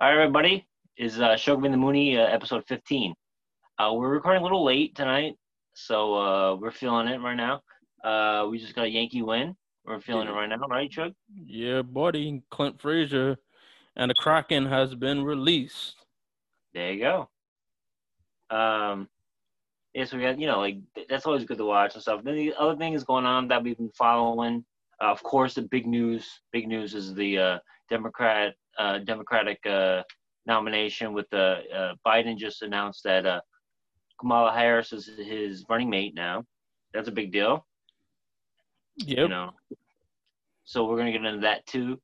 Yeah, yeah. All right, everybody. Is uh, Shogun the Mooney uh, episode 15. Uh, we're recording a little late tonight, so uh, we're feeling it right now. Uh, we just got a Yankee win. We're feeling it right now, right, Chug? Yeah, buddy. Clint Frazier and the Kraken has been released. There you go. Um, yeah, so we got, you know, like that's always good to watch and stuff. Then the other thing is going on that we've been following. Uh, of course, the big news, big news is the uh, Democrat, uh, Democratic uh, nomination with the uh, Biden just announced that uh, Kamala Harris is his running mate now. That's a big deal. Yep. You know, so we're gonna get into that too.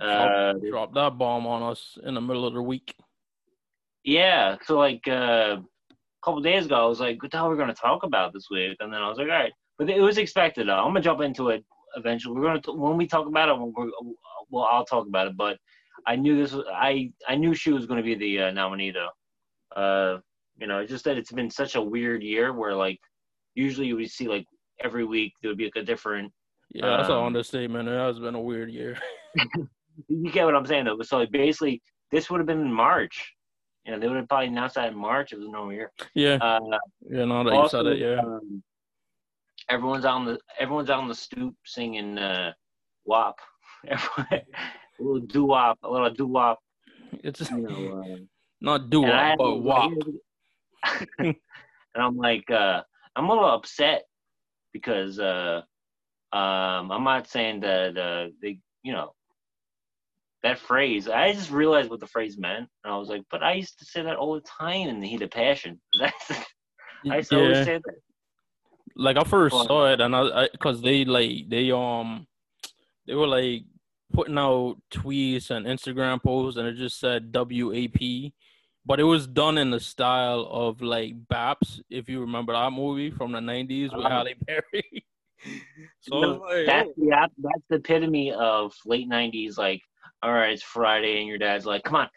Drop, Uh, drop that bomb on us in the middle of the week. yeah, so like uh, a couple days ago, I was like, "What the hell are we gonna talk about this week?" And then I was like, "All right," but it was expected. Though. I'm gonna jump into it eventually. We're gonna when we talk about it, we're, well, I'll talk about it. But I knew this. Was, I I knew she was gonna be the uh, nominee though. Uh, you know, it's just that it's been such a weird year where like usually we see like every week there would be like a different. Yeah, that's an Um, understatement. It has been a weird year. You get what I'm saying though. So like basically, this would have been in March. You know, they would have probably announced that in March. It was a normal year. yeah, Uh, yeah. Now that you said it, yeah. um, everyone's on the everyone's on the stoop singing uh, WAP. A little doo wop, a little doo wop. It's You know, uh, not do and I had but wop. and I'm like, uh, I'm a little upset because uh, um, I'm not saying that uh, they, you know, that phrase. I just realized what the phrase meant, and I was like, but I used to say that all the time in the heat of passion. That's, I used to Yeah. always say that. like I first saw it and I, cause they like they um they were like putting out tweets and Instagram posts and it just said WAP, but it was done in the style of like Baps, if you remember that movie from the nineties with Uh-huh. Halle Berry. so No, like, That's oh. the that's the epitome of late '90s. Like, all right, it's Friday, and your dad's like, "Come on,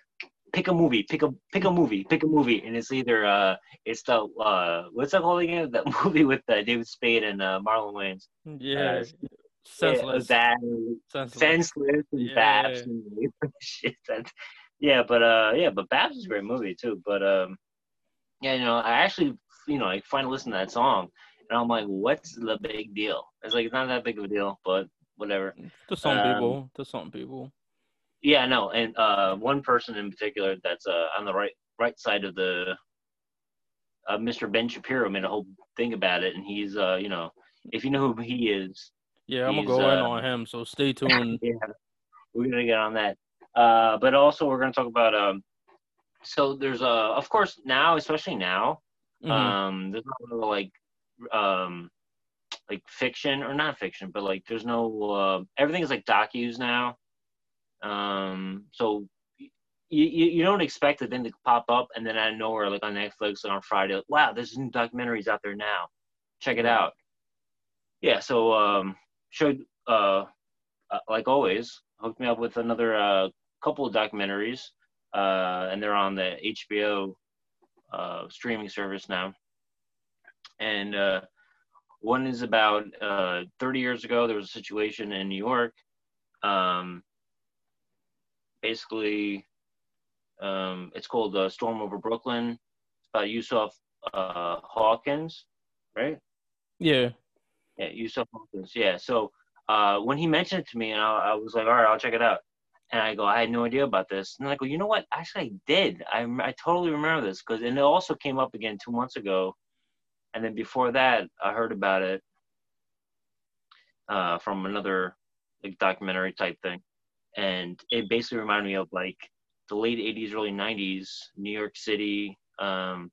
pick a movie, pick a pick a movie, pick a movie," and it's either uh, it's the uh, what's that called again? That movie with uh, David Spade and uh, Marlon Wayans. yeah, uh, senseless, Yeah, that senseless. senseless and Yeah. Baps and shit. That, yeah, but uh, yeah, but Baps is a great movie too. But um, yeah, you know, I actually, you know, I finally listened to that song, and I'm like, what's the big deal? It's like it's not that big of a deal, but whatever. to some um, people, to some people. Yeah, no, and uh, one person in particular that's uh, on the right right side of the uh, Mr. Ben Shapiro made a whole thing about it, and he's uh, you know, if you know who he is, Yeah, I'm gonna go in uh, on him. So stay tuned. yeah, we're gonna get on that. Uh, but also we're gonna talk about um, so there's uh, of course now, especially now, Mhm. um, there's not really like um, like fiction or not fiction, but like there's no uh, everything is like docus now. Um, so you, you you don't expect it then to pop up and then out of nowhere like on Netflix on Friday, like, wow, there's new documentaries out there now. Check it out. Yeah, so um, should uh, uh, like always hooked me up with another uh, couple of documentaries, uh, and they're on the HBO uh, streaming service now. And uh, one is about uh, 30 years ago. There was a situation in New York. Um, basically, um, it's called uh, Storm Over Brooklyn. It's about Yusuf uh, Hawkins, right? Yeah, Yeah, Yusuf Hawkins. Yeah. So uh, when he mentioned it to me, and I, I was like, all right, I'll check it out. And I go, I had no idea about this. And I go, you know what? Actually, I did. I, I totally remember this because, and it also came up again two months ago. And then before that, I heard about it uh, from another like documentary type thing. And it basically reminded me of like the late 80s, early 90s, New York City. Um,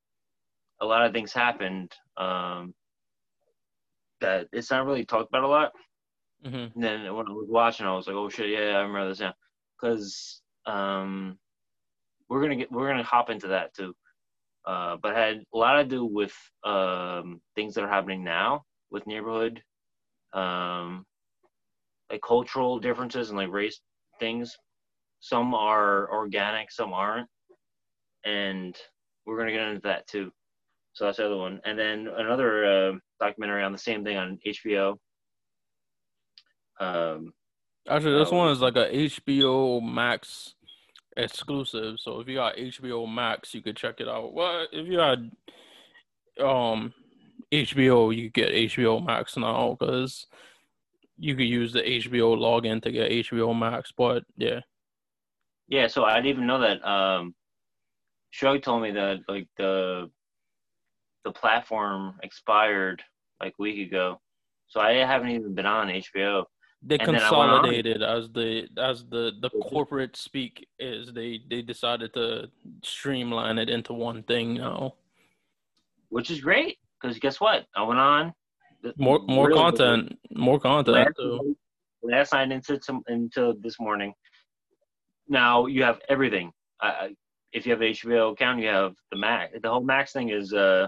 a lot of things happened um, that it's not really talked about a lot. hmm And then when I was watching, I was like, "Oh shit, yeah, I remember this now." Because um, we're gonna get we're gonna hop into that too. Uh, but it had a lot to do with um, things that are happening now with neighborhood, um, like cultural differences and like race things. Some are organic, some aren't, and we're gonna get into that too. So that's the other one, and then another uh, documentary on the same thing on HBO. Um, Actually, this Oh. one is like a HBO Max exclusive. So if you got HBO Max, you could check it out. Well, if you had um HBO, you get HBO Max now because you could use the HBO login to get HBO Max. But yeah, Yeah, so I didn't even know that. Um, told me that like the the platform expired like a week ago, so I haven't even been on HBO. they And consolidated as the as the the corporate speak is. They they decided to streamline it into one thing now. which is great because guess what? I went on the- More more really content, more content. last, last night into into this morning. Now you have everything. If you have HBO account, you have the Max. The whole Max thing is uh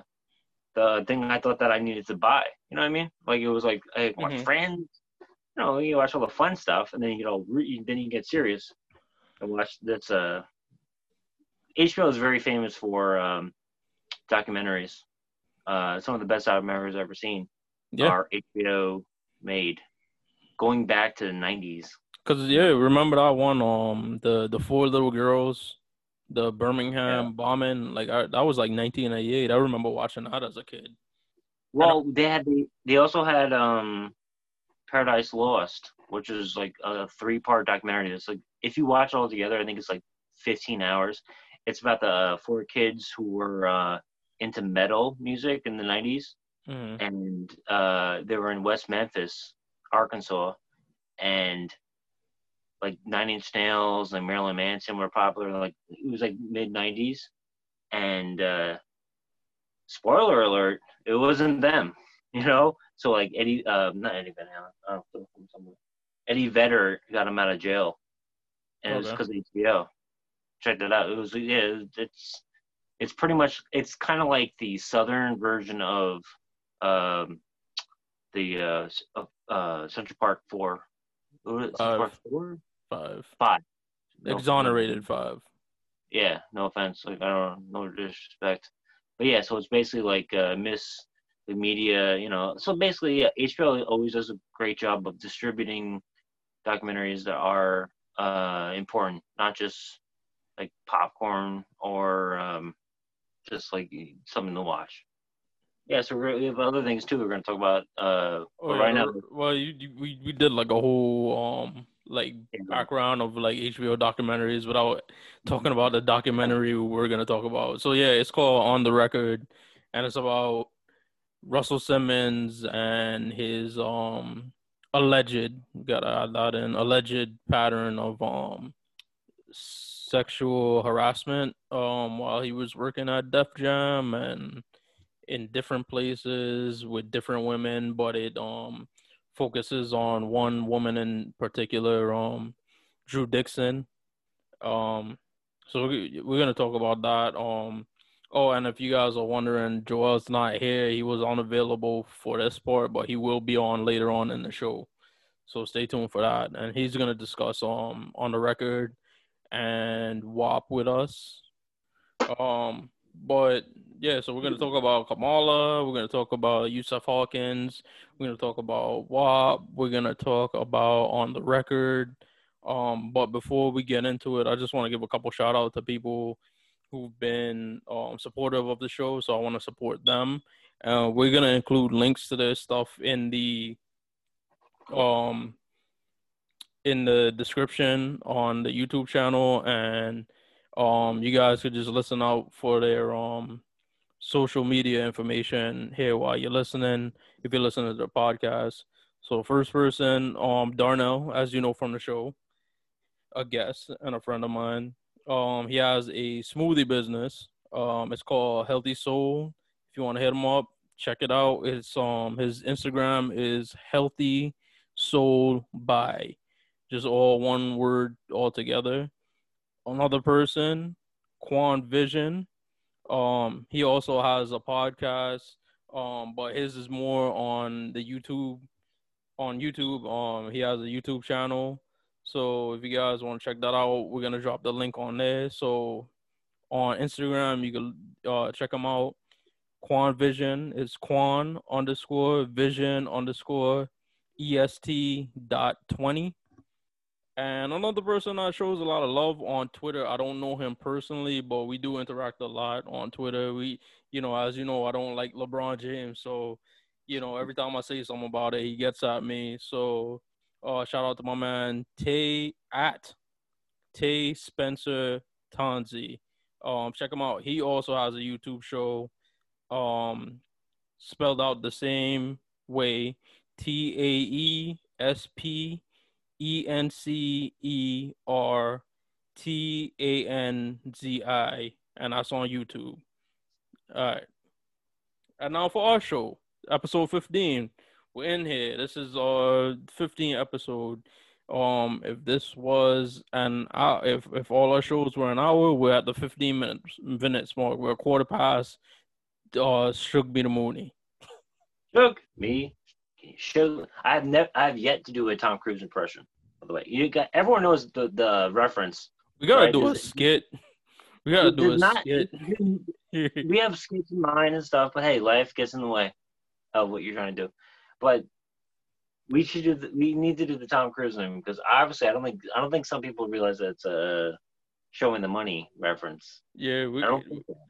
the thing I thought that I needed to buy. You know what I mean? Like it was like I watch Mhm. Friends. You know, you watch all the fun stuff, and then you know, re- then you get serious and watch. That's uh HBO is very famous for um, documentaries. Uh, some of the best documentaries I've ever seen Yeah, are HBO made, going back to the '90s. cause yeah, remember that one? Um, the the four little girls, the Birmingham bombing. Like I, that was like 1988. I remember watching that as a kid. Well, they had the, they also had um, Paradise Lost, which is like a three-part documentary. It's like if you watch all together, I think it's like 15 hours. It's about the uh, four kids who were uh, into metal music in the 90s, hmm and uh, they were in West Memphis, Arkansas, and like Nine Inch Nails and Marilyn Manson were popular. Like it was like mid '90s, and uh, spoiler alert, it wasn't them. You know, so like Eddie, uh, not Eddie Van Halen, uh. Eddie Vedder got him out of jail, and it was because of HBO. Checked it out. It was yeah, it's it's pretty much it's kind of like the southern version of um, the uh, uh, uh, Central Park Four. Central Park Four? Five. Five. No, Exonerated five. Yeah, no offense. Like I don't know, no disrespect, but yeah. So it's basically like uh, miss the media. You know. So basically, yeah, HBO always does a great job of distributing documentaries that are uh, important, not just like popcorn or um, just like something to watch. Yeah, so we're, we have other things too. We're going to talk about. Uh, Oh, but yeah, right now, well, you, you, we we did like a whole um like background of like HBO documentaries without talking about the documentary we're gonna talk about. So yeah, it's called On the Record, and it's about Russell Simmons and his um alleged got to add that in alleged pattern of um sexual harassment um while he was working at Def Jam and in different places with different women, but it um focuses on one woman in particular, um Drew Dixon. Um so we, we're gonna talk about that. Um oh and if you guys are wondering, Joel's not here, he was unavailable for this part, but he will be on later on in the show. So stay tuned for that. And he's gonna discuss um on the record and WAP with us. Um, but yeah, so we're gonna talk about Kamala. We're gonna talk about Yusuf Hawkins. We're gonna talk about WAP. We're gonna talk about on the record. Um, but before we get into it, I just want to give a couple shout out to people who've been um, supportive of the show. So I want to support them. Uh, we're gonna include links to their stuff in the um in the description on the YouTube channel and um you guys could just listen out for their um social media information here while you're listening if you're listening to the podcast. So first person, um Darnell, as you know from the show, a guest and a friend of mine. Um he has a smoothie business. Um it's called Healthy Soul. If you want to hit him up, check it out. It's um his Instagram is healthy soul by just all one word all together. Another person, Quan Vision. Um, he also has a podcast, um, but his is more on the YouTube. On YouTube, um, he has a YouTube channel. So if you guys want to check that out, we're gonna drop the link on there. So on Instagram, you can uh, check him out. Quan Vision is Quan underscore Vision underscore est dot twenty And another person that shows a lot of love on Twitter. I don't know him personally, but we do interact a lot on Twitter. We, you know, as you know, I don't like LeBron James, so you know, every time I say something about it, he gets at me. So, uh, shout out to my man Tae at Tae Spencer Tanzi. Um, check him out. He also has a YouTube show, um, spelled out the same way: T A E S P E N C E R T A N Z I, and that's on YouTube. All right. And now for our show, episode 15. We're in here. This is our 15 episode. Um, if this was an hour, if if all our shows were an hour, we're at the 15 minutes minutes mark. We're a quarter past. Uh, shook me the Mooney. Shook me, shook. I've never, I've yet to do a Tom Cruise impression. By the way, you got everyone knows the the reference. We gotta right? do a skit. We gotta do a not, skit. we have skits in mind and stuff, but hey, life gets in the way of what you're trying to do. But we should do. The, we need to do the Tom Cruise thing because obviously, I don't think I don't think some people realize that it's a showing the money reference. Yeah, we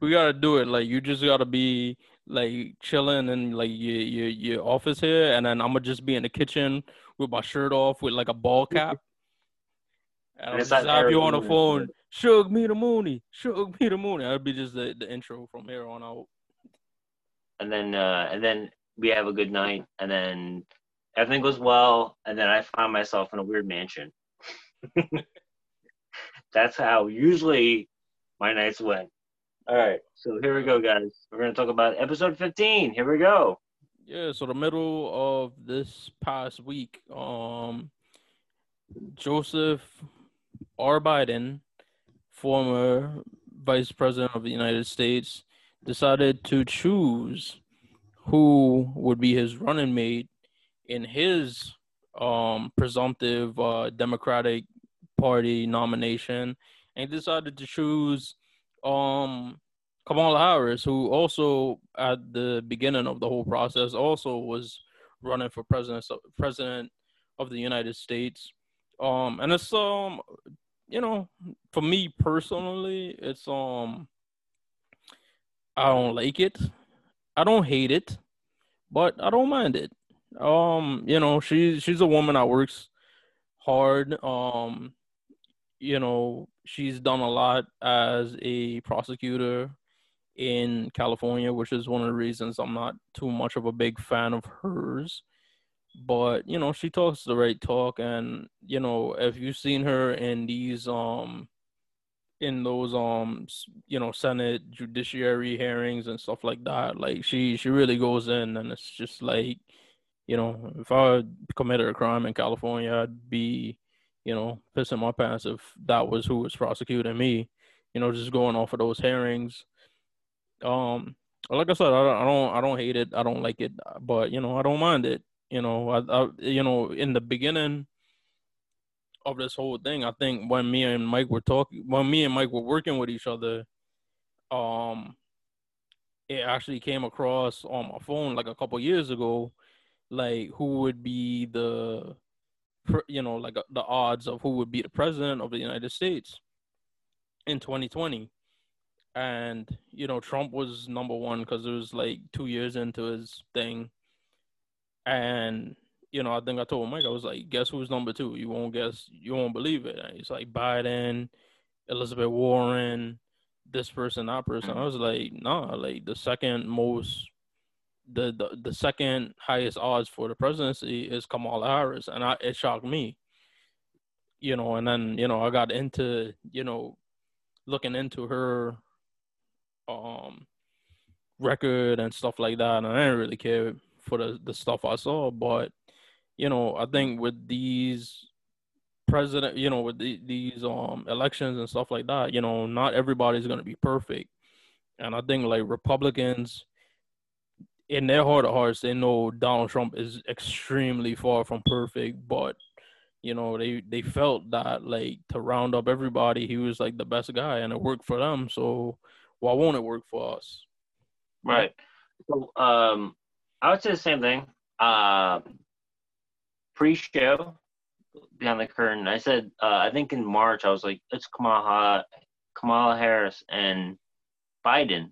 we gotta do it. Like you just gotta be like chilling and like your your your office here, and then I'm gonna just be in the kitchen with my shirt off with like a ball cap. And I'll just have you on the phone. Shug me the Mooney. Shug me the Mooney. That'd be just the, the intro from here on out. And then uh and then we have a good night, and then everything goes well, and then I find myself in a weird mansion. That's how usually my nights went. All right, so here we go, guys. We're gonna talk about episode 15. Here we go. Yeah, so the middle of this past week, um, Joseph R. Biden, former Vice President of the United States, decided to choose who would be his running mate in his um, presumptive uh, Democratic Party nomination, and he decided to choose um, Kamala Harris, who also at the beginning of the whole process also was running for president president of the United States. Um, and it's um, you know, for me personally, it's um, I don't like it. I don't hate it, but I don't mind it. Um, you know, she's she's a woman that works hard. Um, you know, she's done a lot as a prosecutor in California, which is one of the reasons I'm not too much of a big fan of hers. But you know, she talks the right talk, and you know, if you've seen her in these um in those um you know senate judiciary hearings and stuff like that like she she really goes in and it's just like you know if i committed a crime in california i'd be you know pissing my pants if that was who was prosecuting me you know just going off of those hearings um like i said i don't i don't, I don't hate it i don't like it but you know i don't mind it you know I, I you know in the beginning of this whole thing. I think when me and Mike were talking, when me and Mike were working with each other, um, it actually came across on my phone like a couple years ago, like who would be the, you know, like uh, the odds of who would be the president of the United States in 2020. And you know, Trump was number one because it was like two years into his thing, and you know, I think I told Mike, I was like, guess who's number two? You won't guess, you won't believe it. And it's like Biden, Elizabeth Warren, this person, that person. I was like, nah, like the second most, the, the, the second highest odds for the presidency is Kamala Harris. And I, it shocked me, you know, and then, you know, I got into, you know, looking into her, um, record and stuff like that. And I didn't really care for the, the stuff I saw, but you know, I think with these president, you know, with the, these um elections and stuff like that, you know, not everybody's gonna be perfect, and I think like Republicans, in their heart of hearts, they know Donald Trump is extremely far from perfect, but you know, they they felt that like to round up everybody, he was like the best guy, and it worked for them. So why won't it work for us? Right. So um, I would say the same thing. Uh, pre-show, behind the curtain. I said uh, I think in March I was like it's Kamala Kamala Harris and Biden.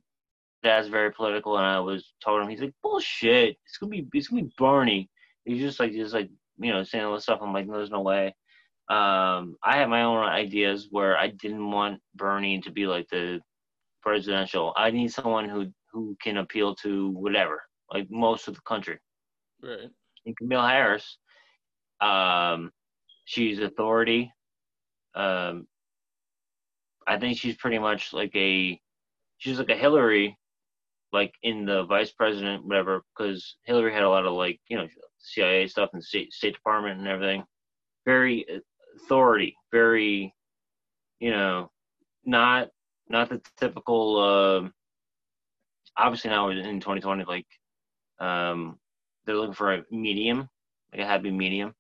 That's very political, and I was told him he's like bullshit. It's gonna be it's gonna be Bernie. He's just like just like you know saying all this stuff. I'm like no, there's no way. Um, I had my own ideas where I didn't want Bernie to be like the presidential. I need someone who who can appeal to whatever, like most of the country. Right. And Kamala Harris, um, she's authority. Um, I think she's pretty much like a, she's like a Hillary, like in the vice president, whatever, because Hillary had a lot of like, you know, CIA stuff and State, State Department and everything. Very authority, very, you know, not not the typical. Uh, obviously now in 2020, like um, they're looking for a medium, like a happy medium.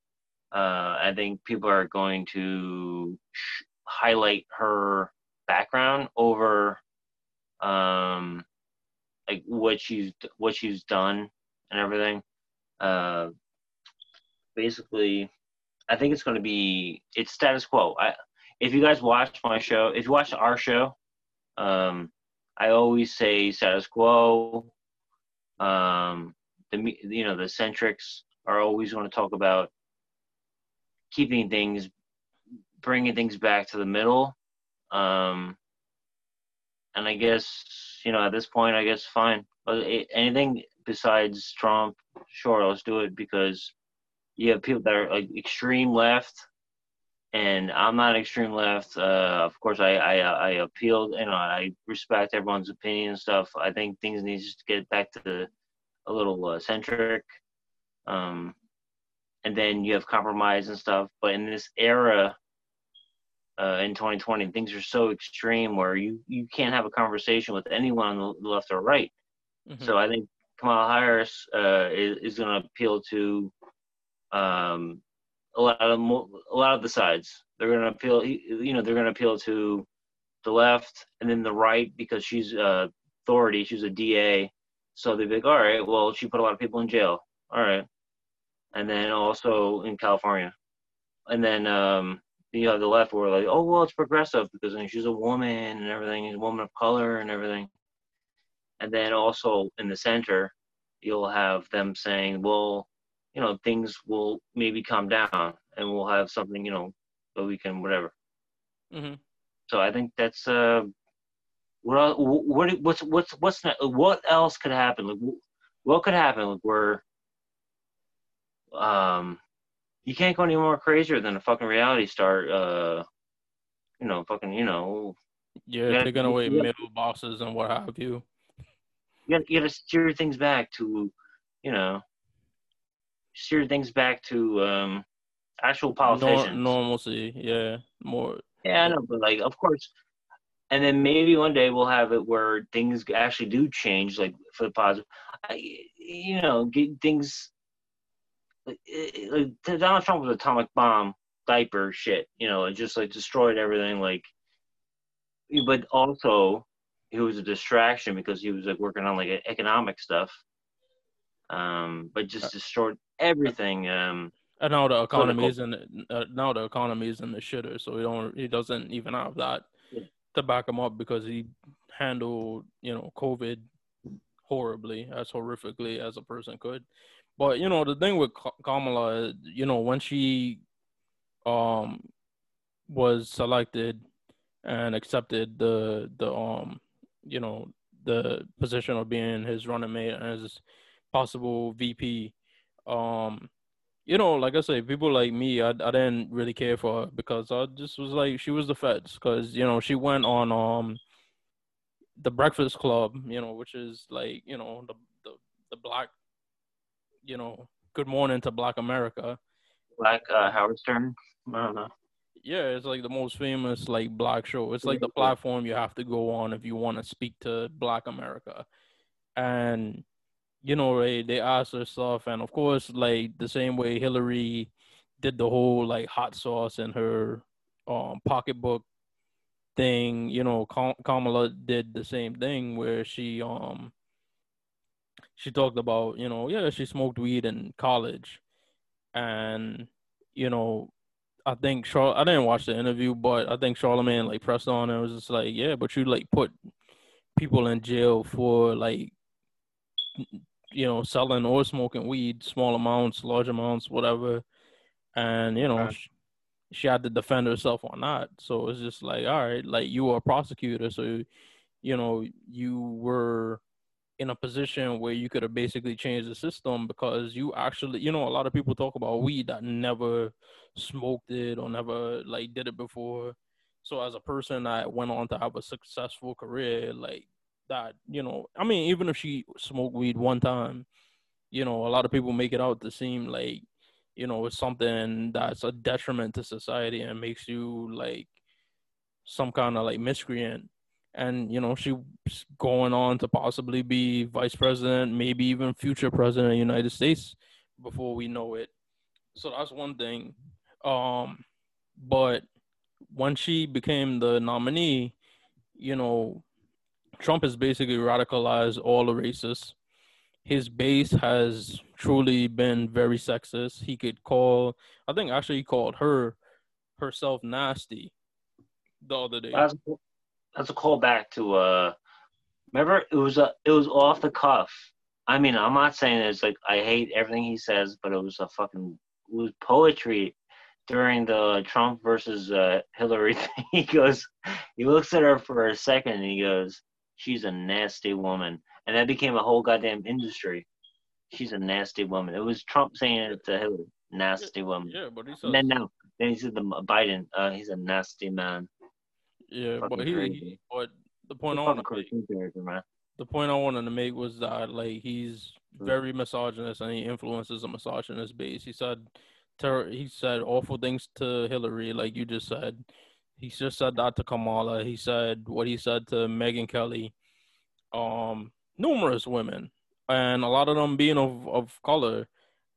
Uh, I think people are going to highlight her background over um, like what she's what she's done and everything. Uh, basically, I think it's going to be it's status quo. I if you guys watch my show, if you watch our show, um, I always say status quo. Um, the you know the centrics are always going to talk about keeping things, bringing things back to the middle. Um, and I guess you know at this point, I guess fine. But anything besides Trump, sure, let's do it because you have people that are like extreme left and I'm not extreme left. Uh, of course, I, I I appealed. You know, I respect everyone's opinion and stuff. I think things need to get back to a little uh, centric. Um, and then you have compromise and stuff. But in this era, uh, in 2020, things are so extreme where you you can't have a conversation with anyone on the left or right. Mm-hmm. So I think Kamala Harris uh, is is going to appeal to um, a lot of a lot of the sides. They're going to appeal, you know, they're going to appeal to the left and then the right because she's uh, authority. She's a DA, so they'd be like, all right, well, she put a lot of people in jail. All right, and then also in California, and then um, you know the left were like, oh well, it's progressive because she's a woman and everything, she's a woman of color and everything. And then also in the center, you'll have them saying, well, you know things will maybe calm down and we'll have something you know that we can whatever mm-hmm. so i think that's uh what what what's what's what's not, what else could happen like what could happen like where um you can't go any more crazier than a fucking reality star uh you know fucking you know yeah taking away yeah. middle bosses and what have you you gotta, you gotta steer things back to you know steer things back to um, actual politicians. Nor- normalcy, yeah, more. Yeah, I know, but like, of course, and then maybe one day we'll have it where things actually do change, like for the positive. I, you know, get things. Like, like, Donald Trump was atomic bomb diaper shit. You know, it just like destroyed everything. Like, but also he was a distraction because he was like working on like economic stuff um, but just uh, destroyed everything. Um, and now the economy is in uh, now the economy is in the shitter, so he don't he doesn't even have that yeah. to back him up because he handled you know COVID horribly, as horrifically as a person could. But you know the thing with Kamala, you know when she um was selected and accepted the the um you know the position of being his running mate as possible VP. Um, you know, like I say, people like me, I, I didn't really care for her because I just was like, she was the feds because you know she went on um the Breakfast Club, you know, which is like you know the the the black, you know, Good Morning to Black America. Black uh, Howard Stern. I don't know. Yeah, it's like the most famous like black show. It's like the platform you have to go on if you want to speak to Black America, and you know, they, they asked her stuff, and of course, like the same way Hillary did the whole like hot sauce in her um pocketbook thing, you know, Kamala did the same thing where she um she talked about, you know, yeah, she smoked weed in college, and you know, I think Char I didn't watch the interview, but I think Charlemagne like pressed on and was just like, yeah, but you like put people in jail for like you know selling or smoking weed, small amounts, large amounts, whatever, and you know. She, she had to defend herself on that. So it's just like, all right, like you were a prosecutor, so you know you were in a position where you could have basically changed the system because you actually, you know, a lot of people talk about weed that never smoked it or never like did it before. So as a person that went on to have a successful career, like that, you know, I mean, even if she smoked weed one time, you know, a lot of people make it out to seem like, you know, it's something that's a detriment to society and makes you like some kind of like miscreant and you know she's going on to possibly be vice president maybe even future president of the united states before we know it. So that's one thing. Um but when she became the nominee you know trump has basically radicalized all the racists. His base has truly been very sexist. He could call i think actually he called her herself nasty the other day. That's, that's a callback to uh remember it was a it was off the cuff. I mean, I'm not saying it's like I hate everything he says, but it was a fucking it was poetry during the Trump versus uh, Hillary thing. He goes, he looks at her for a second and he goes, "She's a nasty woman," and that became a whole goddamn industry. She's a nasty woman. It was Trump saying it to Hillary, nasty woman. yeah but he And then now, then he said the Biden, uh, he's a nasty man. Yeah, but he, crazy. but the point I Fucking wanted to make, man. the point I wanted to make was that like he's Mm. very misogynist and he influences a misogynist base. He said, ter- he said awful things to Hillary, like you just said. He just said that to Kamala. He said what he said to Megyn Kelly, um, numerous women, and a lot of them being of of color.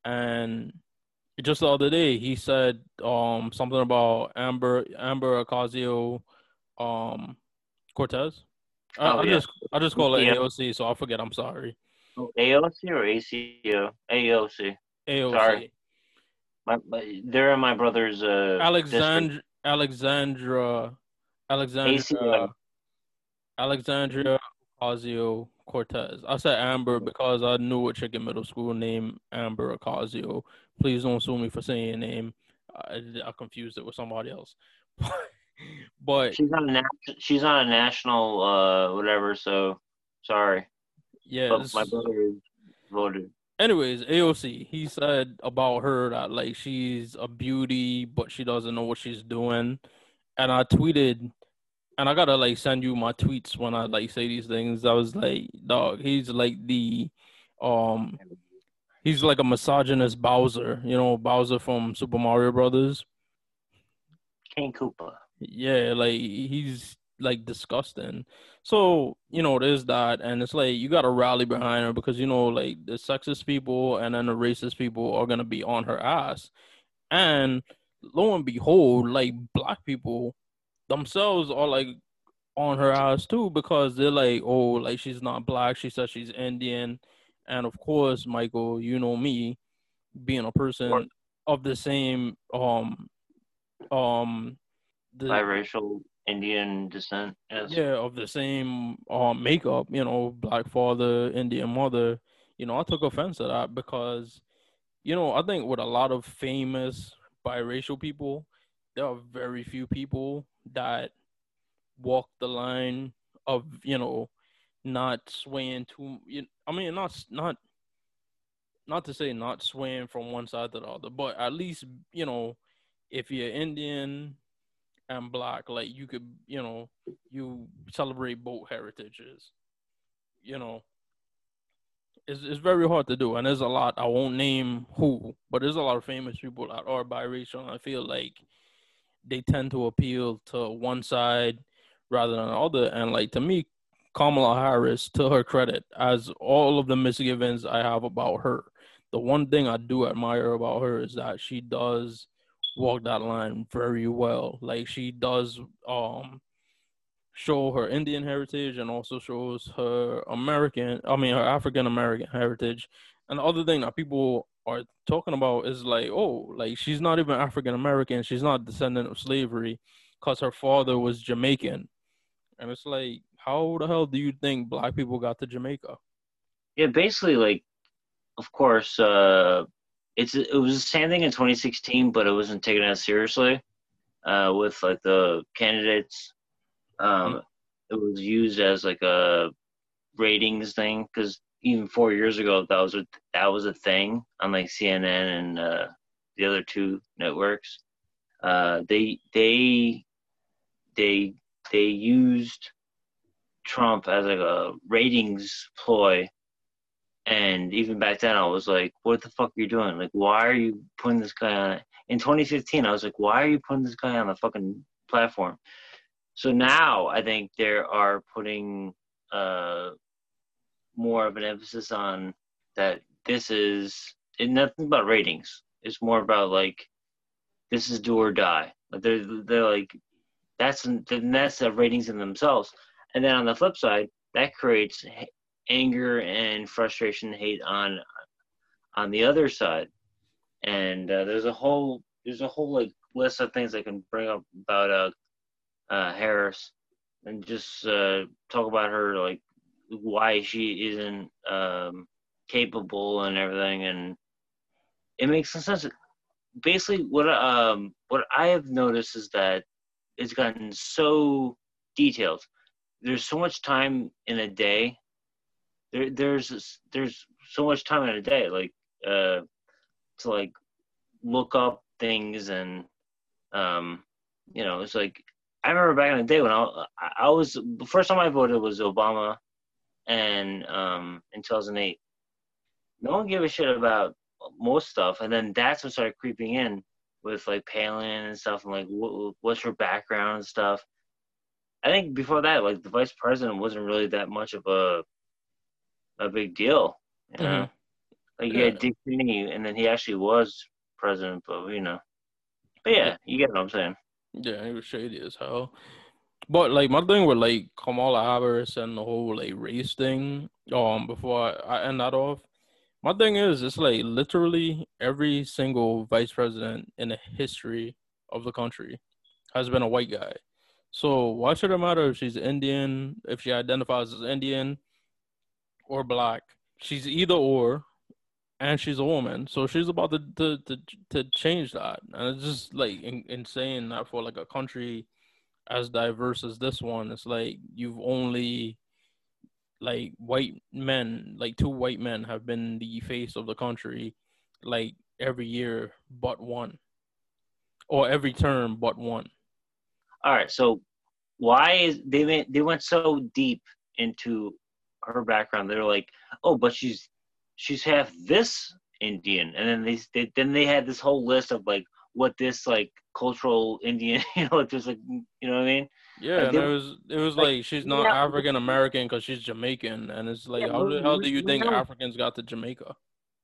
And just the other day, he said um something about Amber Amber Ocasio, um, Cortez. I, Oh, I yeah. just I just call it Yeah. AOC, so I forget. I'm sorry. Oh, AOC or ACO? AOC. AOC. Sorry. My, my, they're in my brother's uh Alexandra Alexandra Alexandria ACO. Alexandria Ocasio Cortez. I said Amber because I knew a chick in middle school named Amber Ocasio. Please don't sue me for saying your name. I, I confused it with somebody else. but She's on a nat- she's on a national uh whatever. So sorry, yeah, but my brother voted. anyways, AOC, he said about her that like she's a beauty, but she doesn't know what she's doing. And I tweeted, and I gotta like send you my tweets when I like say these things. I was like, dog, he's like the, um, he's like a misogynist Bowser, you know, Bowser from Super Mario Brothers. King Koopa. Yeah, like he's like disgusting. So, you know, there's that and it's like you gotta rally behind her because you know, like the sexist people and then the racist people are gonna be on her ass. And lo and behold, like black people themselves are like on her ass too because they're like, oh, like she's not black, she says she's Indian. And of course, Michael, you know me, being a person of the same um um the Biracial Indian descent. Yes. yeah of the same um makeup you know black father indian mother you know i took offense to that because you know i think with a lot of famous biracial people there are very few people that walk the line of you know not swaying too you, i mean not not not to say not swaying from one side to the other but at least you know if you're indian and black like you could you know you celebrate both heritages you know. It's, it's very hard to do and there's a lot i won't name who but there's a lot of famous people that are biracial i feel like they tend to appeal to one side rather than the other. And like to me kamala harris to her credit as all of the misgivings i have about her. The one thing i do admire about her is that she does walk that line very well. Like she does um show her Indian heritage and also shows her American I mean her African American heritage And the other thing that people are talking about is like, oh, like she's not even African American. She's not descendant of slavery because her father was Jamaican. And it's like, how the hell do you think black people got to Jamaica? Yeah, basically, like, of course, uh, it's it was the same thing in 2016, but it wasn't taken as seriously uh, with like the candidates. Um, mm-hmm. It was used as like a ratings thing because even four years ago that was a that was a thing on like CNN and uh, the other two networks. Uh, they they they they used Trump as like a ratings ploy. And even back then, I was like, "What the fuck are you doing? Like, why are you putting this guy on?" It? In 2015, I was like, "Why are you putting this guy on the fucking platform?" So now I think they are putting uh, more of an emphasis on that. This is nothing about ratings. It's more about like this is do or die. Like they're they're like that's that's the ratings in themselves. And then on the flip side, that creates anger and frustration, hate on on the other side. And uh, there's a whole there's a whole like list of things I can bring up about uh, uh, Harris and just uh, talk about her like why she isn't um, capable and everything and it makes sense basically what um what i have noticed is that it's gotten so detailed there's so much time in a day. There, there's there's so much time in a day, like uh, to like look up things and um, you know, it's like I remember back in the day when I I was the first time I voted was Obama, and um, in 2008, no one gave a shit about most stuff, and then that's what started creeping in with like Palin and stuff, and like what, what's your background and stuff. I think before that, like the vice president wasn't really that much of a a big deal. You know? mm-hmm. Like you had Dick Cheney, and then he actually was president, but you know. But yeah, you get what I'm saying. Yeah, he was shady as hell. But like my thing with like Kamala Harris and the whole like race thing, um, before I, I end that off, my thing is it's like literally every single vice president in the history of the country has been a white guy. So why should it matter if she's Indian, if she identifies as Indian or black? She's either or, and she's a woman. So she's about to to to, to change that, and it's just like in, insane that for like a country as diverse as this one, it's like you've only like white men, like two white men have been the face of the country, like every year but one, or every term but one all right, so why is they went they went so deep into her background? They're like, oh, but she's she's half this Indian, and then they, they then they had this whole list of like what this like cultural Indian, you know, just like you know what I mean? Yeah, like, and it was it was like, like she's not yeah, African American because she's Jamaican, and it's like yeah, how the hell do you think Africans got to Jamaica?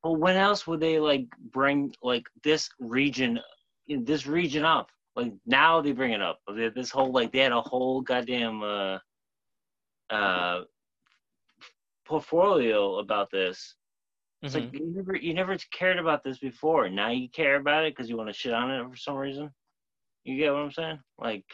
Well, when else would they like bring like this region, this region up? like now they bring it up. This whole like they had a whole goddamn uh uh portfolio about this. It's mm-hmm. like you never you never cared about this before. Now you care about it because you want to shit on it for some reason. You get what I'm saying? Like,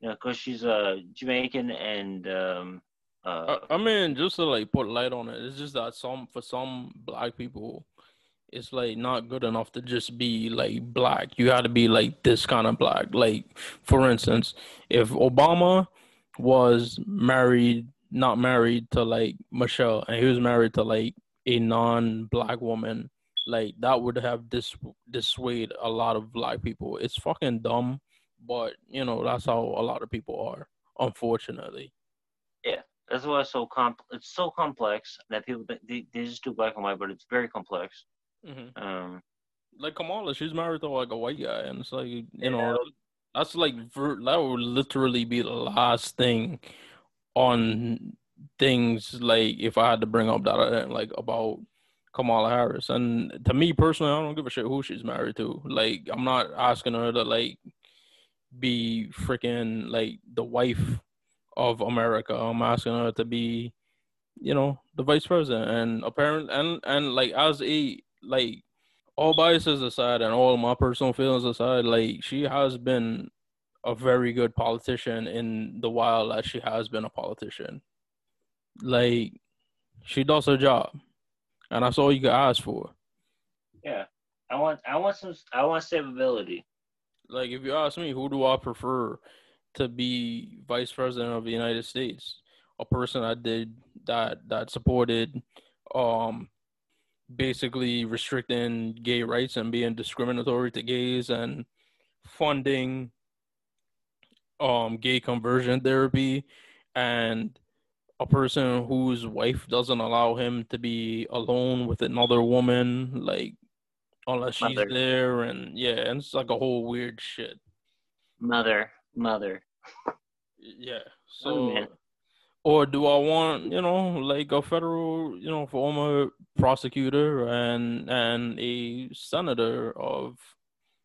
you know, because she's a uh, Jamaican and um. Uh, I mean, just to like put light on it, it's just that some for some black people, it's like not good enough to just be like black. You got to be like this kind of black. Like for instance, if Obama was married, not married to like Michelle, and he was married to like a non-black woman, like that would have dis- dissuade a lot of black people. It's fucking dumb, but you know that's how a lot of people are, unfortunately. Yeah, that's why it's so comp. It's so complex that people they, they just do black and white, but it's very complex. Mm-hmm. Um, like Kamala, she's married to like a white guy, and it's like you know that's like that would literally be the last thing on things like if I had to bring up that like about Kamala Harris. And to me personally, I don't give a shit who she's married to. Like I'm not asking her to like be freaking like the wife of America. I'm asking her to be you know the vice president and apparently and and like as a like all biases aside and all my personal feelings aside like she has been a very good politician in the while that she has been a politician. Like she does her job and that's all you can ask for. Yeah, I want I want some I want stability. like if you ask me who do i prefer to be vice president of the united states? A person that did that that supported um basically restricting gay rights and being discriminatory to gays and funding um gay conversion therapy and a person whose wife doesn't allow him to be alone with another woman like unless she's Mother. there and yeah and it's like a whole weird shit Mother, mother. yeah Oh, so man. or do i want you know like a federal you know former prosecutor and and a senator of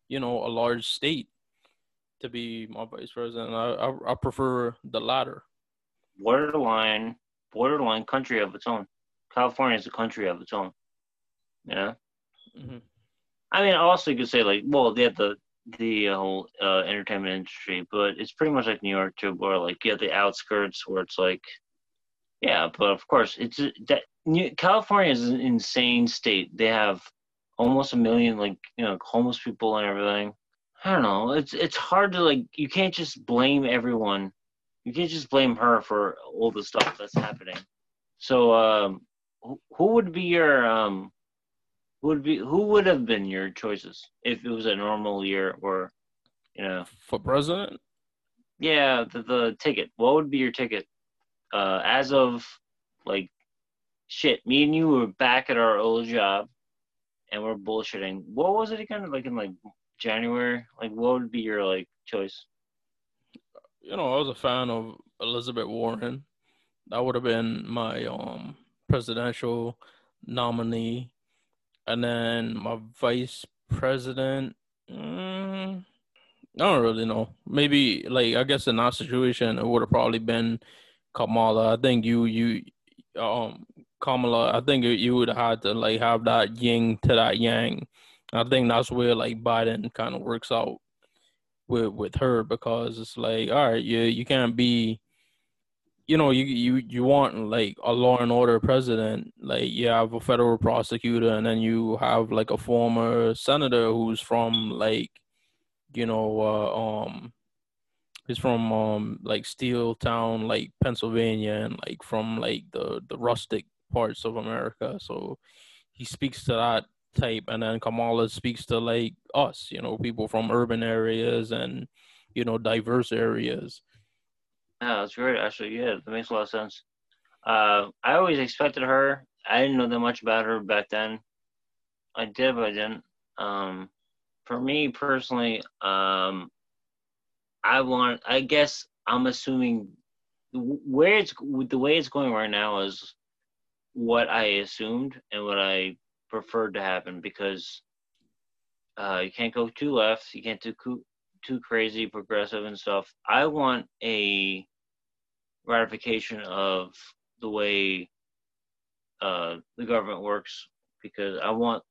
you know a large state to be my vice president i i, I prefer the latter Borderline, borderline country of its own. California is a country of its own. Yeah. Mhm. I mean, also you could say like, well, they have the the whole uh, entertainment industry, but it's pretty much like New York too, where like you have the outskirts where it's like, yeah, but of course it's that New, California is an insane state. They have almost a million like you know homeless people and everything. I don't know. It's it's hard to like. You can't just blame everyone. You can't just blame her for all the stuff that's happening. So, um, who, who would be your um, who would be who would have been your choices if it was a normal year or, you know, for president yeah, the the ticket. What would be your ticket? Uh, as of like, shit, me and you were back at our old job, and we're bullshitting. What was it again? Like in like January. Like, what would be your like choice? you know, I was a fan of Elizabeth Warren. That would have been my um presidential nominee, and then my vice president. Mm, I don't really know. Maybe like I guess in that situation, it would have probably been Kamala. I think you you um Kamala. I think you would have had to like have that yin to that yang. I think that's where like Biden kind of works out with with her because it's like all right you you can't be you know you you you want like a law and order president like you have a federal prosecutor and then you have like a former senator who's from like you know uh, um he's from um like steel town like pennsylvania and like from like the the rustic parts of america. So he speaks to that type and then kamala speaks to like us you know people from urban areas and you know diverse areas Yeah, that's great. Actually, yeah, that makes a lot of sense. Uh, I always expected her. I didn't know that much about her back then. I did, but I didn't. Um, for me personally, um, I want. I guess I'm assuming where it's the way it's going right now is what I assumed and what I preferred to happen because uh, you can't go too left, you can't do coo- too crazy progressive and stuff. I want a ratification of the way uh, the government works because I want,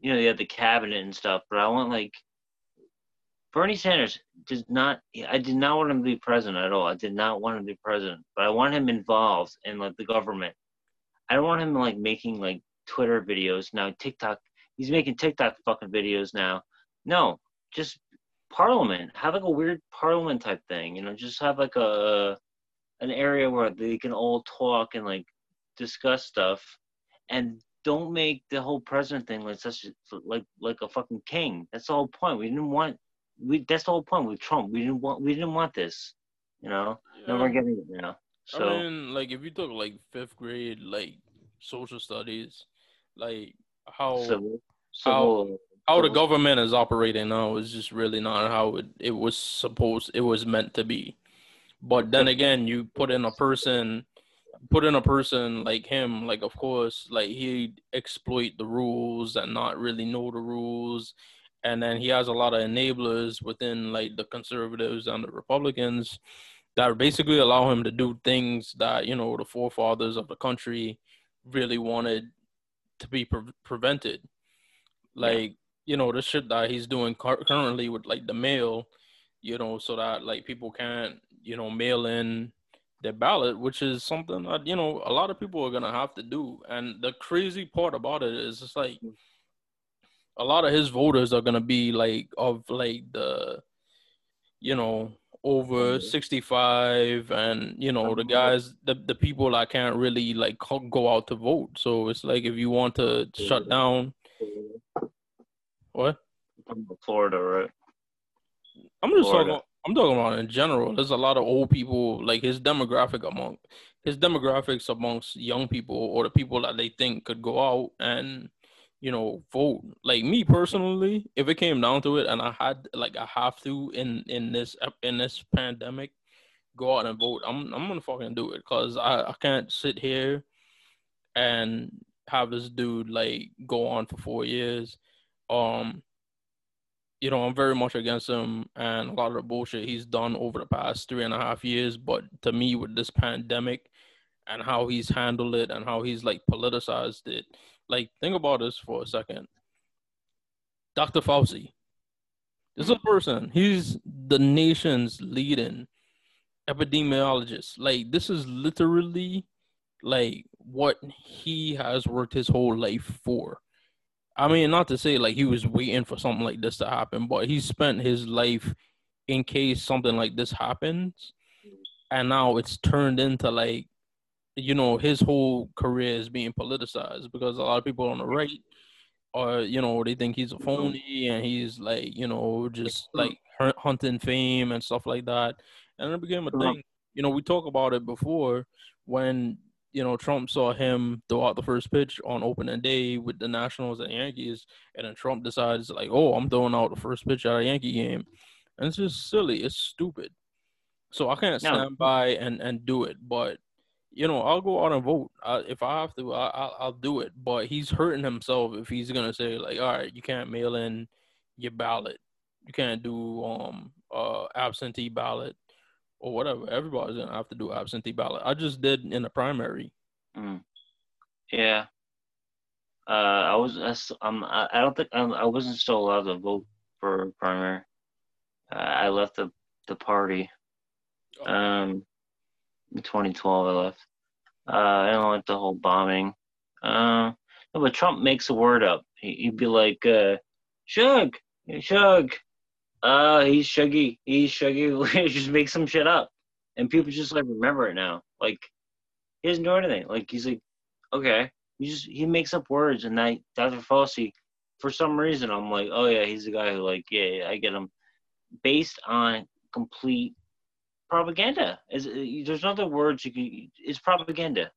you know, they have the cabinet and stuff, but I want like Bernie Sanders does not. I did not want him to be president at all. I did not want him to be president, but I want him involved in like the government. I don't want him like making like Twitter videos now. TikTok. He's making TikTok fucking videos now. No, just Parliament. Have like a weird Parliament type thing. You know, just have like a an area where they can all talk and like discuss stuff, and don't make the whole president thing like such like like a fucking king. That's the whole point. We didn't want we. That's the whole point with Trump. We didn't want we didn't want this. You know, now we're getting it now. So I mean, like if you took like fifth grade like social studies, like how civil, how- civil, how the civil- government is operating now is just really not how it, it was supposed it was meant to be. But then again, you put in a person put in a person like him, like of course, like he'd exploit the rules and not really know the rules. And then he has a lot of enablers within like the conservatives and the Republicans that basically allow him to do things that you know the forefathers of the country really wanted to be pre- prevented. Like yeah. you know the shit that he's doing currently with like the mail, you know, so that like people can't you know mail in their ballot, which is something that you know a lot of people are gonna have to do. And the crazy part about it is it's like a lot of his voters are gonna be like of like the you know over 65 and you know the guys the, the people that can't really like go out to vote. So it's like if you want to shut down what? Florida right? I'm just florida. talking i'm talking about in general. There's a lot of old people like his demographic among his demographics amongst young people or the people that they think could go out and you know, vote. Like me personally, if it came down to it, and I had like I have to in in this in this pandemic, go out and vote. I'm I'm gonna fucking do it because I I can't sit here and have this dude like go on for four years. Um, you know, I'm very much against him and a lot of the bullshit he's done over the past three and a half years. But to me, with this pandemic and how he's handled it and how he's like politicized it like, think about this for a second. Dr. Fauci. This is a person. He's the nation's leading epidemiologist. Like, this is literally like what he has worked his whole life for. I mean, not to say like he was waiting for something like this to happen, but he spent his life in case something like this happens. And now it's turned into like you know his whole career is being politicized because a lot of people on the right are you know they think he's a phony and he's like you know just like hunting fame and stuff like that. And it became a thing. You know we talked about it before when you know Trump saw him throw out the first pitch on opening day with the Nationals and Yankees and then Trump decides like oh I'm throwing out the first pitch at a Yankee game. And it's just silly. It's stupid. So I can't stand no. by and and do it. But you know, I'll go out and vote. I, if I have to, I, will do it. But he's hurting himself if he's gonna say like, all right, you can't mail in your ballot, you can't do um uh absentee ballot or whatever. Everybody's gonna have to do absentee ballot. I just did in the primary. Mm. Yeah. Uh, I was. I, um, I don't think um, I wasn't still allowed to vote for primary. Uh, I left the the party. Oh. Um, in 2012 I left. Uh, I don't like the whole bombing. Uh, but Trump makes a word up. He, would be like, uh, Shug, Shug. Uh, he's Shuggy. He's Shuggy. just make some shit up. And people just like remember it now. Like, he doesn't do anything. Like, he's like, okay. He just, he makes up words. And that Dr. Fauci, for some reason, I'm like, oh yeah, he's the guy who, like, yeah, yeah I get him. Based on complete propaganda. Is there's other words you can? It's propaganda.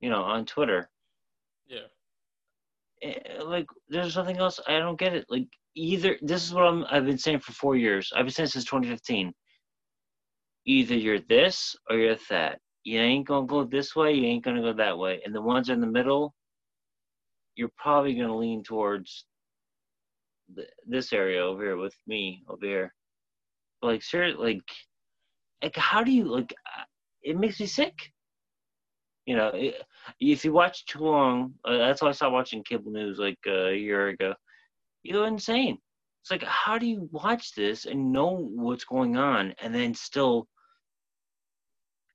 You know, on Twitter. Yeah. Eh, like, there's nothing else. I don't get it. Like, either this is what I'm. I've been saying for four years. I've been saying since 2015. Either you're this or you're that. You ain't gonna go this way. You ain't gonna go that way. And the ones in the middle, you're probably gonna lean towards this area over here with me over here. like seriously, like like how do you like uh, it makes me sick. You know it, if you watch too long uh, that's why i stopped watching cable news like uh, a year ago. You go insane. It's like how do you watch this and know what's going on and then still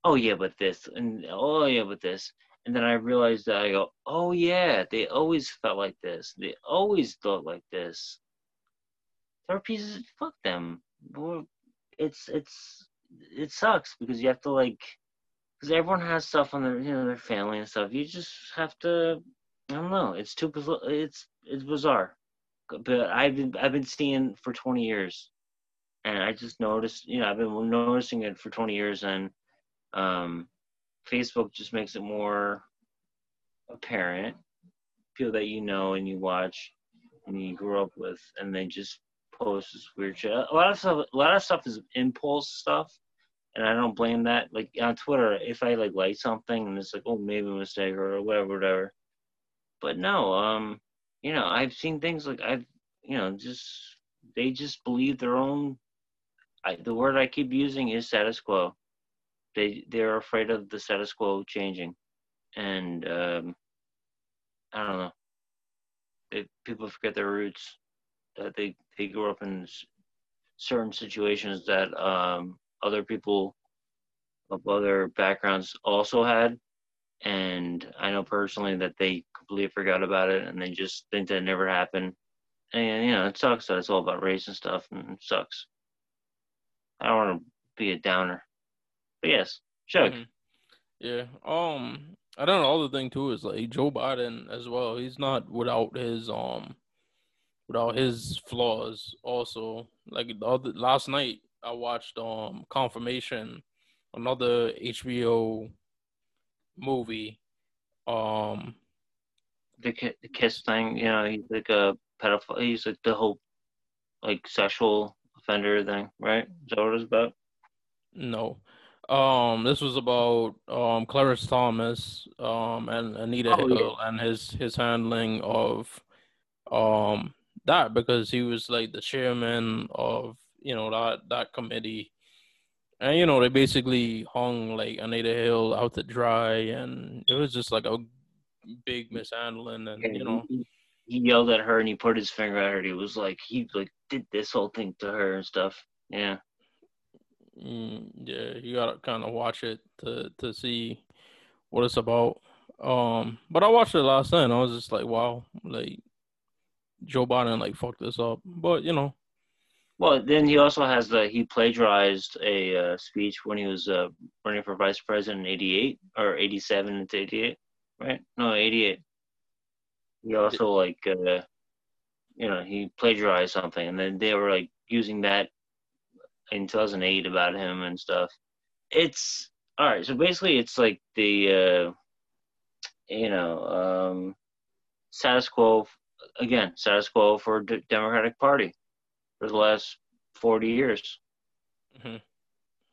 oh yeah but this and oh yeah but this. And then i realized that i go oh yeah they always felt like this. They always thought like this. They're pieces fuck them. It's it's it sucks because you have to like because everyone has stuff on their you know their family and stuff. You just have to I don't know. It's too it's it's bizarre, but I've been I've been seeing for 20 years, and I just noticed you know I've been noticing it for 20 years, and um, Facebook just makes it more apparent. People that you know and you watch and you grew up with, and they just post this weird shit. A lot of stuff, a lot of stuff is impulse stuff, and I don't blame that. Like on Twitter, if I like like something and it's like, oh, maybe a mistake or whatever, whatever. But no, um, you know, I've seen things like I've, you know, just they just believe their own. I, the word I keep using is status quo. they they're afraid of the status quo changing, and um, I don't know. They, people forget their roots. That they they grew up in certain situations that um, other people of other backgrounds also had, and I know personally that they completely forgot about it and they just think that it never happened. And you know, it sucks that it's all about race and stuff, and it sucks. I don't want to be a downer, but yes, Shug. Mm-hmm. Yeah. Um, I don't know. The thing too is like Joe Biden as well. He's not without his um, without his flaws. Also, like the other last night, I watched um Confirmation, another HBO movie. Um, the, the kiss thing. You know, he's like a pedophile. He's like the whole like sexual offender thing, right? Is that what it's about? No. Um, this was about um Clarence Thomas, um, and Anita oh, Hill yeah. and his his handling of um that because he was like the chairman of you know that that committee and you know they basically hung like Anita Hill out to dry, and it was just like a big mishandling, and yeah, you know. He, he, yelled at her and he put his finger at her. He was like he like did this whole thing to her and stuff. Yeah. Mm, yeah, you gotta kind of watch it to to see what it's about. Um, but I watched it last night. and I was just like, wow, like Joe Biden like fucked this up. But you know, well, then he also has the he plagiarized a uh, speech when he was uh, running for vice president in '88 or '87 into '88, right? No, '88. He also like uh, you know he plagiarized something, and then they were like using that in 2008 about him and stuff. It's all right. So basically, it's like the uh, you know um, status quo again, status quo for the Democratic Party for the last 40 years. Mm-hmm.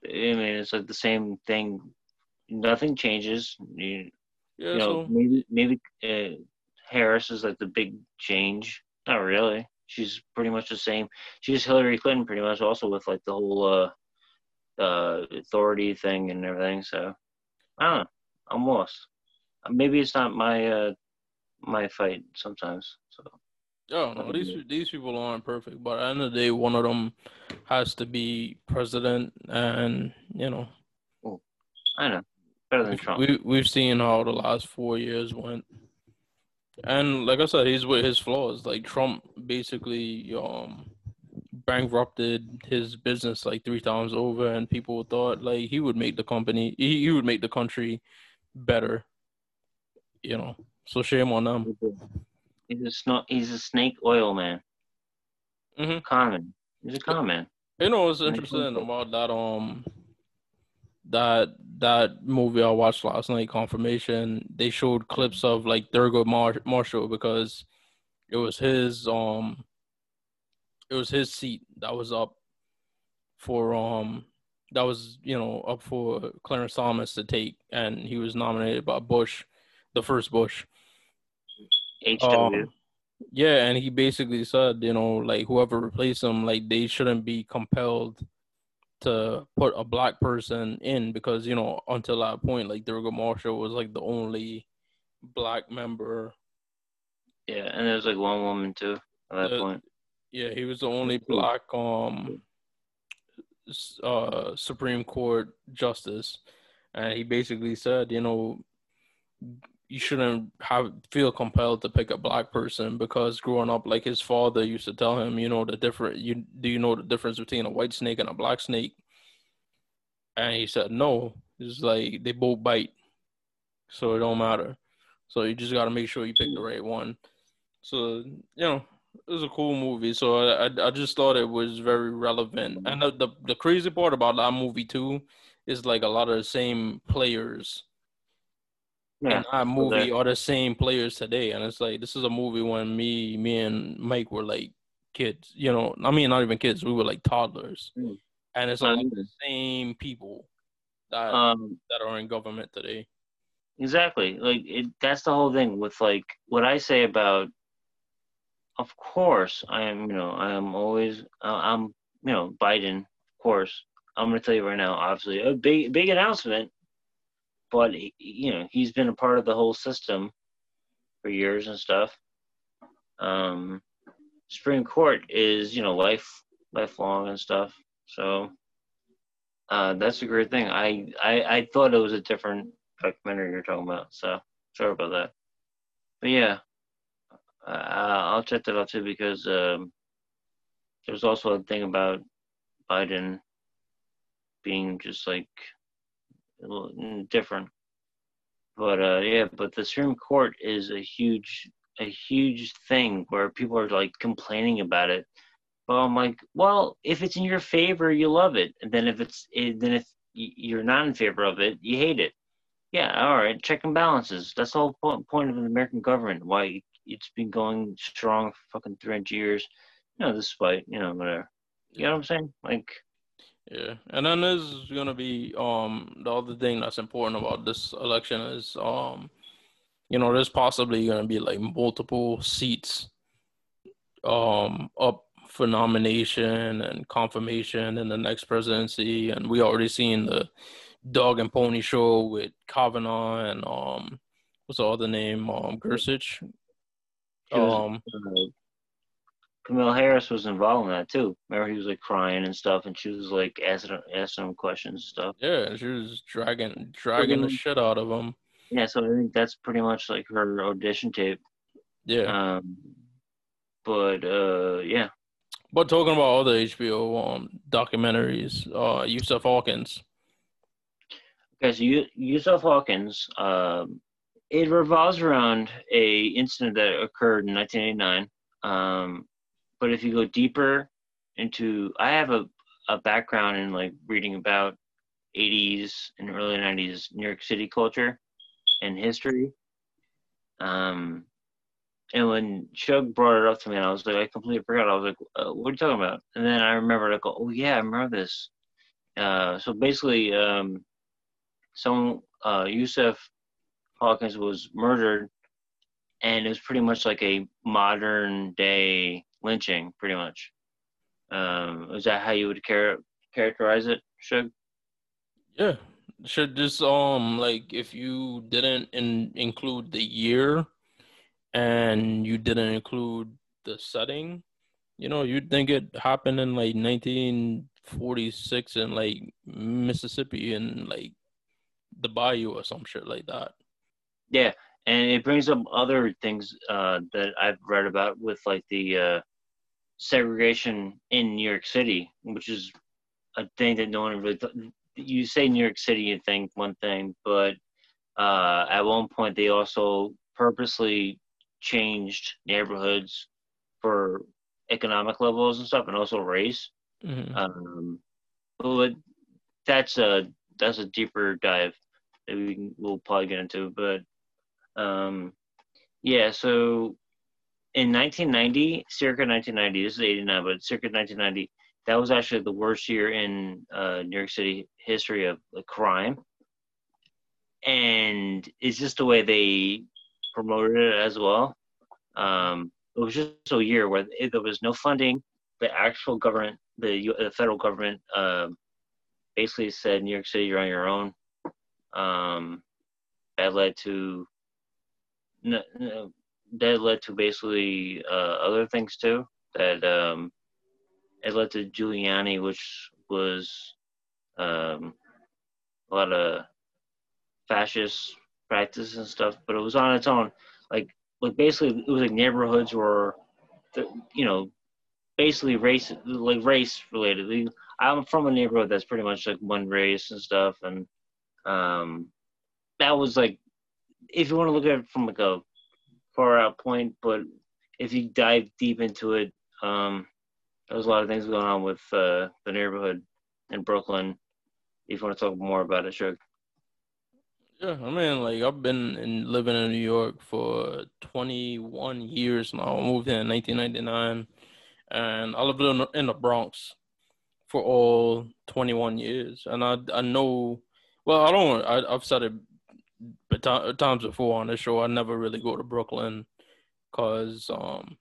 I mean, it's like the same thing. Nothing changes. You, yeah, you know, so... maybe maybe uh, Harris is like the big change. Not really. She's pretty much the same. She's Hillary Clinton, pretty much, also with like the whole uh, uh, authority thing and everything. So I don't know. I'm lost. Maybe it's not my uh, my fight sometimes. Oh no, these these people aren't perfect, but at the end of the day, one of them has to be president, and you know. Oh, I know better than Trump. We we've seen how the last four years went, and like I said, he's with his flaws. Like Trump basically um bankrupted his business like three times over, and people thought like he would make the company, he, he would make the country better. You know, so shame on them. He's a sno- he's a snake oil man. Mm-hmm. Common. He's a common. You know what's interesting about that um that that movie I watched last night, Confirmation. They showed clips of like Thurgood Mar- Marshall because it was his um it was his seat that was up for um that was you know up for Clarence Thomas to take, and he was nominated by Bush, the first Bush. HW. Um, yeah, and he basically said, you know, like whoever replaced him, like they shouldn't be compelled to put a black person in because you know until that point, like Thurgood Marshall was like the only black member. Yeah, and there was like one woman too at that uh, point. Yeah, he was the only black um uh Supreme Court justice, and he basically said, you know, you shouldn't have feel compelled to pick a black person because growing up like his father used to tell him you know the different you do you know the difference between a white snake and a black snake? And he said no it's like they both bite so it don't matter. So you just got to make sure you pick the right one. So you know it was a cool movie. So i i, just thought it was very relevant. And the, the the crazy part about that movie too is like a lot of the same players yeah. our movie are the same players today. And it's like this is a movie when me, me and Mike were like kids. You know, I mean, not even kids. We were like toddlers, mm. and it's like the same people that um, that are in government today. Exactly. Like it, that's the whole thing with like what I say about. Of course, I am. You know, I am always. Uh, I'm. You know, Biden. Of course, I'm gonna tell you right now. Obviously, a big big announcement, but you know he's been a part of the whole system for years and stuff. Um, Supreme Court is you know life lifelong and stuff. So uh, that's a great thing. I, I I thought it was a different documentary you're talking about. So sorry about that. But yeah, uh, I'll check that out too because um, there's also a thing about Biden being just like different. But uh, yeah, but the Supreme Court is a huge a huge thing where people are like complaining about it. Well, I'm like, well, if it's in your favor, you love it, and then if it's eh, then if you're not in favor of it, you hate it. Yeah, all right, check and balances. That's the whole point of the American government. Why it's been going strong for fucking 300 years. You know, despite you know whatever. You know what I'm saying? Like, yeah, and then there's gonna be um the other thing that's important about this election is um you know there's possibly gonna be like multiple seats um up for nomination and confirmation in the next presidency, and we already seen the dog and pony show with Kavanaugh and um what's the other name um Gorsuch. Um, uh, Kamala Harris was involved in that too. Remember, he was like crying and stuff, and she was like asking asking him questions and stuff. Yeah, she was dragging dragging the shit out of him. Yeah, so I think that's pretty much like her audition tape. Yeah. Um, but uh, yeah. But talking about other HBO um documentaries, uh, Yusuf Hawkins. Okay, so you, Yusuf Hawkins, um, it revolves around a incident that occurred in 1989. Um, but if you go deeper into, I have a, a background in like reading about 80s and early 90s New York City culture and history. Um, and when Chuck brought it up to me, and I was like, I completely forgot. I was like, uh, "What are you talking about?" And then I remembered, I go, "Oh yeah, I remember this." Uh, so basically, um, some uh, Yusuf Hawkins was murdered, and it was pretty much like a modern day lynching, pretty much. Um, is that how you would char- characterize it, Shug? Yeah, should just um like if you didn't in- include the year and you didn't include the setting, you know, you'd think it happened in like 1946 in like Mississippi and like the bayou or some shit like that. Yeah, and it brings up other things uh, that I've read about with like the uh, segregation in New York City, which is a thing that no one really. Th- you say New York City, you think one thing, but uh, at one point they also purposely changed neighborhoods for economic levels and stuff, and also race. Mm-hmm. Um, but that's a that's a deeper dive that we can, we'll probably get into. But um, yeah, so in 1990, circa 1990, this is 89, but circa 1990, that was actually the worst year in uh, New York City history of crime. And it's just the way they promoted it as well. Um, it was just a year where there was no funding. The actual government, the, the federal government, uh, basically said New York City, you're on your own. Um, that led to that led to basically uh, other things too. That um, it led to Giuliani, which was um, a lot of fascist practice and stuff, but it was on its own. Like, like basically, it was like neighborhoods were, you know, basically race, like race related. I'm from a neighborhood that's pretty much like one race and stuff, and um, that was like, if you want to look at it from like a far out point, but if you dive deep into it, um, there's a lot of things going on with uh, the neighborhood in Brooklyn. If you want to talk more about it, sure. Yeah, I mean, like I've been in, living in New York for 21 years now. I moved in 1999, and I lived in, in the Bronx for all 21 years. And I I know, well, I don't. I, I've said it times before on the show. I never really go to Brooklyn because um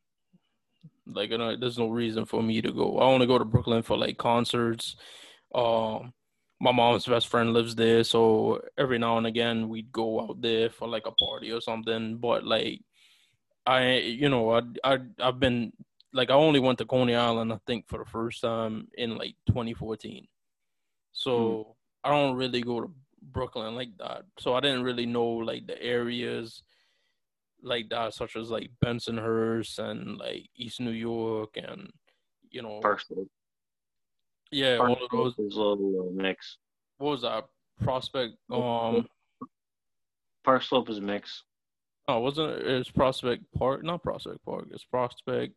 like you know, there's no reason for me to go. I only go to Brooklyn for like concerts Um, my mom's best friend lives there, so every now and again we'd go out there for like a party or something. But like, I, you know, I, I, I've been like I only went to Coney Island I think for the first time in like 2014. So mm. I don't really go to Brooklyn like that. So I didn't really know like the areas like that, such as like Bensonhurst and like East New York and you know Park Slope. Yeah, Park all of those. Is a little mix. What was that? Prospect. Um. Park Slope is a mix. Oh, wasn't it? It's Prospect Park, not Prospect Park. It's Prospect.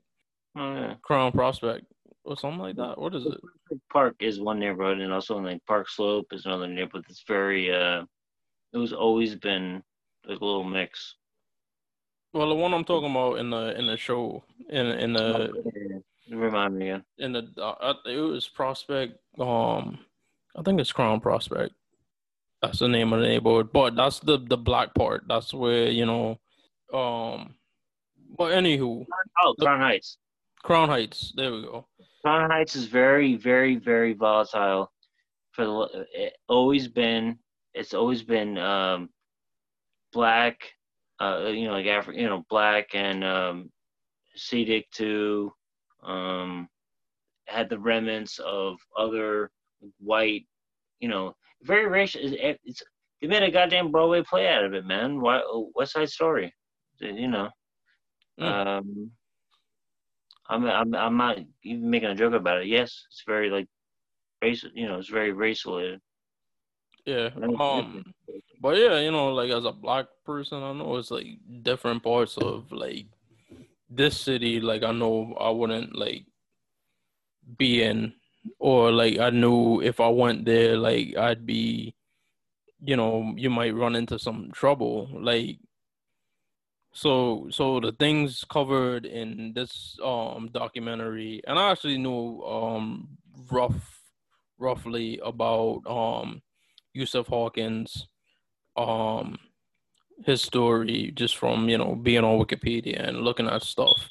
Oh yeah. Crown Prospect or something like that. What is it? Park is one neighborhood, and also like Park Slope is another neighborhood. It's very. uh It was always been like a little mix. Well, the one I'm talking about in the in the show in in the remind me again in the uh, it was Prospect. Um, I think it's Crown Prospect. That's the name of the neighborhood, but that's the the black part. That's where you know. Um, but anywho, oh, Crown Heights. Crown Heights. There we go. Crown Heights is very, very, very volatile. For the it always been, it's always been um, black uh, you know, like Afri- you know, black and um, Hasidic too. Um, had the remnants of other white, you know, very racial. It's, it's they made a goddamn Broadway play out of it, man. Why, West Side Story, you know. Mm. Um, I'm, I'm I'm not even making a joke about it. Yes, it's very like racial. You know, it's very racial. Yeah. Um. But yeah, you know, like as a black person, I know it's like different parts of like this city. Like I know I wouldn't like be in, or like I knew if I went there, like I'd be, you know, you might run into some trouble. Like so, so the things covered in this um documentary, and I actually knew um rough, roughly about um Yusuf Hawkins, um, his story just from you know being on Wikipedia and looking at stuff.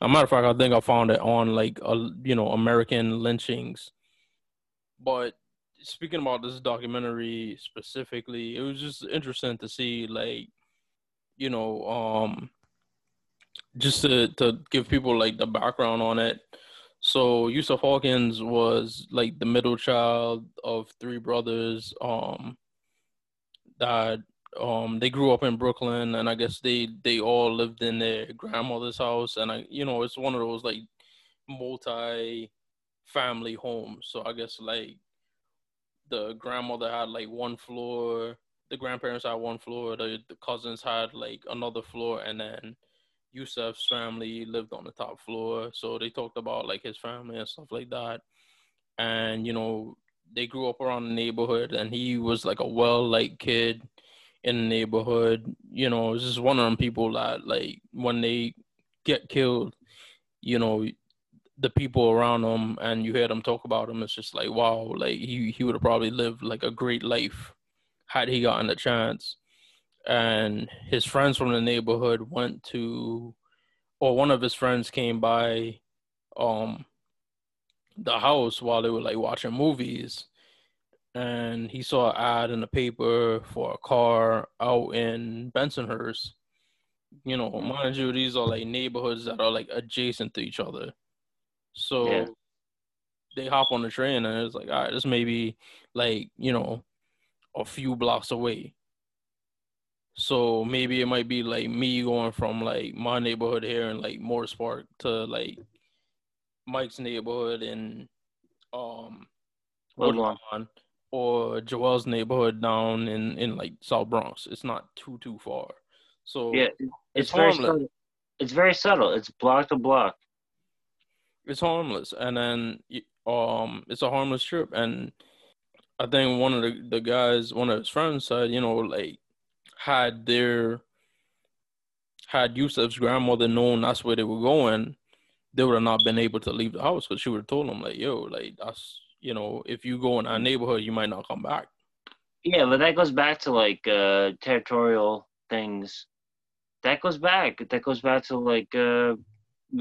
a matter of fact, I think I found it on like a, you know American lynchings. But speaking about this documentary specifically, it was just interesting to see like you know um just to to give people like the background on it so Yusuf Hawkins was like the middle child of three brothers. Um, that um they grew up in Brooklyn, and I guess they they all lived in their grandmother's house, and I you know it's one of those like multi family homes. So I guess like the grandmother had like one floor, the grandparents had one floor, the, the cousins had like another floor, and then Yusuf's family lived on the top floor, so they talked about like his family and stuff like that. And you know, they grew up around the neighborhood, and he was like a well-liked kid in the neighborhood. You know, it's just one of them people that like when they get killed, you know, the people around them and you hear them talk about him, it's just like wow, like he he would have probably lived like a great life had he gotten the chance and his friends from the neighborhood went to or one of his friends came by um the house while they were like watching movies and he saw an ad in the paper for a car out in Bensonhurst. You know, mind you, these are like neighborhoods that are like adjacent to each other. So yeah. they hop on the train and it's like, all right, this may be like, you know, a few blocks away. So maybe it might be like me going from like my neighborhood here in like Morris Park to like Mike's neighborhood in um Woodlawn or Joel's neighborhood down in in like South Bronx. It's not too too far. So yeah, it's, it's very subtle. It's very subtle. It's block to block. It's harmless, and then um, it's a harmless trip. And I think one of the the guys, one of his friends said, you know, like had their had Yusuf's grandmother known that's where they were going, they would have not been able to leave the house because she would have told them like, "Yo, like that's you know, if you go in our neighborhood, you might not come back." Yeah, but that goes back to like uh territorial things. That goes back. That goes back to like uh,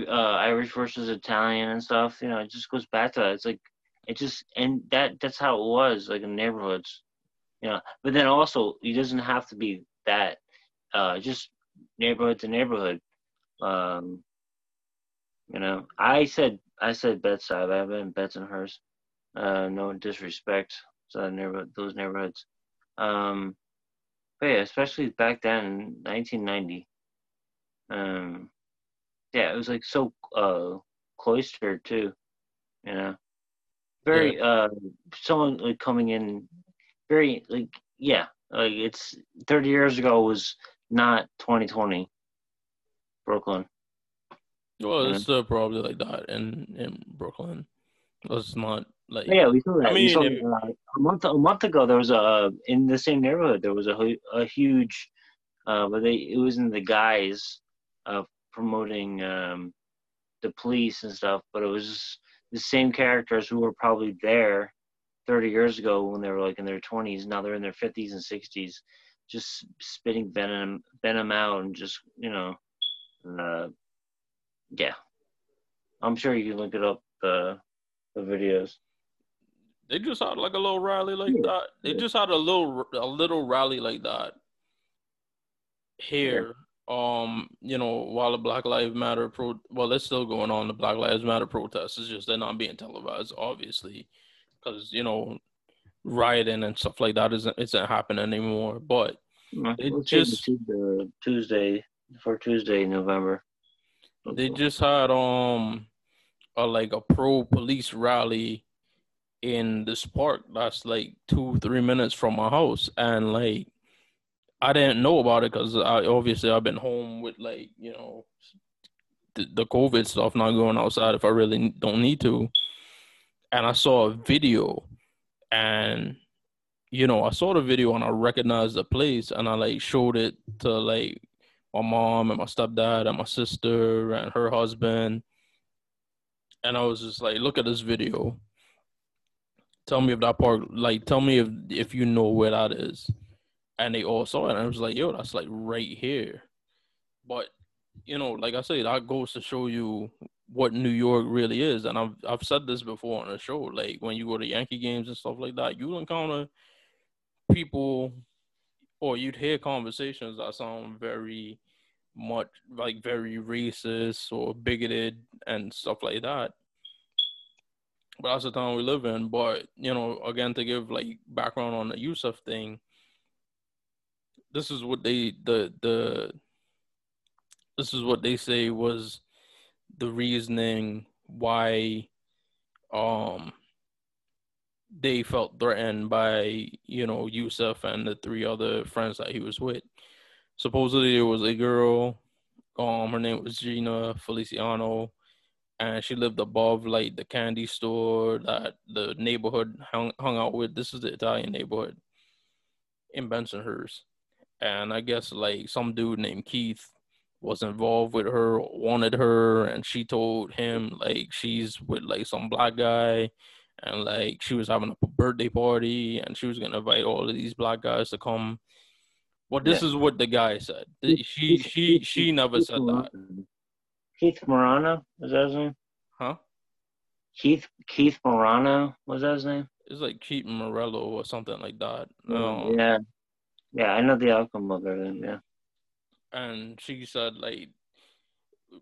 uh Irish versus Italian and stuff. You know, it just goes back to that. It's like it just and that that's how it was like in neighborhoods, you know. But then also, it doesn't have to be that. Uh, just neighborhood to neighborhood. Um, you know, I said I said Bed-Stuy. I haven't Bensonhurst. Uh, no disrespect to neighborhood, those neighborhoods. Um, but yeah, especially back then in 1990. Um, yeah, it was like so uh cloistered too. You know, very uh someone like coming in, very like yeah, like it's 30 years ago was not 2020 Brooklyn. Well, it's still probably like that in in Brooklyn. It's not like yeah, we saw that. I mean, saw, if, uh, a month a month ago there was a in the same neighborhood there was a a huge, uh, but they it was in the guise of promoting um, the police and stuff, but it was the same characters who were probably there 30 years ago when they were like in their 20s. Now they're in their 50s and 60s, just spitting venom venom out and just you know, uh, yeah. I'm sure you can look it up the the videos. They just had like a little rally like yeah. that. They yeah. just had a little a little rally like that here. Um, you know, while the Black Lives Matter pro well, it's still going on. The Black Lives Matter protests. It's just they're not being televised, obviously, because you know, rioting and stuff like that isn't isn't happening anymore. But it we'll just Tuesday for Tuesday, November. They just had um a like a pro police rally in this park that's like two three minutes from my house and like i didn't know about it because i obviously i've been home with like you know the, the covid stuff not going outside if i really don't need to and i saw a video and you know i saw the video and i recognized the place and i like showed it to like my mom and my stepdad and my sister and her husband and I was just like, look at this video. Tell me if that park, like, tell me if if you know where that is. And they all saw it, and I was like, yo, that's like right here. But you know, like I say, that goes to show you what New York really is. And I've I've said this before on the show. Like when you go to Yankee games and stuff like that, you'll encounter people or you'd hear conversations that sound very much like very racist or bigoted and stuff like that. But that's the town we live in. But you know, again, to give like background on the Yusuf thing, this is what they the the this is what they say was the reasoning why um they felt threatened by you know Yusuf and the three other friends that he was with supposedly there was a girl, um, her name was Gina Feliciano, and she lived above like the candy store that the neighborhood hung hung out with. This is the Italian neighborhood in Bensonhurst, and I guess like some dude named Keith was involved with her, wanted her, and she told him like she's with like some black guy, and like she was having a birthday party, and she was gonna invite all of these black guys to come well, this yeah. is what the guy said. She she she never said that. Keith Morano was that his name? Huh? Keith Keith Morano was that his name? It's like Keith Morello or something like that. Um, yeah, yeah, I know the outcome of everything. Yeah. And she said like,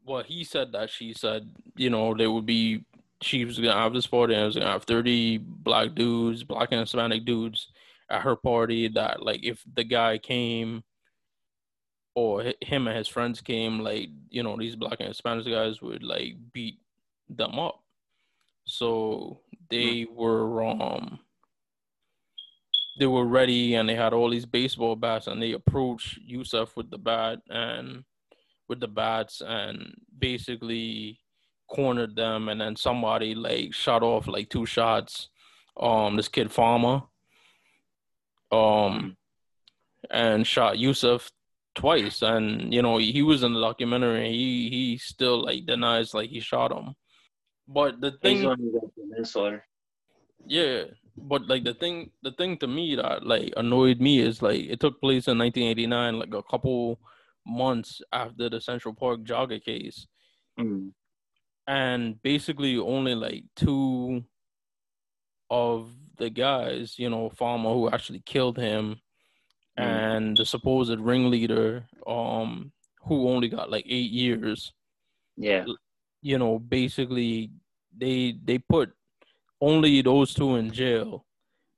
well, he said that she said you know there would be she was gonna have this party and it was gonna have thirty black dudes, black and Hispanic dudes at her party that like if the guy came or him and his friends came, like you know these black and Spanish guys would like beat them up. So they mm-hmm. were um they were ready and they had all these baseball bats and they approached Yusuf with the bat and with the bats and basically cornered them and then somebody like shot off like two shots. Um this kid Fama um, and shot Yusuf twice. And you know, he was in the documentary. he he still like denies like he shot him. But the thing, He's on the is, yeah. But like the thing, the thing to me that like annoyed me is like it took place in 1989, like a couple months after the Central Park jogger case, mm. and basically only like two of the guys, you know, Fama who actually killed him Mm. and the supposed ringleader, um, who only got like eight years. Yeah. You know, basically they they put only those two in jail.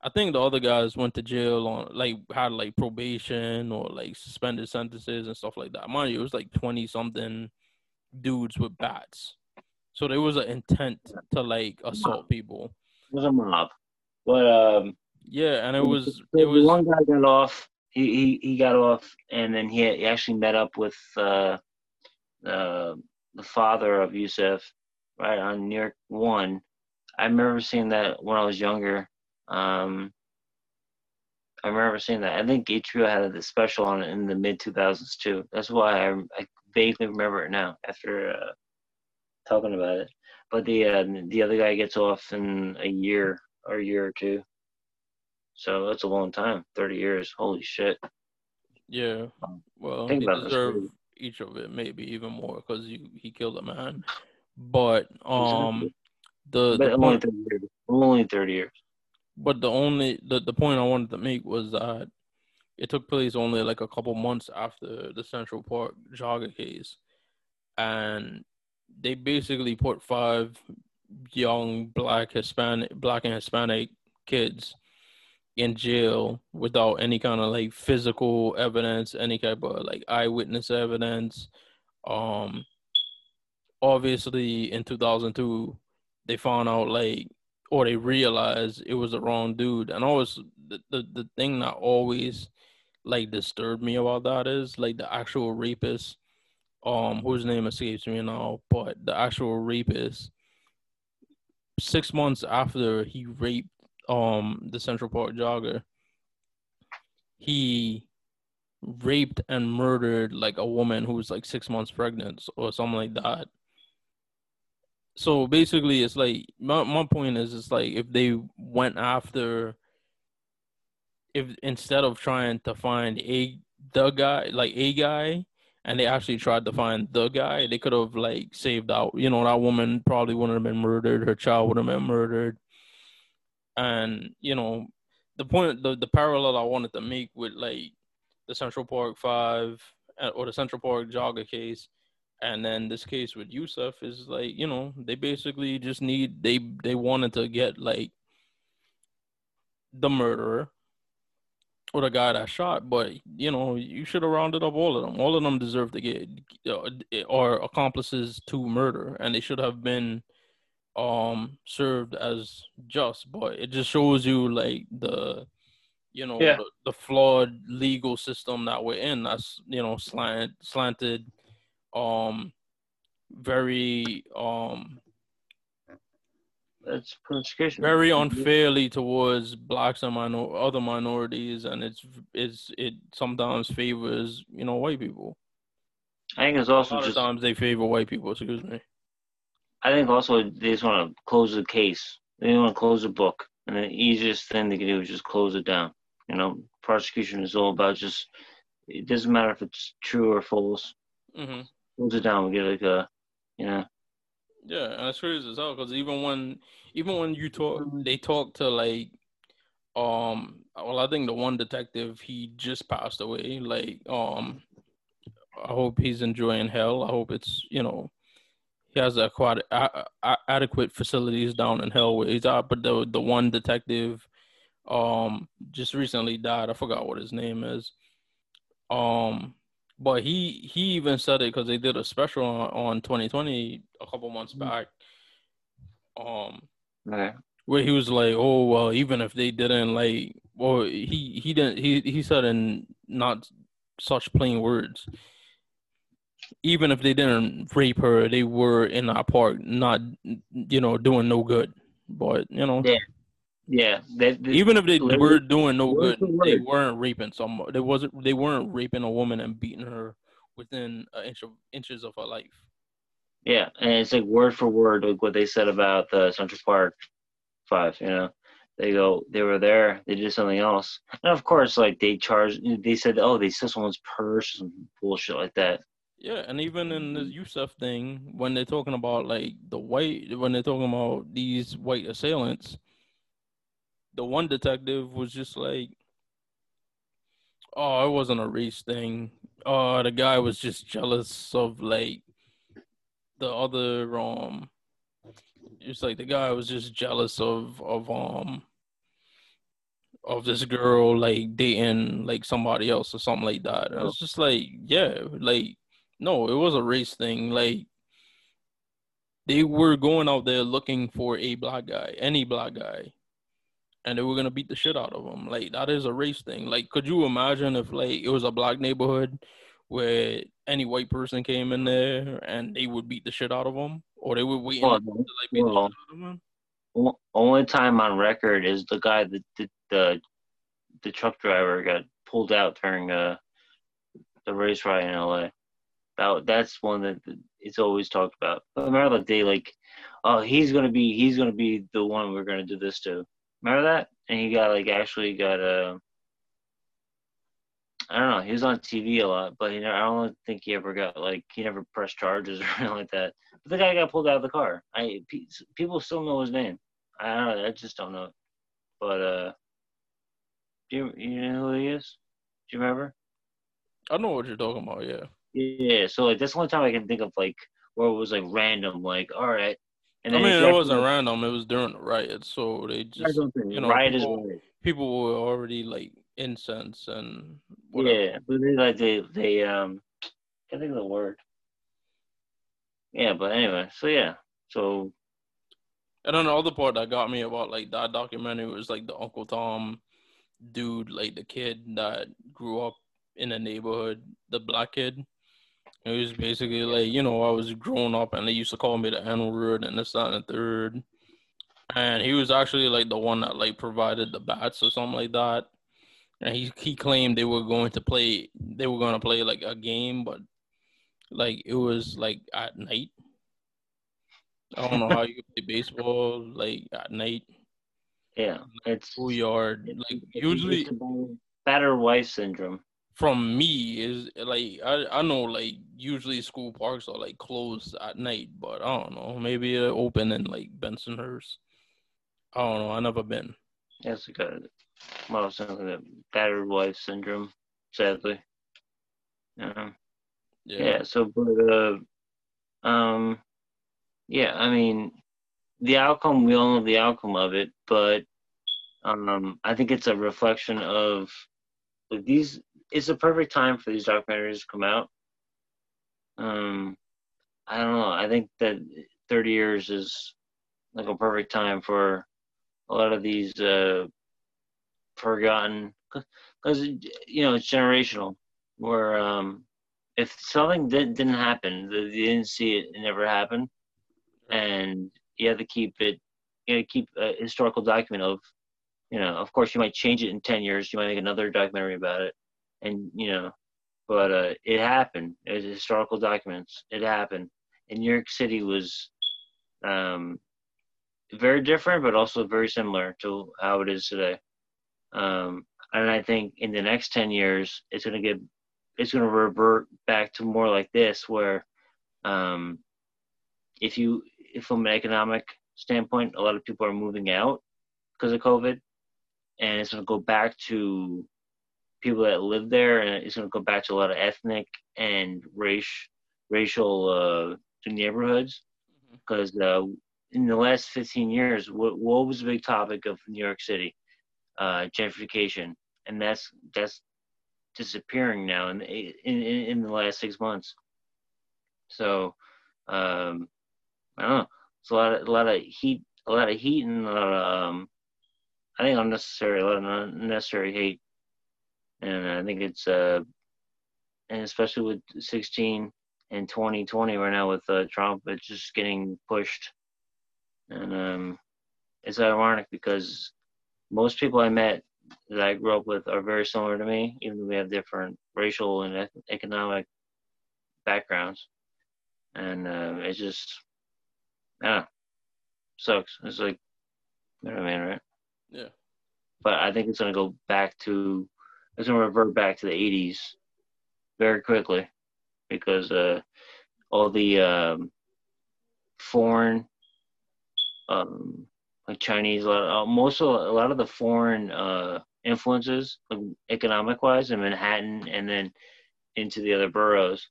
I think the other guys went to jail on like had like probation or like suspended sentences and stuff like that. Mind you, it was like twenty something dudes with bats. So there was an intent to like assault people. It was a mob. But um Yeah, and it was it was one guy got off. He, he he got off and then he, he actually met up with uh uh the father of Yusuf right on New York one. I remember seeing that when I was younger. Um I remember seeing that. I think HBO had a special on it in the mid 2000s too. That's why I, I vaguely remember it now after uh, talking about it. But the uh, the other guy gets off in a year or a year or two. So that's a long time, 30 years. Holy shit. yeah. Well, Think he about this, deserved each of it, maybe even more, because he he killed a man. But um, the, But the only point, 30 years. Only 30 years. but the only the, the point I wanted to make was that it took place only like a couple months after the Central Park jogger case, and they basically put five young black Hispanic black and Hispanic kids in jail without any kind of like physical evidence, any type of like eyewitness evidence. Um, obviously in 2002, they found out like or they realized it was the wrong dude, and always the the, the thing that always like disturbed me about that is like the actual rapist, um, whose name escapes me now, but the actual rapist. Six months after he raped um the Central Park jogger, he raped and murdered like a woman who was like six months pregnant or something like that. So basically, it's like my my point is, it's like if they went after, if instead of trying to find a the guy like a guy, and they actually tried to find the guy, they could have like saved out. You know, that woman probably wouldn't have been murdered. Her child would have been murdered. And you know, the point, the the parallel I wanted to make with like the Central Park Five uh, or the Central Park jogger case, and then this case with Yusuf is like you know they basically just need they they wanted to get like the murderer or the guy that shot, but you know you should have rounded up all of them. All of them deserve to get uh, or accomplices to murder, and they should have been um served as just. But it just shows you like the you know Yeah. the, the flawed legal system that we're in. That's you know slant slanted, um, very um That's persecution. very unfairly towards blacks and minor other minorities, and it's it's it sometimes favors you know white people. I think it's also just. times they favor white people. Excuse me. I think also they just want to close the case. They want to close the book, and the easiest thing they can do is just close it down. You know, prosecution is all about just. It doesn't matter if it's true or false. hmm Close it down. Get like a, you know. Yeah, and it's crazy as hell because even when even when you talk, they talk to like, um, well, I think the one detective he just passed away. Like, um, I hope he's enjoying hell. I hope it's you know, he has a, a, adequate facilities down in hell where he's at. But the the one detective, um, just recently died. I forgot what his name is. Um, but he he even said it because they did a special on, on 2020 a couple months Mhm. back. Um, Okay. where he was like, "Oh well, even if they didn't like, well, he he didn't he he said in not such plain words. Even if they didn't rape her, they were in our park, not you know doing no good. But you know, Yeah. Yeah. They, they, even if they were doing no good, they weren't raping someone. They wasn't. They weren't raping a woman and beating her within an inch of inches of her life. Yeah, and it's like word for word like what they said about the Central Park Five. You know, they go, they were there, they did something else, and of course, like they charged, they said, oh, they stole someone's purse, some bullshit like that. Yeah, and even in the Yusuf thing, when they're talking about like the white, when they're talking about these white assailants, the one detective was just like, oh, it wasn't a race thing. Oh, the guy was just jealous of like the other um. It's like the guy was just jealous of of um of this girl like dating like somebody else or something like that. And was just like, yeah, like no, it was a race thing. Like they were going out there looking for a black guy, any black guy, and they were gonna beat the shit out of them. Like that is a race thing. Like, could you imagine if like it was a black neighborhood where any white person came in there and they would beat the shit out of them, or they would wait well, to like beat well, the shit out of them? only time on record is the guy that the the, the truck driver got pulled out during uh, the race riot in LA. That that's one that it's always talked about. But remember that day, like, oh, he's gonna be he's gonna be the one we're gonna do this to. Remember that? And he got like actually got a. Uh, don't know. He was on TV a lot, but you know, I don't think he ever got like he never pressed charges or anything like that. But the guy got pulled out of the car. I people still know his name. I don't know. I just don't know. But uh, do you, you know who he is? Do you remember? I know what you're talking about. Yeah. Yeah. So like that's the only time I can think of like where it was like random. Like all right. And I mean, it wasn't random. It was during the riot, so they just you know riot people, is people were already like incensed and whatever. yeah, but they like they they um can't think of the word. Yeah, but anyway, so yeah, so and then the other part that got me about like that documentary was like the Uncle Tom dude, like the kid that grew up in the neighborhood, the black kid. It was basically like, you know, I was growing up and they used to call me the N word and this, that, and the third. And he was actually like the one that like provided the bats or something like that. And he he claimed they were going to play they were gonna play like a game, but like it was like at night I don't know how you play baseball like at night. Yeah, it's schoolyard. Like usually, batter wife syndrome. From me is like I I know like usually school parks are like closed at night, but I don't know. Maybe they're open in like Bensonhurst. I don't know. I never been. That's got well something that battered wife syndrome. Sadly. Yeah. Yeah. yeah so, but uh, um, yeah, I mean, the outcome, we all know the outcome of it, but um, I think it's a reflection of like, these. It's a perfect time for these documentaries to come out. Um, I don't know. I think that 30 years is like a perfect time for a lot of these uh, forgotten, because you know it's generational. Where um, if something didn't, didn't happen, you didn't see it, it never happened and you have to keep it you know keep a historical document of you know of course you might change it in 10 years you might make another documentary about it and you know but uh, it happened. Was historical documents it happened. And new york city was um, very different but also very similar to how it is today. Um, and i think in the next 10 years it's going to get it's going to revert back to more like this where um, if you if from an economic standpoint, a lot of people are moving out because of COVID, and it's going to go back to people that live there, and it's going to go back to a lot of ethnic and race, racial uh, neighborhoods. Because mm-hmm. uh, in the last 15 years, what, what was the big topic of New York City? Uh, gentrification, and that's that's disappearing now in in in, in the last six months. So um, I don't know. It's a lot of a lot of heat, a lot of heat, and a lot of um, I think unnecessary, a lot of unnecessary hate, and I think it's uh, and especially with 16 and 2020 right now with uh, Trump, it's just getting pushed, and um, it's ironic because most people I met that I grew up with are very similar to me, even though we have different racial and economic backgrounds, and uh, it's just yeah, sucks. It's like, you know what I mean, right? Yeah. But I think it's gonna go back to, it's gonna revert back to the '80s very quickly because uh, all the um, foreign um, like Chinese. A lot, uh, most of a lot of the foreign uh, influences, like economic wise, in Manhattan, and then into the other boroughs.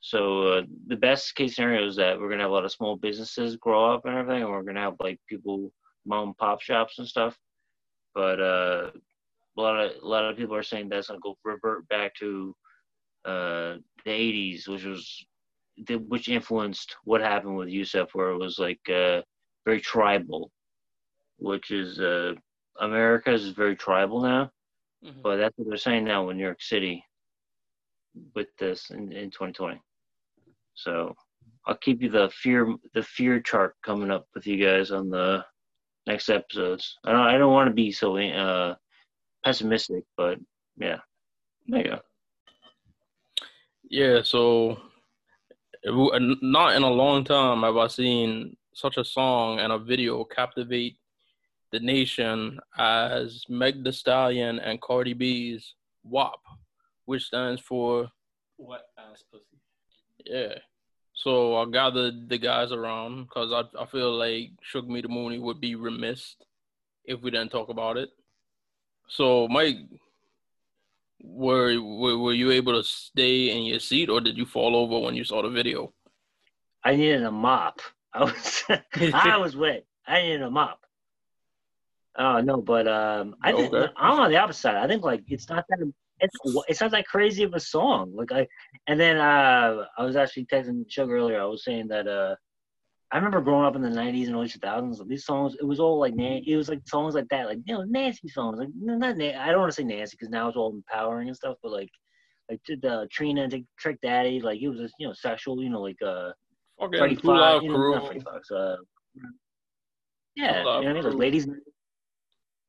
So uh, the best case scenario is that we're gonna have a lot of small businesses grow up and everything, and we're gonna have like people mom and pop shops and stuff. But uh, a lot of a lot of people are saying that's gonna go revert back to uh, the '80s, which was the, which influenced what happened with Yusuf, where it was like uh, very tribal, which is uh, America is very tribal now. Mm-hmm. But that's what they're saying now in New York City with this in, in 2020. So I'll keep you the fear the fear chart coming up with you guys on the next episodes. I don't I don't want to be so uh, pessimistic, but yeah, there you go. Yeah, so not in a long time have I seen such a song and a video captivate the nation as Meg Thee Stallion and Cardi B's WAP, which stands for Wet Ass Pussy. Yeah. So I gathered the guys around because I, I feel like Shook Me the Mooney would be remiss if we didn't talk about it. So, Mike, were, were were you able to stay in your seat, or did you fall over when you saw the video? I needed a mop. I was I was wet. I needed a mop. Oh no, but um, I think okay. I'm on the opposite side. I think like it's not that it's it's not that crazy of a song. Like I, and then uh, I was actually texting Sugar earlier. I was saying that uh, I remember growing up in the '90s and early 2000s. These songs, it was all like it was like songs like that, like you know, Nancy songs. Like not I don't want to say Nancy because now it's all empowering and stuff, but like like the Trina and Trick Daddy, like it was just you know sexual, you know, like uh, okay, Freddie Fox, you know, Freddie Fox, uh, yeah, you know what I mean, like ladies,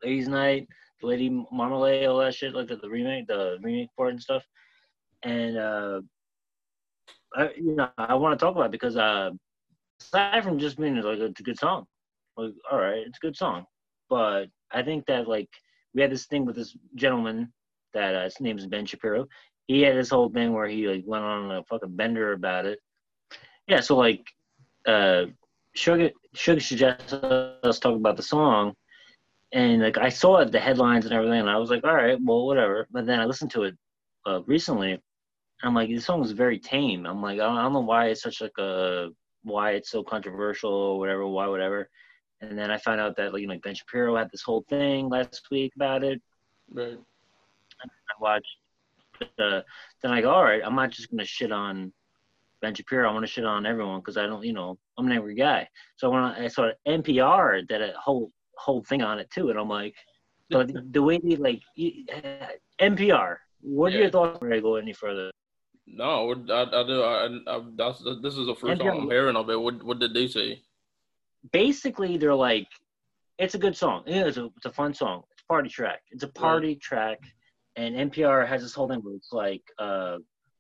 ladies night, Lady Marmalade, all that shit, like the, the remake, the remake part and stuff, and uh, I you know I want to talk about it because uh aside from just being like it's a good song, like all right, it's a good song, but I think that like we had this thing with this gentleman that uh, his name is Ben Shapiro. He had this whole thing where he like went on a fucking bender about it. Yeah, so like uh Sugar Sugar suggested us talk about the song and like I saw the headlines and everything and I was like, all right, well whatever. But then I listened to it uh, recently I'm like, this song is very tame. I'm like, I don't know why it's such like a why it's so controversial or whatever, why whatever. And then I found out that like you know Ben Shapiro had this whole thing last week about it. Right. I watched. Uh, then I go, all right, I'm not just gonna shit on Ben Shapiro. I want to shit on everyone because I don't, you know, I'm an angry guy. So when I, I saw NPR did a whole whole thing on it too, and I'm like, the, way they like uh, NPR. What are yeah. your thoughts before I go any further? No, I, I do. I, I, that's this is the first time I'm hearing of it. What what did they say? Basically, they're like, it's a good song. Yeah, it's a it's a fun song. It's a party track. It's a party right. track, and NPR has this whole thing where it's like, uh,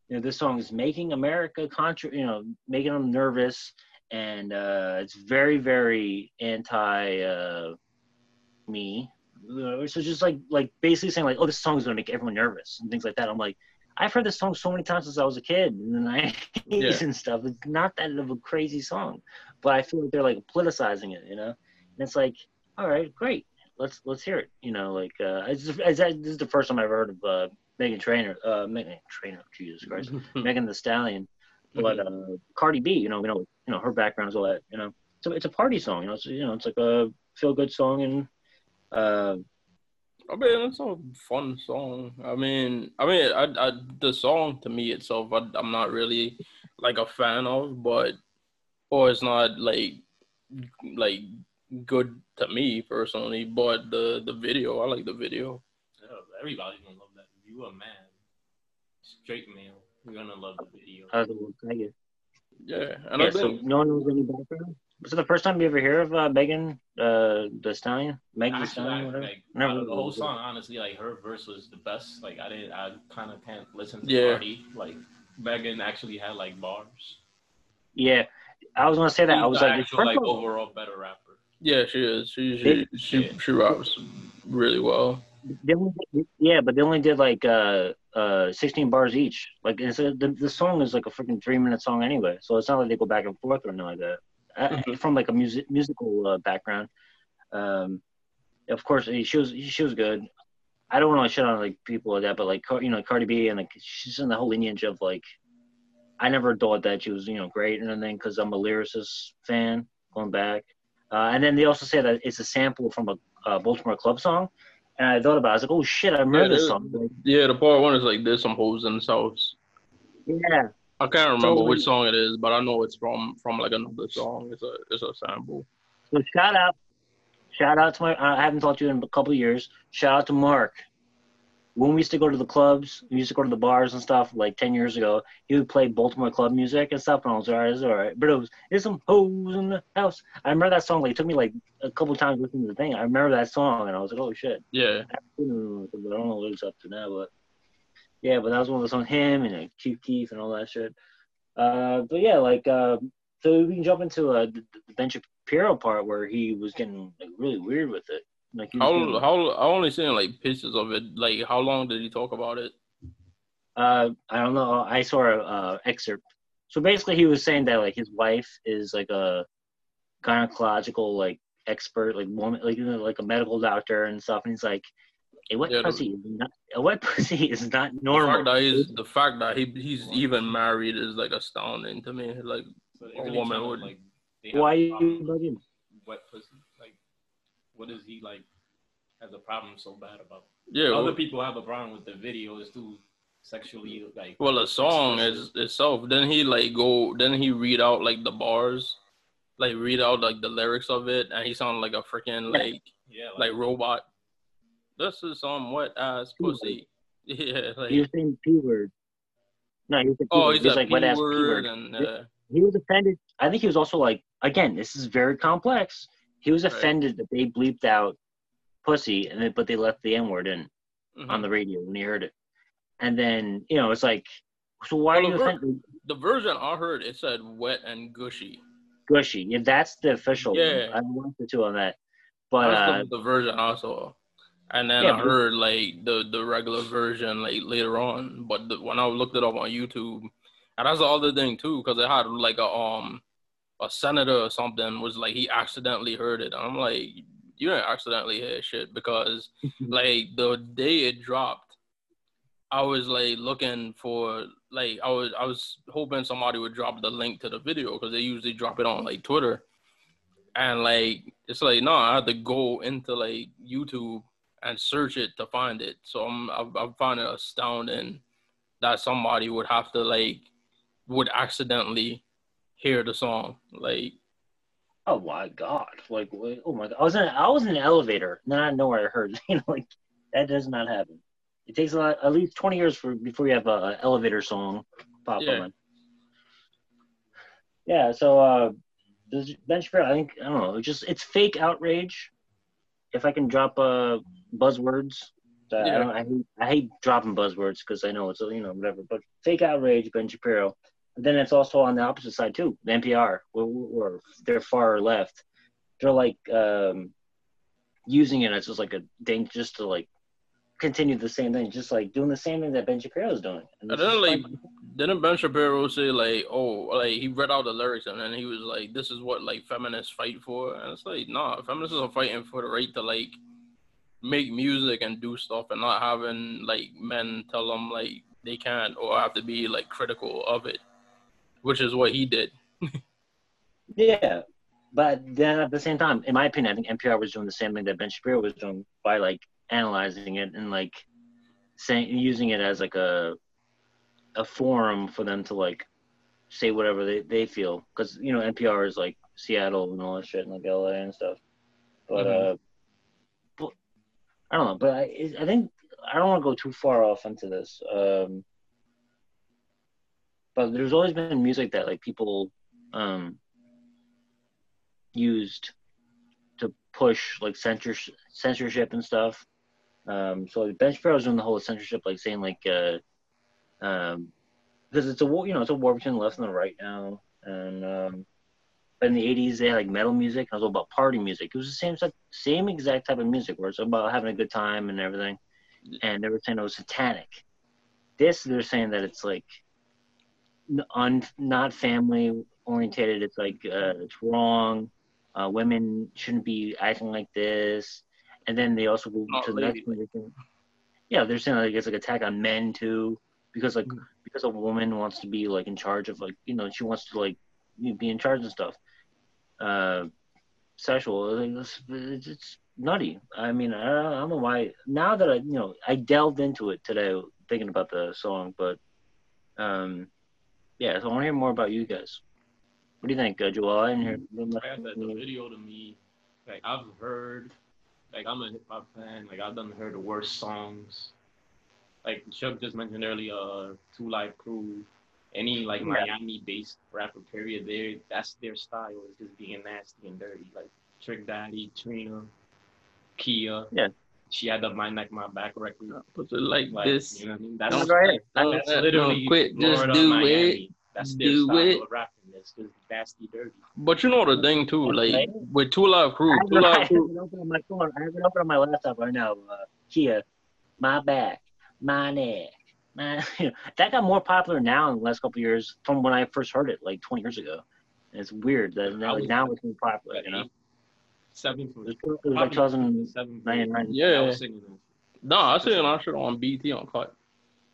you know, this song is making America contra, you know, making them nervous, and uh, it's very very anti uh, me. So just like like basically saying like, oh, this song is gonna make everyone nervous and things like that. I'm like, I've heard this song so many times since I was a kid in the nineties yeah. and stuff. It's not that of a crazy song, but I feel like they're like politicizing it, you know. And it's like, all right, great, let's let's hear it. You know, like uh, it's, it's, this is the first time I've heard of uh, Meghan Trainor, uh, Megan Trainor, Jesus Christ, Megan Thee Stallion, but uh, Cardi B. You know, you know, you know her background is all that. You know, so it's a party song. You know, it's you know, it's like a feel good song and. Uh, I mean, it's a fun song. I mean, I mean, I, I the song to me itself, I, I'm not really like a fan of, but or it's not like like good to me personally. But the the video, I like the video. Yeah, everybody's gonna love that. If you a man, straight male, you're gonna love the video. I was Yeah, and yeah, so no one knows any background. Was it the first time you ever hear of uh, Megan uh, the Stallion? Megan Thee Stallion, whatever. Meg, Never the whole song, honestly, like her verse was the best. Like I didn't, I kind of can't listen to yeah. Cardi. Like Megan actually had like bars. Yeah, I was gonna say that. She's I was like, actual, like overall better rapper. Yeah, she is. She she she, yeah. she raps really well. Did, yeah, but they only did like uh uh 16 bars each. Like it's a, the the song is like a freaking three minute song anyway, so it's not like they go back and forth or anything like that. Uh, mm-hmm. from like a music musical uh, background. Um, of course, she was she was good. I don't want to shit on like people like that, but like you know Cardi B and like she's in the whole lineage of like I never thought that she was you know great and anything because I'm a lyricist fan going back. Uh, and then they also say that it's a sample from a, a Baltimore club song. And I thought about it. I was like, oh shit, I remember Yeah, this song. Yeah, the part one is like there's some hoes in this house. yeah. I can't remember So- which song it is, but I know it's from from like another song. It's a it's a sample. So shout out, shout out to my. I haven't talked to you in a couple of years. Shout out to Mark. When we used to go to the clubs, we used to go to the bars and stuff. Like ten years ago, he would play Baltimore club music and stuff, and I was alright, it's alright. But it was there's some hoes in the house. I remember that song. Like it took me like a couple of times listening to the thing. I remember that song, and I was like, oh shit. Yeah, I don't know what it's up to now, but yeah, but that was one of the songs. Him and like, Chief Keef and all that shit. Uh, but yeah, like uh, so we can jump into uh, the, the Ben Shapiro part where he was getting like really weird with it. Like how getting- how I only seen like pictures of it. Like how long did he talk about it? uh, I don't know. I saw a uh, excerpt. So basically, he was saying that like his wife is like a gynecological like expert, like woman, like you know, like a medical doctor and stuff. And he's like, a wet Yeah, the- pussy is not a wet pussy is not The normal. fact that he's the fact that he he's even married is like astounding to me. Like So A woman would- like Why a you bugging? wet pussy? Like, what is he like? Has a problem so bad about? yeah, Other well, people have a problem with the videos too, sexually like. well the song explicit. is itself. Then he like go. Then he read out like the bars, like read out like the lyrics of it, and he sounded like a freaking Yeah. like like robot. This is some wet ass pussy. Yeah, like was saying P word. No, he was oh, he's He like wet ass P word and uh, He was offended. I think he was also like, again, this is very complex. He was Right. offended that they bleeped out pussy, and then, but they left the N word in mhm. on the radio when he heard it. And then you know, it's like, so why Well, are you ver- offended? the version I heard it said wet and gushy. Gushy. Yeah, that's the official. Yeah. one. I watched the two on that. But uh, the, the version I saw. And then Yeah, I heard like the the regular version like later on. But the, when I looked it up on YouTube, and that's the other thing too, because it had like a um a senator or something was like he accidentally heard it. I'm like, you didn't accidentally hear shit because like the day it dropped, I was like looking for like I was I was hoping somebody would drop the link to the video because they usually drop it on like Twitter, and like it's like no, I had to go into like YouTube and search it to find it. So I'm I, I find it astounding that somebody would have to like would accidentally hear the song like oh my god, like wait, oh my god, I was in I was in an elevator, and then I know where I heard. You know, like that does not happen. It takes a lot, at least twenty years for before you have a, a elevator song pop Yeah. on. Yeah. So uh, Ben Shapiro, I think I don't know. It's just it's fake outrage. If I can drop uh buzzwords, that I, don't, I hate I hate dropping buzzwords because I know it's you know whatever. But fake outrage, Ben Shapiro. And then it's also on the opposite side too, the NPR, where they're far left. They're like um, using it as just like a thing, just to like continue the same thing, just like doing the same thing that Ben Shapiro is doing. And And it's then just like didn't Ben Shapiro say like oh like he read out the lyrics and then he was like this is what like feminists fight for and it's like nah feminists are fighting for the right to like make music and do stuff and not having like men tell them like they can't or have to be like critical of it, which is what he did. Yeah, but then at the same time, in my opinion, I think NPR was doing the same thing that Ben Shapiro was doing by like analyzing it and like saying using it as like a a forum for them to like say whatever they, they feel because you know NPR is like Seattle and all that shit and like LA and stuff. But Mhm. uh, I don't know. But I I think I don't want to go too far off into this. Um, but there's always been music that like people um used to push like censorship censorship and stuff. Um, so Ben Shapiro's doing the whole censorship, like saying like, uh, um, because it's a war, you know, it's a war between the left and the right now. And um, but in the '80s they had like metal music. and it was all about party music. It was the same same exact type of music where it's about having a good time and everything. And they were saying it was satanic. This they're saying that it's like un, not family orientated. It's like uh, it's wrong. uh, women shouldn't be acting like this, and then they also go Not to the next one. Yeah, they're saying like it's like attack on men too, because like Mm. because a woman wants to be like in charge of like you know she wants to like be in charge and stuff. Uh, sexual, it's, it's, nutty. I mean, I, I don't know why. Now that I you know I delved into it today, thinking about the song, but um, yeah. So I want to hear more about you guys. What do you think, uh, Joel? I didn't hear. Like I said, the video to me, like I've heard, like I'm a hip hop fan. Like I've done heard the worst songs. Like Chuck just mentioned earlier, uh, Two Live Crew, any like Yeah. Miami-based rapper period. They that's their style is just being nasty and dirty. Like Trick Daddy, Trina, Khia. Yeah. She had the mind Neck My Back record. Put it like, Like, this. You know what I mean? That's, Don't go ahead. Don't- that's don't literally quit, just do Miami. it. That's their Do style it. of rapping. It's just nasty, dirty. But you know the thing too, like with Two Live Crew, I Two have, it, I Live have Crew, it open on my phone. I have it open on my laptop right now. Uh, Khia, my back, my neck, my. You know, that got more popular now in the last couple of years from when I first heard it, like 20 years ago. And it's weird that now, like, now it's more popular. You know, eight, seventh, it was, it was like 2000. seventh, 99. Yeah. I was singing it. no, I seen that shit on BET Uncut.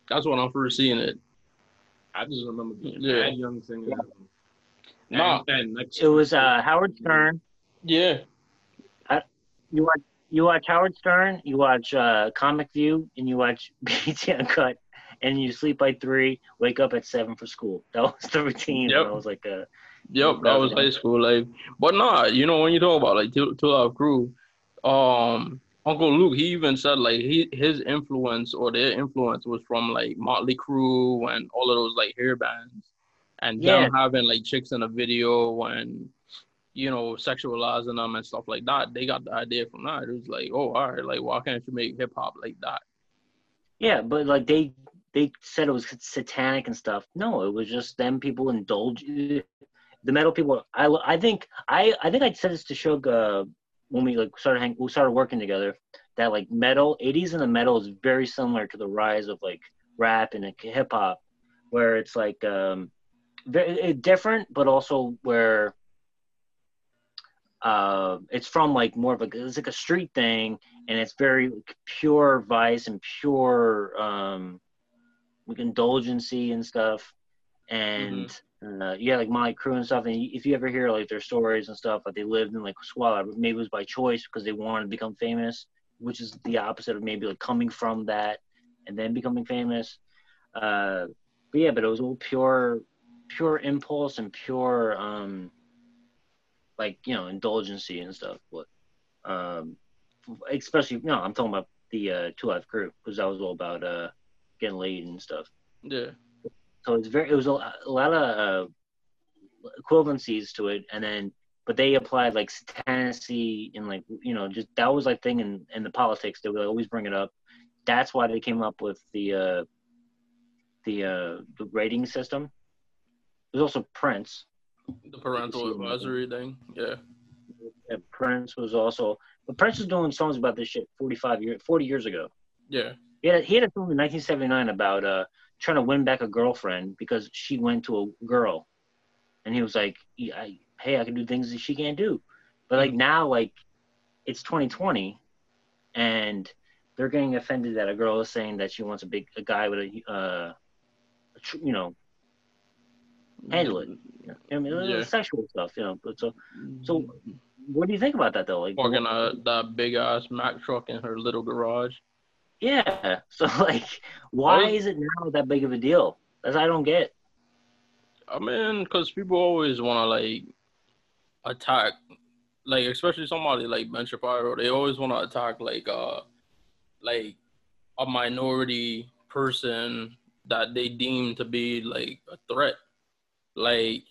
That's when I'm first seeing it. I just remember being Yeah. mad young singing. Yeah. it. Nah. And, and like, It was uh, Howard Stern. Yeah, You watch you watch Howard Stern. You watch uh, Comic View, and you watch BET Uncut. And you sleep by three, wake up at seven for school. That was the routine. Yep. I was like, a. Yep, that was high school life. But nah, you know when you talk about like Two Live Crew, um, Uncle Luke, he even said like he his influence or their influence was from like Motley Crue and all of those like hair bands, and them having like chicks in a video and you know sexualizing them and stuff like that. They got the idea from that. It was like, oh, all right, like why can't you make hip hop like that? Yeah, but like they they said it was satanic and stuff. No, it was just them people indulge. The metal people. I I think I I think I said this to Shug uh, when we like started hang, we started working together. That like metal, 80s and the metal is very similar to the rise of like rap and like, hip hop, where it's like um very different, but also where uh, it's from like more of a it's like a street thing, and it's very pure vice and pure um, like indulgency and stuff. And uh, yeah, like Motley Crue and stuff. And if you ever hear like their stories and stuff, like they lived in like squalor, maybe it was by choice because they wanted to become famous, which is the opposite of maybe like coming from that and then becoming famous. Uh, but yeah, but it was all pure, pure impulse and pure, um, like you know, indulgency and stuff. But um, especially, no, I'm talking about the uh, Two Live Crew because that was all about uh, getting laid and stuff. Yeah, So it's very, it was a, a lot of uh, equivalencies to it, and then but they applied like satanacy and like you know just that was like thing in in the politics they would always bring it up. That's why they came up with the uh, the uh, the rating system. There's also Prince. the parental advisory thing. Yeah, And Prince was also, but Prince was doing songs about this shit 45 years, 40 years ago. yeah, He had, he had a film in 1979 about uh, trying to win back a girlfriend because she went to a girl, and he was like, "Yeah, I, "Hey, I can do things that she can't do," but like now, like it's 2020, and they're getting offended that a girl is saying that she wants a big a guy with a, uh, a tr- you know, handle it. You know? I mean, Yeah. sexual stuff, you know. But so, so what do you think about that though? Like, Walking uh, that big ass Mack truck in her little garage. Yeah. So like, why is it now that big of a deal? That's I don't get. I mean, because people always want to like attack, like especially somebody like Ben Shapiro. They always want to attack like uh, like a minority person that they deem to be like a threat. Like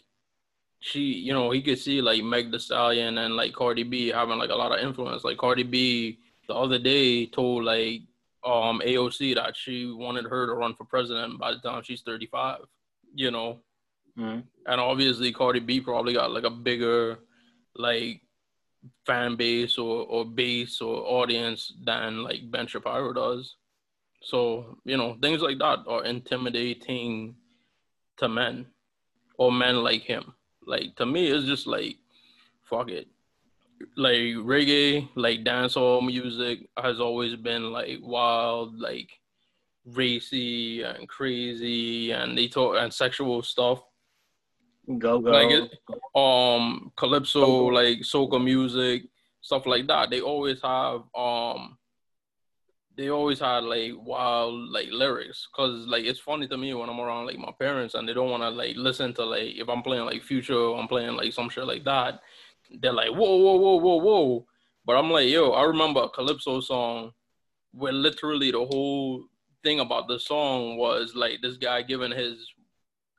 she, you know, he could see like Meg Thee Stallion and like Cardi B having like a lot of influence. Like Cardi B the other day told like um AOC that she wanted her to run for president by the time she's 35. You know, Mhm. and obviously Cardi B probably got like a bigger like fan base or, or base or audience than like Ben Shapiro does. So, you know, things like that are intimidating to men or men like him. Like to me it's just like fuck it. Like reggae, like dancehall music has always been like wild, like racy and crazy, and they talk and sexual stuff. Go go. Like it, um, calypso, like soca music, stuff like that. They always have um, they always had like wild like lyrics, cause like it's funny to me when I'm around like my parents and they don't want to like listen to like if I'm playing like Future, I'm playing like some shit like that they're like, whoa, whoa, whoa, whoa, whoa. But I'm like, yo, I remember a Calypso song where literally the whole thing about the song was like this guy giving his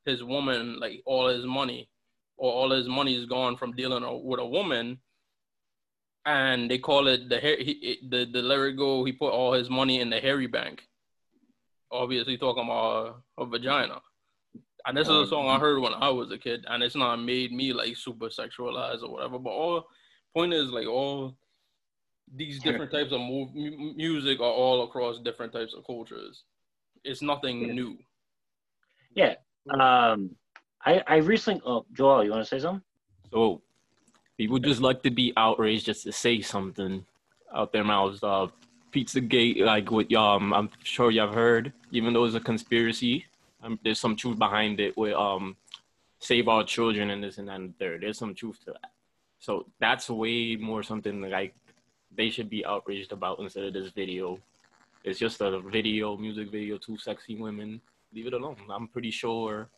his woman like all his money or all his money is gone from dealing with a woman. And they call it the hair he, the the lyric go he put all his money in the hairy bank. Obviously talking about a vagina and this is a um, song I heard when I was a kid, and it's not made me like super sexualized or whatever. But all point is like all these different types of mu- music are all across different types of cultures. It's nothing yeah. new. Yeah. Um. I I recently. Oh, Joel, you want to say something? So, people just like to be outraged just to say something out their mouths. Uh, Pizzagate, like what um, I'm sure you've heard, even though it's a conspiracy, um, there's some truth behind it with um, save our children and this and that and the third. There's some truth to that. So that's way more something like they should be outraged about instead of this video. It's just a video, music video, two sexy women. Leave it alone. I'm pretty sure,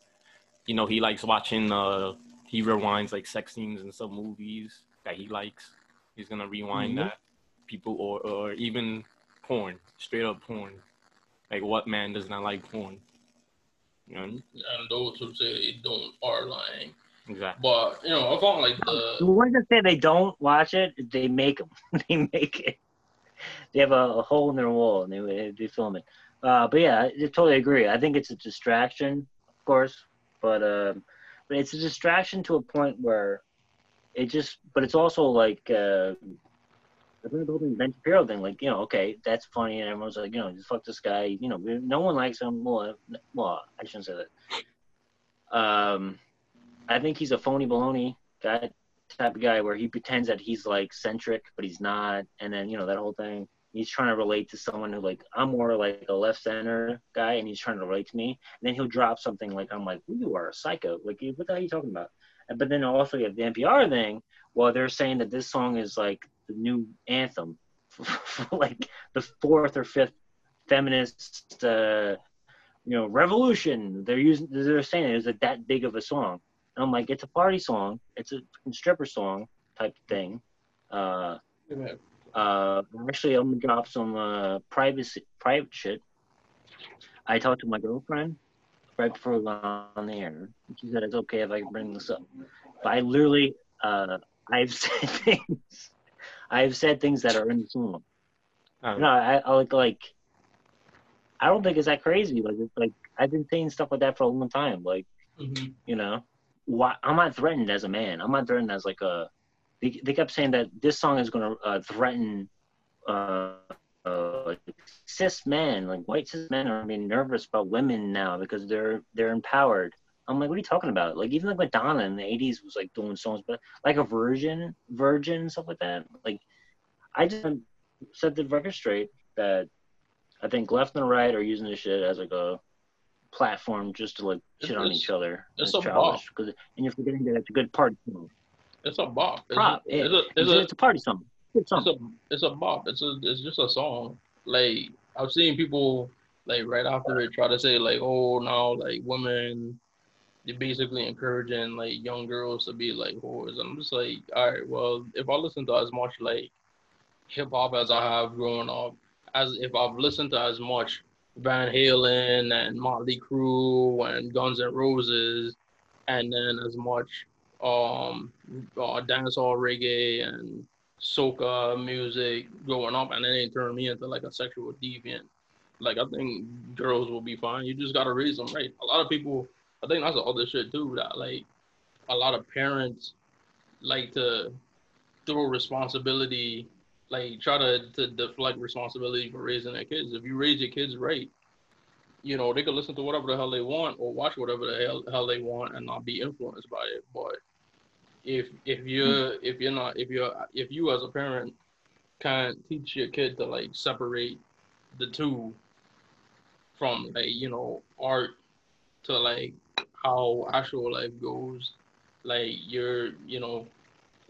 you know, he likes watching. Uh, he rewinds like sex scenes in some movies that he likes. He's gonna rewind mm-hmm. that. People or or even porn, straight up porn. Like what man does not like porn? You know, and those who say they don't are lying. Exactly. But you know, I found like the the ones that say they don't watch it, they make them. they make it. They have a, a, hole in their wall and they they film it. Uh, but yeah, I, I totally agree. I think it's a distraction, of course, but uh, but it's a distraction to a point where it just. But it's also like uh, I think the whole Ben Shapiro thing, like, you know, okay, that's funny, and everyone's like, you know, just fuck this guy. You know, no one likes him. Well, well, I shouldn't say that. Um, I think he's a phony baloney guy, type of guy where he pretends that he's like centric, but he's not, and then you know that whole thing. He's trying to relate to someone who like I'm more like a left center guy, and he's trying to relate to me. And then he'll drop something like I'm like, you are a psycho. Like, what the hell are you talking about? But then also you have the NPR thing. Well, they're saying that this song is like the new anthem for, like the fourth or fifth feminist uh, you know revolution. They're using they're saying it is it that big of a song. And i'm like it's a party song. It's a stripper song type thing. Uh, uh, actually i'm gonna drop some uh, privacy private shit. I talked to my girlfriend right before we went on the air. She said it's okay if i can bring this up. But i literally uh, i've said things I've said things that are in the song. Oh. No, I, I like like. I don't think it's that crazy. Like it's like I've been saying stuff like that for a long time. Like, mm-hmm. you know, why I'm not threatened as a man. I'm not threatened as like a. They, they kept saying that this song is going to uh, threaten uh, uh, cis men, like white cis men, are being nervous about women now because they're they're empowered. I'm like, what are you talking about? Like even like Madonna in the '80s was like doing songs, but like a virgin, virgin stuff like that. Like I just set the record straight that I think left and right are using this shit as like a platform just to like shit it's, on each other. It's, it's a bop. and you're forgetting that it's a good party song. It's a bop. It's, Prop. A, it's, a, it's, a, it's a party song. It's a, it's a bop. It's a it's just a song. Like I've seen people like right after it try to say like, oh no, like women they're basically encouraging like young girls to be like whores. And I'm just like, all right, well, if I listen to as much like hip hop as I have growing up, as if I've listened to as much Van Halen and Motley Crue and Guns N' Roses, and then as much um uh, dancehall reggae and soca music growing up, and then they turn me into like a sexual deviant. Like I think girls will be fine. You just gotta raise them right. A lot of people I think that's the other shit too that like a lot of parents like to throw responsibility, like try to, to deflect responsibility for raising their kids. If you raise your kids right, you know, they can listen to whatever the hell they want or watch whatever the hell, hell they want and not be influenced by it. But if if you're hmm. if you're not if you're if you as a parent can't teach your kid to like separate the two from like you know art to like how actual life goes like you're you know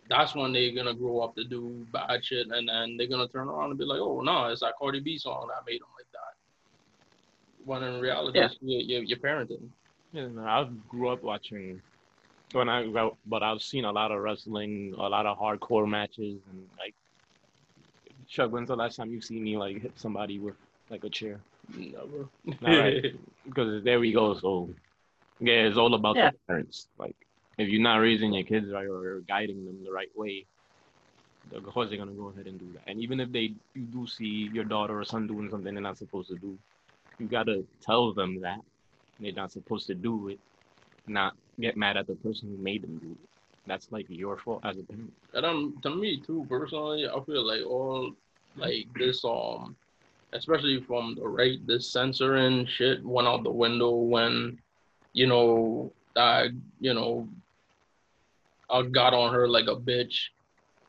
that's when they're gonna grow up to do bad shit and then they're gonna turn around and be like oh no it's that cardi b song that made them like that when in reality Yeah. it's your, your, your parenting Yeah, no, I grew up watching when I but I've seen a lot of wrestling, a lot of hardcore matches, and like Chuck, when's the last time you see me like hit somebody with like a chair? never All right. Because there we go. So yeah, it's all about Yeah. the parents. Like if you're not raising your kids right or guiding them the right way, of course they're gonna go ahead and do that. And even if they you do see your daughter or son doing something they're not supposed to do, you gotta tell them that they're not supposed to do it, not get mad at the person who made them do it. That's like your fault as a parent. And um, to me too, personally, I feel like all like this um, especially from the right, this censoring shit went out the window when, you know, I you know, I got on her like a bitch,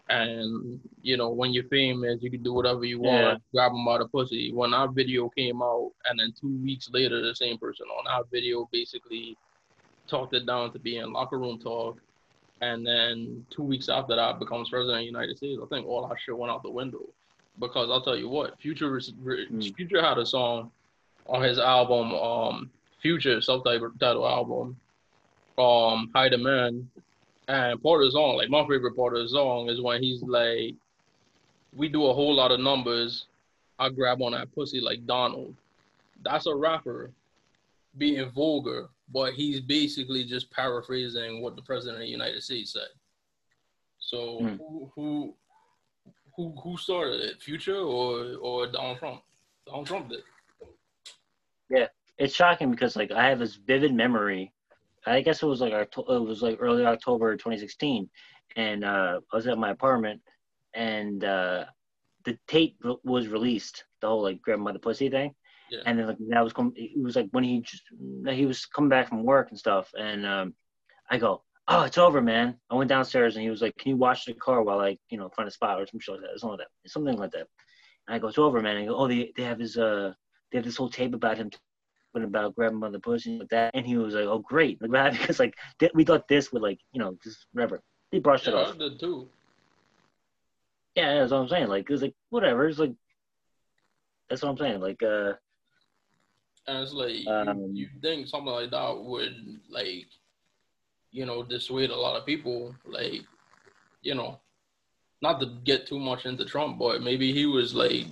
and you know when you're famous, you can do whatever you want, Yeah. grab them by the pussy. When our video came out, and then two weeks later, the same person on our video basically talked it down to being locker room talk and then two weeks after that becomes president of the United States. I think all our shit went out the window because I'll tell you what, Future Mm. Future had a song on his album, um, Future self-titled album, um, High Demand, and Porter's song, like my favorite part of song is when he's like, "We do a whole lot of numbers, I grab on that pussy like Donald." That's a rapper being vulgar, but he's basically just paraphrasing what the president of the United States said. So Hmm. who who who who started it? Future or or Donald Trump? Donald Trump did. It's shocking because like I have this vivid memory. I guess it was like Octo- it was like early October 2016, and uh, I was at my apartment, and uh, the tape was released. The whole like grab by the pussy thing, Yeah. and then like that was com- it was like when he just he was coming back from work and stuff, and um, I go, oh, it's over, man. I went downstairs and he was like, can you watch the car while I you know find a spot or some shit like that, something like that, something like that. And I go, it's over, man. And I go, oh, they they have this uh they have this whole tape about him talking about grabbing by the pussy like that, and he was like, "Oh, great!" Like that because like th- we thought this would like you know just whatever. They brushed it off. I did too. Yeah, that's what I'm saying. Like it was like whatever. It's like that's what I'm saying. Like uh, And it's like you, Um, you think something like that would like, you know, dissuade a lot of people. Like, you know, not to get too much into Trump, but maybe he was like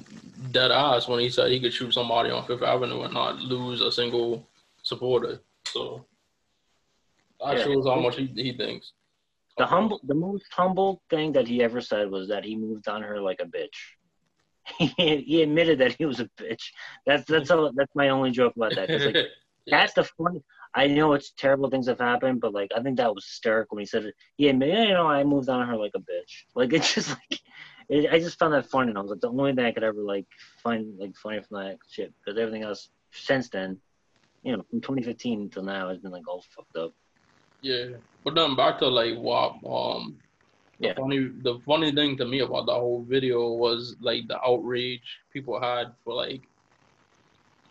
dead ass when he said he could shoot somebody on Fifth Avenue and not lose a single supporter. So that Yeah. shows how much he, he thinks. the humble, the most humble thing that he ever said was that he moved on her like a bitch. He, he admitted that he was a bitch. That's that's all. That's my only joke about that. like, Yeah. That's the funny. I know it's terrible things have happened, but like I think that was hysterical when he said it. He admitted, you know, I moved on her like a bitch. Like it's just like, it, I just found that funny. And I was like, the only thing I could ever like find like funny from that shit because everything else since then, you know, from 2015 until now has been like all fucked up. Yeah, but then back to like WAP. Um, the Yeah. funny, the funny thing to me about that whole video was like the outrage people had for like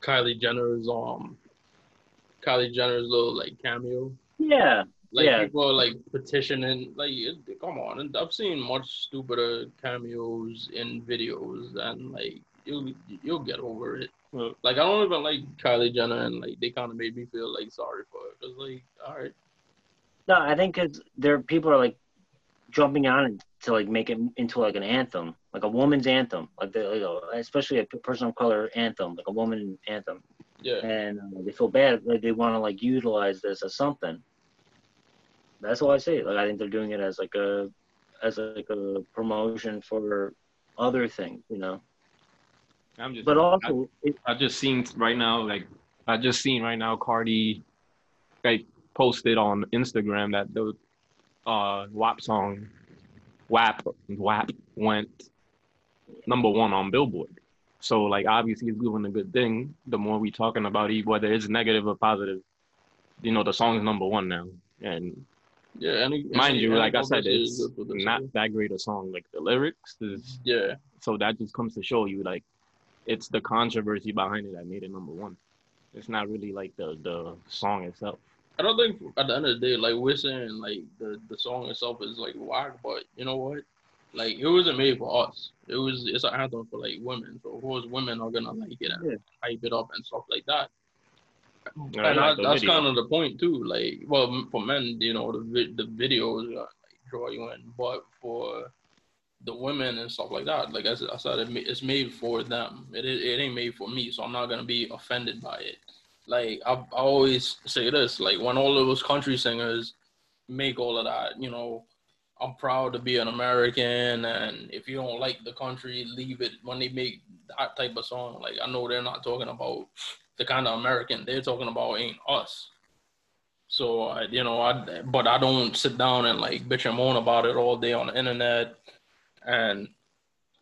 Kylie Jenner's um, Kylie Jenner's little like cameo. Yeah, Like Yeah. people are like petitioning, like come on. And I've seen much stupider cameos in videos, and like you'll you'll get over it. Like I don't even like Kylie Jenner, and like they kind of made me feel like sorry for her. Cause like, all right, no, I think because there people are like jumping on it to like make it into like an anthem, like a woman's anthem, like the you know, especially a person of color anthem, like a woman anthem. yeah. and uh, they feel bad. Like they want to like utilize this as something. That's all I say. Like I think they're doing it as like a as like a promotion for other things, you know. I'm just But also, it, I just seen right now, like I just seen right now, Cardi, like posted on Instagram that the uh WAP song, WAP WAP went number one on Billboard. So like obviously it's doing a good thing. The more we talking about it, whether it's negative or positive, you know the song is number one now, and Yeah, any, Mind any- you, like I said, it's not that great a song. Like the lyrics is Yeah, so that just comes to show you like it's the controversy behind it that made it number one. It's not really like the the song itself. I don't think at the end of the day, like we're saying, like the the song itself is like whack, but you know what? Like it wasn't made for us. It was it's an anthem for like women. So of course women are gonna like it and Yeah. hype it up and stuff like that. I and like the that's video. kind of the point too. Like, well, for men, you know, the vi- the videos uh, like draw you in, but for the women and stuff like that, like I said, I said it's made for them. It it it ain't made for me, so I'm not gonna be offended by it. Like I, I always say this, like when all of those country singers make all of that, you know, I'm proud to be an American, and if you don't like the country, leave it. When they make that type of song, like I know they're not talking about the kind of American they're talking about ain't us. So I, you know, I but I don't sit down and like bitch and moan about it all day on the internet, and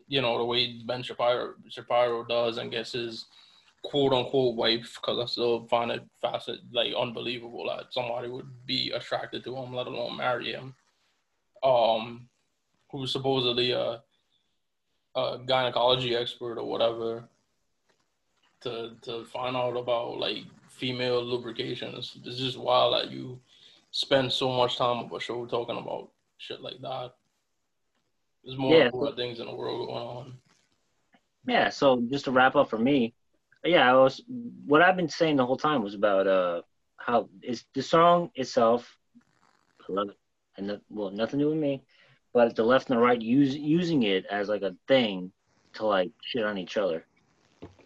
you know the way Ben Shapiro Shapiro does and gets his quote unquote wife because I still find it fascinating, like unbelievable that somebody would be attracted to him, let alone marry him. Um, who's supposedly a, a gynecology expert or whatever to to find out about like female lubrication. It's, it's just wild that you spend so much time of a show talking about shit like that. There's more Yeah. important things in the world going on. Yeah, so just to wrap up for me, yeah, I was what I've been saying the whole time was about uh how is the song itself, I love it, and no, well, nothing to do with me, but the left and the right use using it as like a thing to like shit on each other.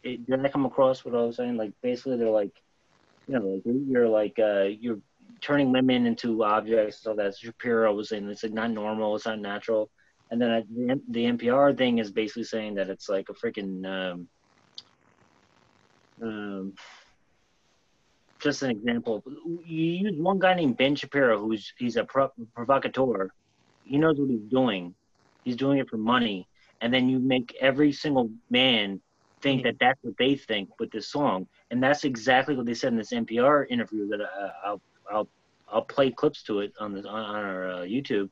It, did I come across what I was saying? Like basically, they're like, you know, you're like uh you're turning women into objects. So that's Shapiro was saying it's like not normal, it's not natural. And then I, the, the NPR thing is basically saying that it's like a freaking um, um, just an example. You use one guy named Ben Shapiro, who's he's a pro- provocateur. He knows what he's doing. He's doing it for money, and then you make every single man think that that's what they think with this song, and that's exactly what they said in this NPR interview that I, I'll I'll I'll play clips to it on this on, on our uh, YouTube.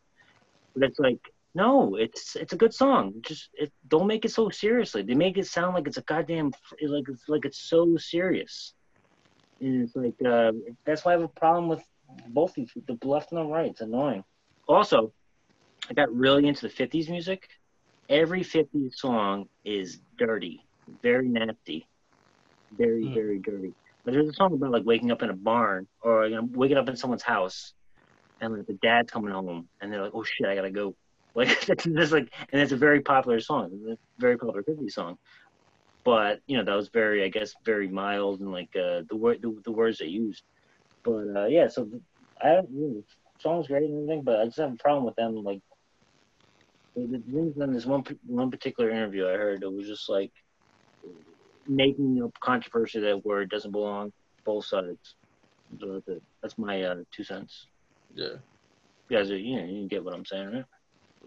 But it's like no, it's it's a good song. Just it, don't make it so seriously. They make it sound like it's a goddamn like it's like it's so serious. And it's like uh, that's why I have a problem with both these, the left and the right. It's annoying. Also, I got really into the '50s music. Every '50s song is dirty, very nasty, very Hmm. very dirty. But there's a song about like waking up in a barn or you know, waking up in someone's house, and like the dad's coming home, and they're like, "Oh shit, I gotta go." Like it's like, and it's a very popular song, it's a very popular '50s song. But you know that was very, I guess, very mild and like uh, the word, the, the words they used. But uh, yeah, so I don't, you know, the song's great and everything, but I just have a problem with them like. The, the things in this one one particular interview I heard, it was just like making a controversy that where it doesn't belong, both sides. So that's. That's my uh, two cents. Yeah. You guys, are, you know, you get what I'm saying, right?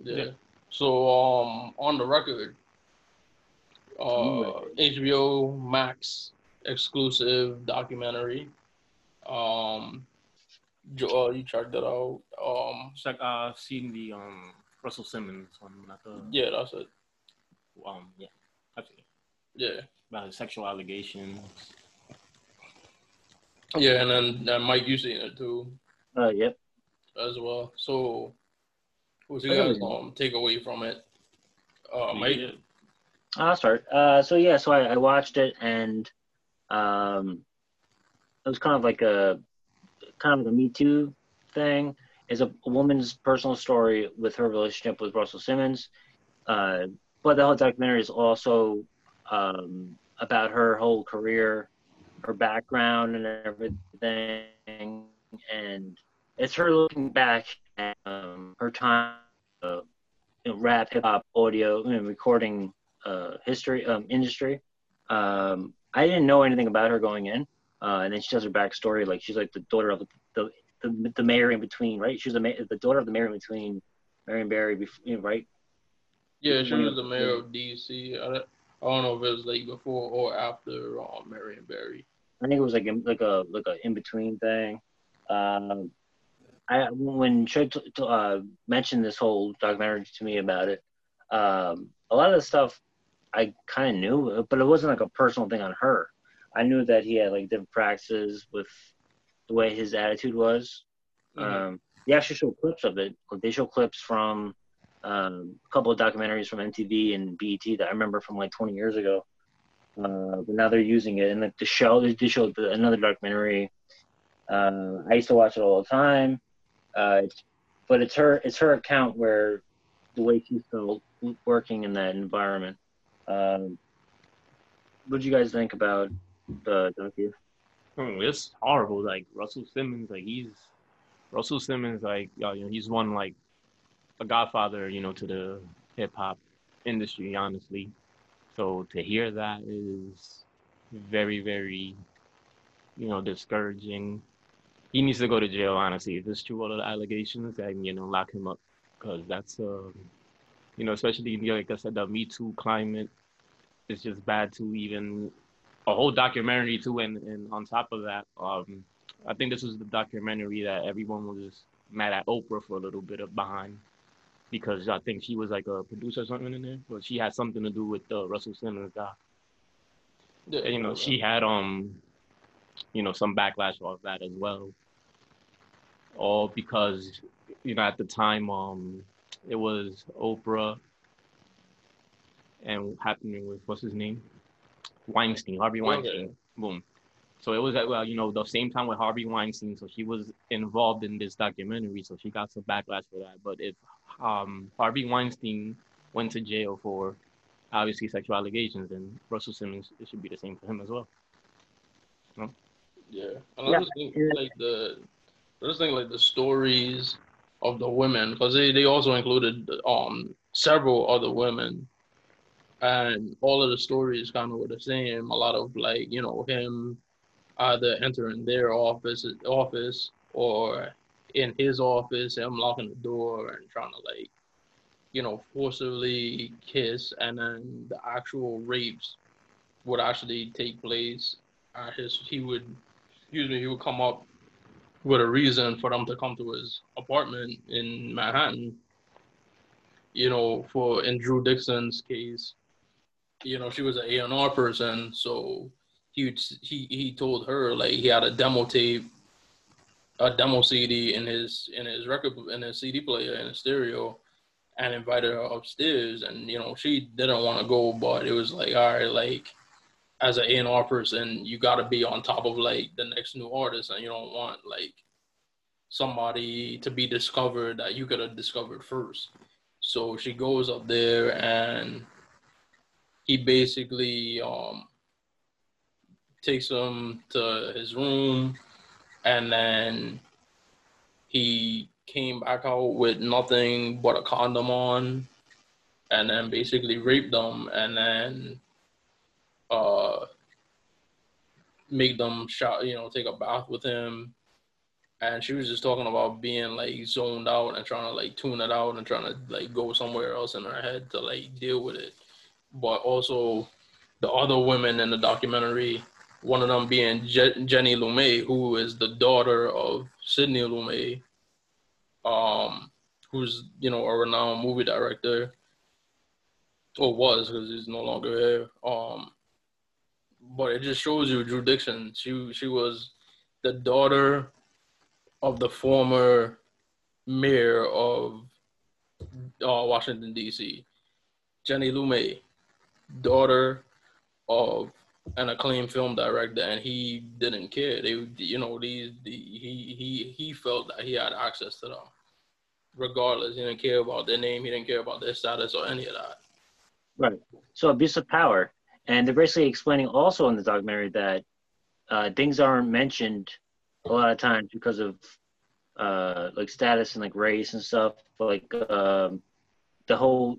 Yeah. Yeah. So um on the record, uh HBO Max exclusive documentary. Um Jo- uh, you checked that out. Um It's like uh seeing the um Russell Simmons one, not the yeah, that's it. um yeah, that's it. Yeah. About his sexual allegations. Yeah, and then and Mike you seen it too Uh, yep. as well. So what's you I guys um take away from it? Uh Mike I'll start. Uh, so yeah, so I, I watched it and um, it was kind of like a kind of like a Me Too thing. Is a, a woman's personal story with her relationship with Russell Simmons, uh, but the whole documentary is also um, about her whole career, her background, and everything, and it's her looking back at um, her time, uh, you know, rap, hip hop, audio, and recording uh, history um, industry. Um, I didn't know anything about her going in, uh, and then she tells her backstory. Like she's like the daughter of the the, the, the mayor in between, right? She was the, ma- the daughter of the mayor in between Marion Barry, you know, right? Yeah, she was the mayor of DC. I I don't know if it was like before or after um, Marion Barry. I think it was like like a like a in between thing. Um, I when Should uh, mentioned this whole documentary to me about it, um, a lot of the stuff I kind of knew, but it wasn't like a personal thing on her. I knew that he had like different practices with the way his attitude was. Mm-hmm. Um, they actually show clips of it. They show clips from um, a couple of documentaries from MTV and BET that I remember from like 20 years ago. Uh, but now they're using it, and like the show, they showed another documentary. Uh, I used to watch it all the time. Uh, it's, but it's her, it's her account where the way she's still working in that environment. Um, what do you guys think about the docu? Oh, it's horrible. Like Russell Simmons, like he's Russell Simmons, like you know, he's one like a godfather, you know, to the hip hop industry, honestly. So to hear that is very, very, you know, discouraging. He needs to go to jail, honestly. If it's true all of the allegations, then you know, lock him up, because that's, uh, you know, especially like I said, the Me Too climate is just bad to even a whole documentary too, and and on top of that, um, I think this was the documentary that everyone was just mad at Oprah for a little bit of behind because I think she was like a producer or something in there, but she had something to do with the Russell Simmons guy. Yeah, and, you know, she had um, you know, some backlash off that as well. All because, you know, at the time, um, it was Oprah and happening with what's his name, Weinstein, Harvey Weinstein. Okay. Boom. So it was at well, you know, the same time with Harvey Weinstein. So she was involved in this documentary, so she got some backlash for that. But if um, Harvey Weinstein went to jail for obviously sexual allegations, and Russell Simmons it should be the same for him as well. No? Yeah, and I yeah. just think like the, I just think like the stories of the women because they, they also included um several other women and all of the stories kind of were the same. A lot of like you know him either entering their office office or in his office, him locking the door and trying to like, you know, forcibly kiss, and then the actual rapes would actually take place. His he would, excuse me, he would come up with a reason for them to come to his apartment in Manhattan. You know, for in Drew Dixon's case, you know, she was an A and R person, so he he he told her like he had a demo tape, a demo CD in his in his record in his CD player in his stereo, and invited her upstairs. And you know she didn't want to go, but it was like all right, like as an A and R person, you got to be on top of like the next new artist, and you don't want like somebody to be discovered that you could have discovered first. So she goes up there and he basically um takes him to his room, and then he came back out with nothing but a condom on, and then basically raped them, and then uh make them shot, you know, take a bath with him. And she was just talking about being like zoned out and trying to like tune it out and trying to like go somewhere else in her head to like deal with it. But also the other women in the documentary one of them being Je- Jenny Lumet, who is the daughter of Sidney Lumet, um, who's you know a renowned movie director, or was because he's no longer here. Um, but it just shows you Drew Dixon. She she was the daughter of the former mayor of uh, Washington D.C. Jenny Lumet, daughter of an acclaimed film director, and he didn't care. They, you know, these the, he he he felt that he had access to them, regardless. He didn't care about their name. He didn't care about their status or any of that. Right. So abuse of power, and they're basically explaining also in the documentary that uh, things aren't mentioned a lot of times because of uh, like status and like race and stuff. Like um, the whole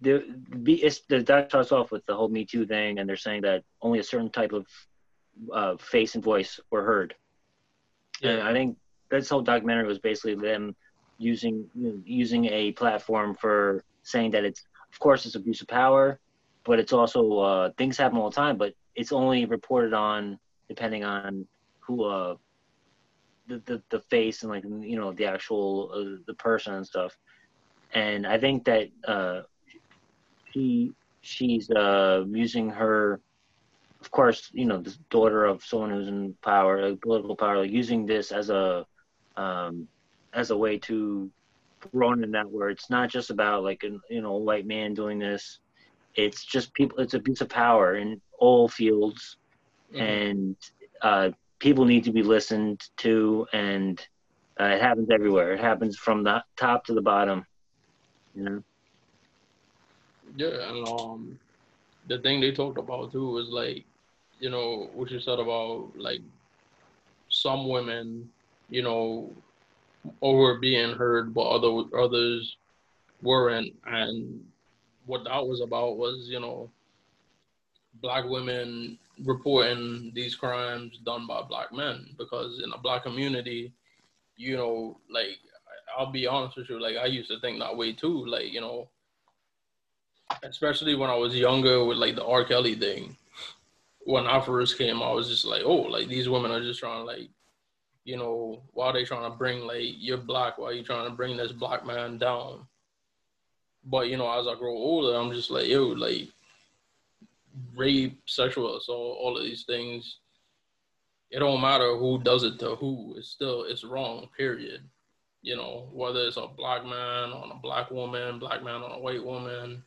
the it's, the doc starts off with the whole Me Too thing, and they're saying that only a certain type of uh, face and voice were heard. Yeah. And I think this whole documentary was basically them using using a platform for saying that it's of course it's abuse of power, but it's also uh, things happen all the time, but it's only reported on depending on who uh, the, the, the face and like you know the actual uh, the person and stuff. And I think that uh, she she's uh, using her, of course, you know, the daughter of someone who's in power, like political power, like using this as a um, as a way to run in that where it's not just about like an you know white man doing this. It's just people. It's abuse of power in all fields, mm-hmm. and uh, people need to be listened to, and uh, it happens everywhere. It happens from the top to the bottom. You know. Yeah, and um, the thing they talked about too was like, you know, what you said about like some women, you know, over being heard, but other others weren't. And what that was about was, you know, black women reporting these crimes done by black men because in a black community, you know, like I'll be honest with you, like I used to think that way too. Like, you know, especially when I was younger with like the R. Kelly thing. When I first came, I was just like, oh, like these women are just trying to like, you know, why are they trying to bring like you're black? Why are you trying to bring this black man down? But you know, as I grow older, I'm just like, yo, like rape, sexual assault, all of these things. It don't matter who does it to who. It's still it's wrong. Period. You know, whether it's a black man on a black woman, black man on a white woman,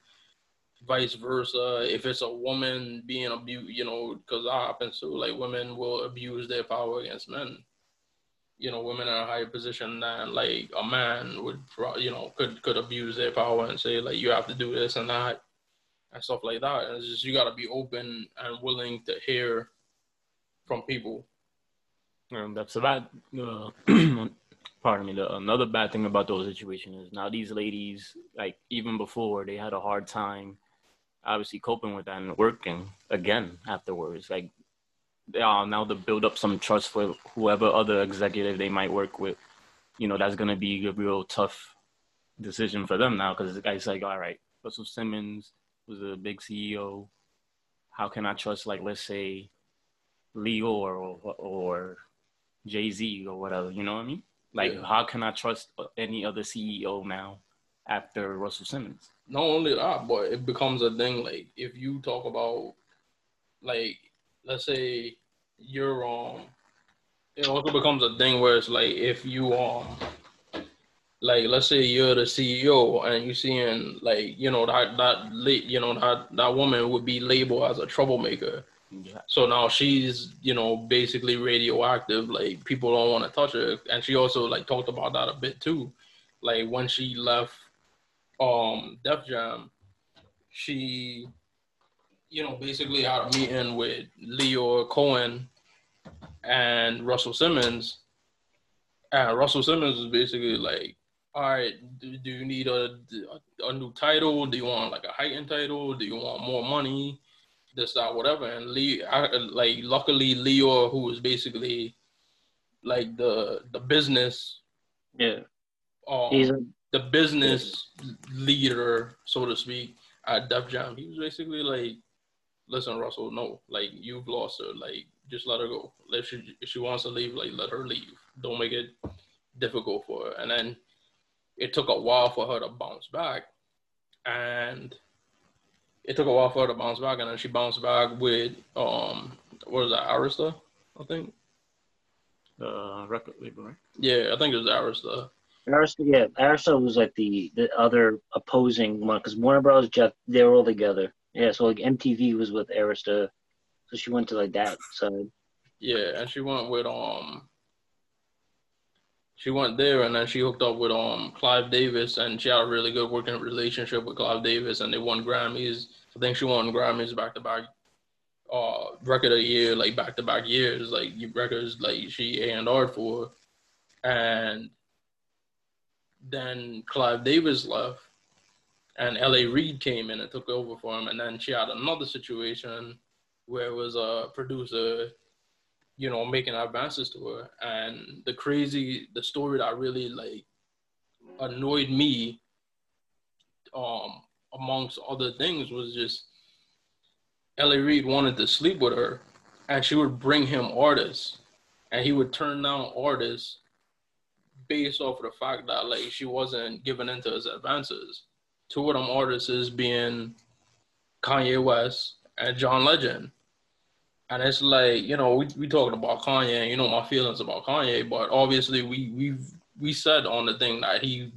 vice versa. If it's a woman being abused, you know, because that happens too. Like women will abuse their power against men. You know, women in a higher position than like a man would, you know, could could abuse their power and say like you have to do this and that and stuff like that. And it's just you got to be open and willing to hear from people. And that's a bad. Uh, pardon me. The, another bad thing about those situations is now these ladies, like even before, they had a hard time, obviously coping with that and working again afterwards. Like uh, now to build up some trust for whoever other executive they might work with. You know, that's gonna be a real tough decision for them now because the guy's like, all right, Russell Simmons was a big CEO. How can I trust, like, let's say, Lyor or or Jay Z or whatever? You know what I mean? Like, yeah. how can I trust any other CEO now after Russell Simmons? Not only that, but it becomes a thing. Like, if you talk about, like, let's say you're um, it also becomes a thing where it's like if you um like let's say you're the CEO and you're seeing like you know that that you know that that woman would be labeled as a troublemaker. Yeah. So now she's you know basically radioactive. Like people don't want to touch her, and she also like talked about that a bit too. Like when she left um Def Jam, she you know basically had a meeting with Lyor Cohen and Russell Simmons, and Russell Simmons was basically like all right, do, do you need a, a new title? Do you want like a heightened title? Do you want more money? This, that, whatever. And Lee, I, like, luckily, Lyor, who was basically like the the business, yeah, um, he's a, the business leader, so to speak, at Def Jam. He was basically like, "Listen, Russell, no, like you've lost her. Like, just let her go. If she if she wants to leave, like let her leave. Don't make it difficult for her." And then it took a while for her to bounce back. And it took a while for her to bounce back, and then she bounced back with um, what was that, Arista, I think. Uh, record label, right? Yeah, I think it was Arista. Arista, yeah, Arista was like the the other opposing one because Warner Bros. Jeff, they were all together. Yeah, so like MTV was with Arista, so she went to like that side. Yeah, and she went with um she went there and then she hooked up with um Clive Davis and she had a really good working relationship with Clive Davis and they won Grammys. I think she won Grammys back to back uh record of year, like back to back years, like records like she A and R for. And then Clive Davis left and LA Reid came in and took over for him and then she had another situation where it was a producer you know, making advances to her. And the crazy, the story that really like annoyed me, um, amongst other things, was just L.A. Reid wanted to sleep with her, and she would bring him artists, and he would turn down artists based off of the fact that like she wasn't giving into his advances. Two of them artists is being Kanye West and John Legend. And it's like, you know, we we talking about Kanye, and you know my feelings about Kanye, but obviously we we we said on the thing that he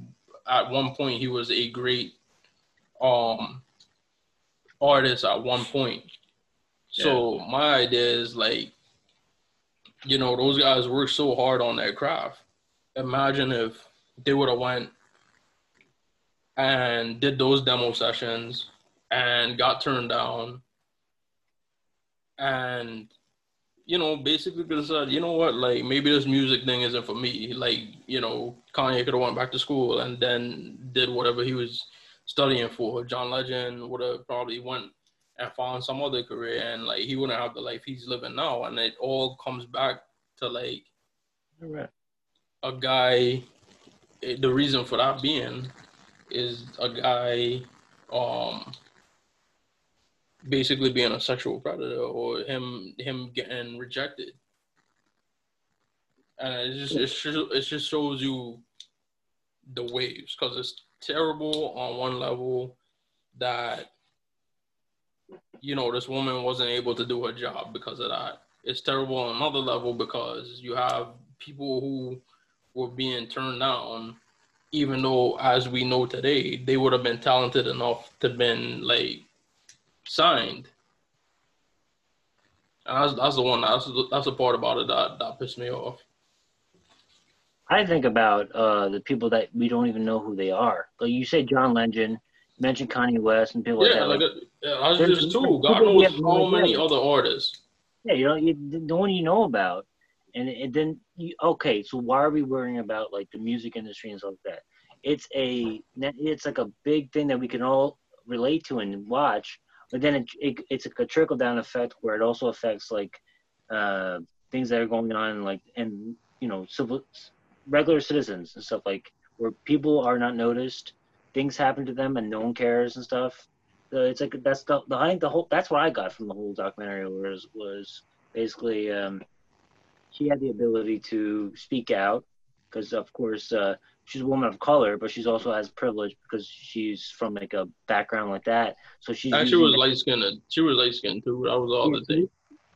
at one point he was a great um artist at one point. So my idea is like, you know, those guys work so hard on their craft. Imagine if they would have went and did those demo sessions and got turned down. And you know basically said you know what? Like maybe this music thing isn't for me. Like you know kanye could have went back to school and then did whatever he was studying for. John legend would have probably went and found some other career and like he wouldn't have the life he's living now. And it all comes back to like Right. A guy the reason for that being is a guy um basically being a sexual predator or him him getting rejected. And it just it, just, it just shows you the waves because it's terrible on one level that you know this woman wasn't able to do her job because of that. It's terrible on another level because you have people who were being turned down even though as we know today they would have been talented enough to been like signed. And that's, that's the one that's the, that's the part about it that, that pissed me off. I think about uh, the people that we don't even know who they are. Like you say, John Legend, mentioned Kanye West, and people yeah like that. like Like, yeah, I was there's just too god knows how many other artists. Yeah, you know, you, the one you know about, and, it, and then you, okay, so why are we worrying about like the music industry and stuff like that? It's a it's like a big thing that we can all relate to and watch, but then it, it it's like a trickle down effect where it also affects like uh, things that are going on like and you know civil regular citizens and stuff like where people are not noticed, things happen to them and no one cares and stuff. So it's like that's the, the I think the whole that's what I got from the whole documentary was was basically um, she had the ability to speak out because of course uh, she's a woman of color, but she's also has privilege because she's from like a background like that. So she using was light skinned she was light skinned too that was all the thing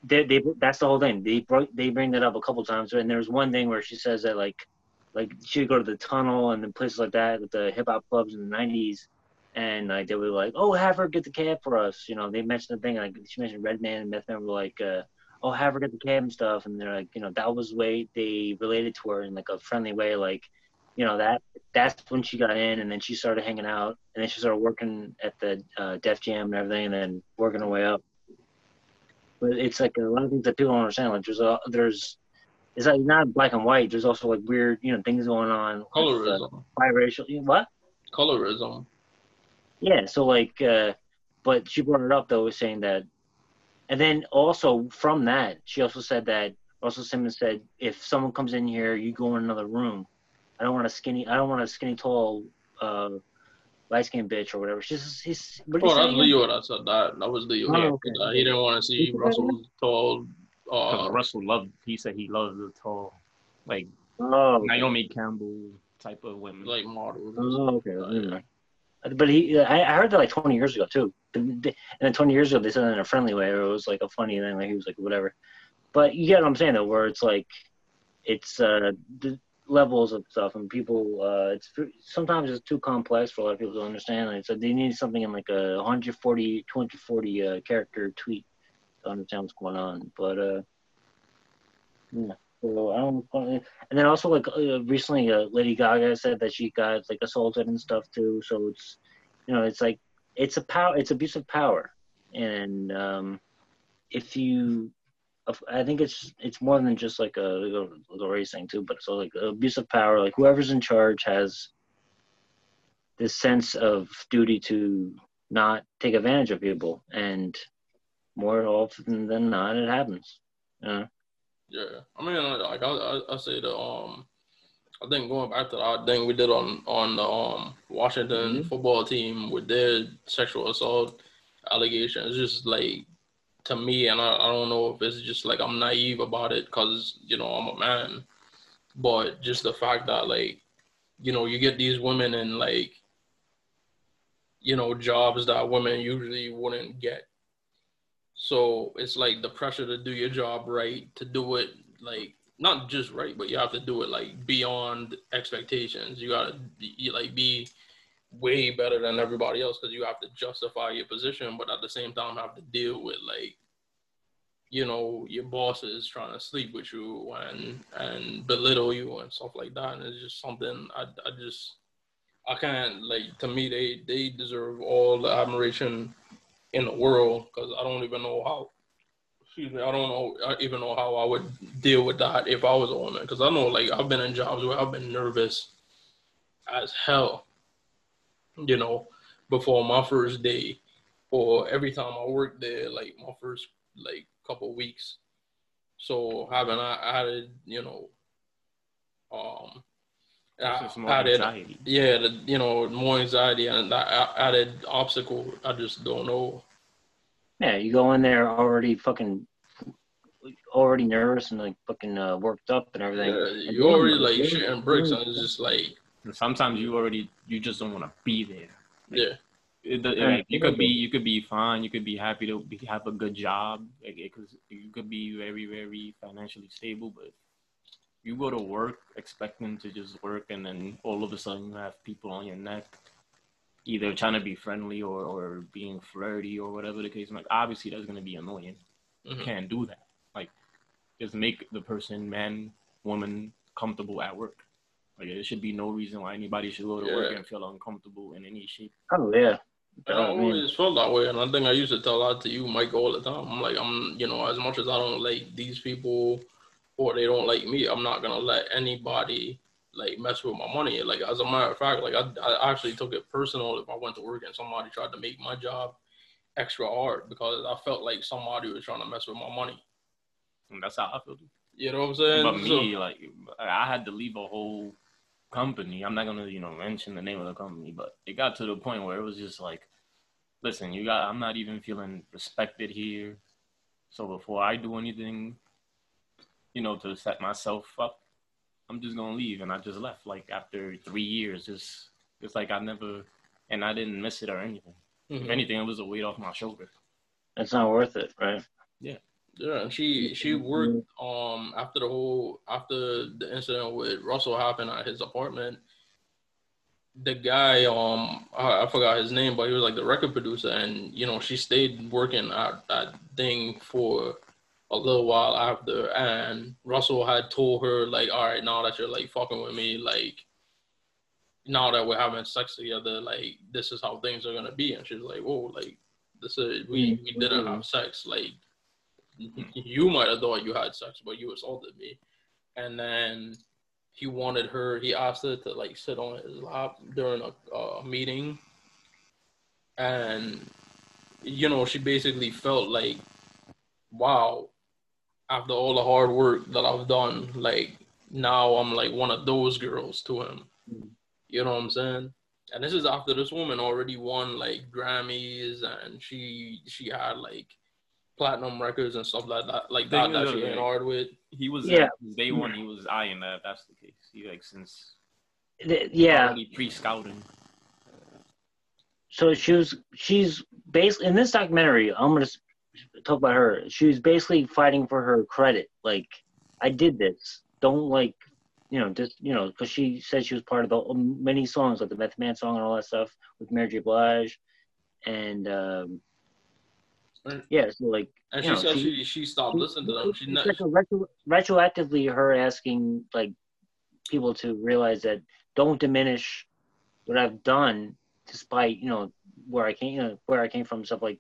they, they that's the whole thing. They brought they bring that up a couple times, and there's one thing where she says that like like she'd go to the tunnel and then places like that with the hip hop clubs in the '90s, and like they were like, oh, have her get the cab for us. You know, they mentioned the thing like she mentioned Redman and Meth Man were like, uh, oh, have her get the cab and stuff, and they're like, you know, that was the way they related to her in like a friendly way, like. You know that that's when she got in, and then she started hanging out, and then she started working at the uh, Def Jam and everything, and then working her way up but it's like a lot of things that people don't understand. Like there's a there's it's like not black and white. There's also like weird you know things going on. with, uh, colorism biracial. What? colorism Yeah. So like, uh, but she brought it up though, saying that, and then also from that, she also said that Russell Simmons said if someone comes in here, you go in another room. I don't want a skinny. I don't want a skinny tall. Uh, light skinned bitch or whatever. She's he's. What did oh he that's say? Lyor that said that that was Lyor Oh, okay. Uh, he didn't want to see Who said tall Uh, uh Russell loved. He said he loves the tall, like Oh, Naomi Campbell type of women. like models Oh, okay. never mind. But he, I heard that like 20 years ago too. And then 20 years ago, they said it in a friendly way, or it was like a funny thing. Like he was like whatever. But you get what I'm saying though, where it's like, it's uh the levels of stuff, and people, uh, it's sometimes it's too complex for a lot of people to understand. Like, so they need something in like a 140, 240 uh, character tweet to understand what's going on. But uh, yeah. So I don't. And then also like uh, recently, uh, Lady Gaga said that she got like assaulted and stuff too. So it's, you know, it's like it's a power, it's abuse of power, and um, if you, I think it's it's more than just like a, a race thing too, but also like abuse of power. Like whoever's in charge has this sense of duty to not take advantage of people, and more often than not, it happens. You know? Yeah, I mean, like I, I, I say the um, I think going back to that thing we did on on the um Washington Mhm. football team with their sexual assault allegations, just like to me, and I, I don't know if it's just like I'm naive about it because you know I'm a man, but just the fact that like you know you get these women in like you know jobs that women usually wouldn't get. So it's like the pressure to do your job right, to do it like not just right, but you have to do it like beyond expectations. You gotta be, like be way better than everybody else because you have to justify your position, but at the same time have to deal with like you know your bosses trying to sleep with you and and belittle you and stuff like that and it's just something i, I just i can't like to me they they deserve all the admiration in the world because i don't even know how excuse me i don't know I even know how i would deal with that if i was a woman because i know like i've been in jobs where i've been nervous as hell you know before my first day or every time i worked there like my first like couple weeks. So having I added, you know, um, added, anxiety. yeah, the, you know, more anxiety and that added obstacle. I just don't know. Yeah, you go in there already fucking, already nervous and like fucking uh, worked up and everything. Yeah, you already like shitting bricks and it's just like. Sometimes you already you just don't want to be there. Like, yeah it, like, you could be you could be fine. You could be happy to be, have a good job. Like it could, you could be very very financially stable, but you go to work expecting to just work, and then all of a sudden you have people on your neck, either trying to be friendly or or being flirty or whatever the case. Like obviously that's gonna be annoying. Mm-hmm. You can't do that. Like just make the person, man, woman, comfortable at work. Like there should be no reason why anybody should go to yeah. work and feel uncomfortable in any shape. Oh yeah. I always felt that way, and I think I used to tell that to you, Mike, all the time. I'm like, I'm, you know, as much as I don't like these people, or they don't like me, I'm not gonna let anybody like mess with my money. Like as a matter of fact, like I, I actually took it personal if I went to work and somebody tried to make my job extra hard because I felt like somebody was trying to mess with my money. And that's how I feel. You know what I'm saying? But me, so, like, I had to leave a whole company. I'm not gonna, you know, mention the name of the company, but it got to the point where it was just like, listen, you got I'm not even feeling respected here. So before I do anything, you know, to set myself up, I'm just gonna leave. And I just left like after three years, just it's like I never and I didn't miss it or anything. Mm-hmm. If anything, it was a weight off my shoulder. It's not worth it, right? Yeah. Yeah, and she she worked um after the whole after the incident with Russell happened at his apartment. The guy um I, I, forgot his name, but he was like the record producer, and you know she stayed working at that thing for a little while after, and Russell had told her like, all right, now that you're like fucking with me, like now that we're having sex together, like this is how things are gonna be, and she's like, whoa, like this is we we mm-hmm. didn't have sex, like mm-hmm. you might have thought you had sex, but you assaulted me. And then he wanted her, he asked her to like sit on his lap during a, a meeting. And, you know, she basically felt like, wow, after all the hard work that I've done, like now I'm like one of those girls to him. You know what I'm saying? And this is after this woman already won like Grammys and she she had like platinum records and stuff like that, like that. That she hard with. He was yeah. day one. He was eyeing that. That's the case. He like since yeah pre scouting. So she was. She's basically in this documentary. I'm gonna talk about her. She was basically fighting for her credit. Like I did this. Don't like you know, just you know, because she said she was part of the many songs, like the Method Man song and all that stuff with Mary J. Blige, and um, yeah, so like, and she know, said she, she stopped listening to them. She not, like retro, retroactively her asking like people to realize that don't diminish what I've done, despite you know where I came, you know, where I came from, stuff like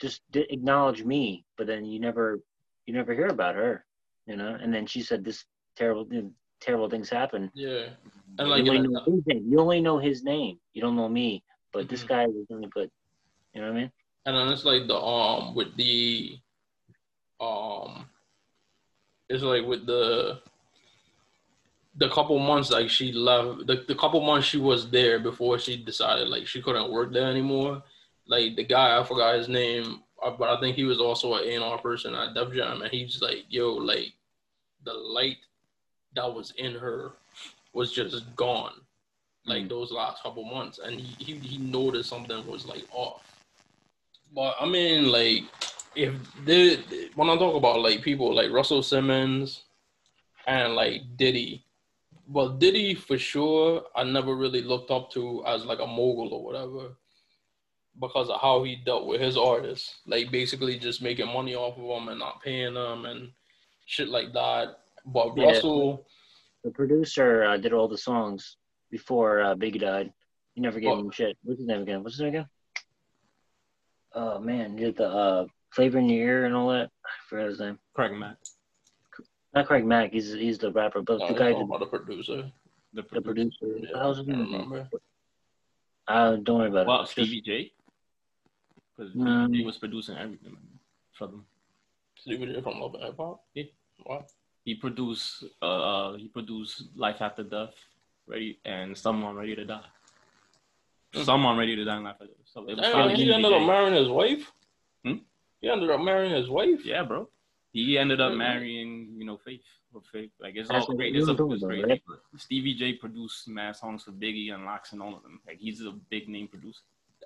just acknowledge me. But then you never, you never hear about her, you know. And then she said this terrible, terrible things happen. Yeah, and like you only, know his name. you only know his name. You don't know me, but mm-hmm. this guy was really good. You know what I mean? and then it's like the um with the um it's like with the the couple months like she left the, the couple months she was there before she decided like she couldn't work there anymore like the guy i forgot his name uh, but I think he was also an A&R person at Def Jam, and he's like, yo, like the light that was in her was just gone, like Mm. those last couple months, and he, he he noticed something was like off. But I mean, like if the when I talk about like people like Russell Simmons and like Diddy, well, Diddy for sure, I never really looked up to as like a mogul or whatever because of how he dealt with his artists, like basically just making money off of them and not paying them and shit like that. But Yeah. Russell, The producer uh, did all the songs before uh, Biggie died. He never gave Oh. him shit. What's his name again? What's his name again? Oh man, he did the uh, flavor in your ear and all that. I forgot his name. Craig Mack, Not Craig Mack. He's he's the rapper, but I the guy, talking did about the producer. the the producer. producer. Yeah, What the hell's his I remember. Uh, don't worry about Well, it. Stevie J, because Um, he was producing everything for them. Stevie J from Love and Hip Hop. Yeah. What? He produced, uh, uh, he produced Life After Death, ready, and Someone Ready to Die. Mhm. Someone Ready to Die, and Life After Death. So it was Damn, he ended up marrying his wife. Hmm? He ended up marrying his wife. Yeah, bro. He ended up Mhm. marrying, you know, Faith. Or Faith. Like it's That's all what great. It's, a, it's about, crazy. right? Stevie J produced mad songs for Biggie and LOX and all of them. Like he's a big name producer.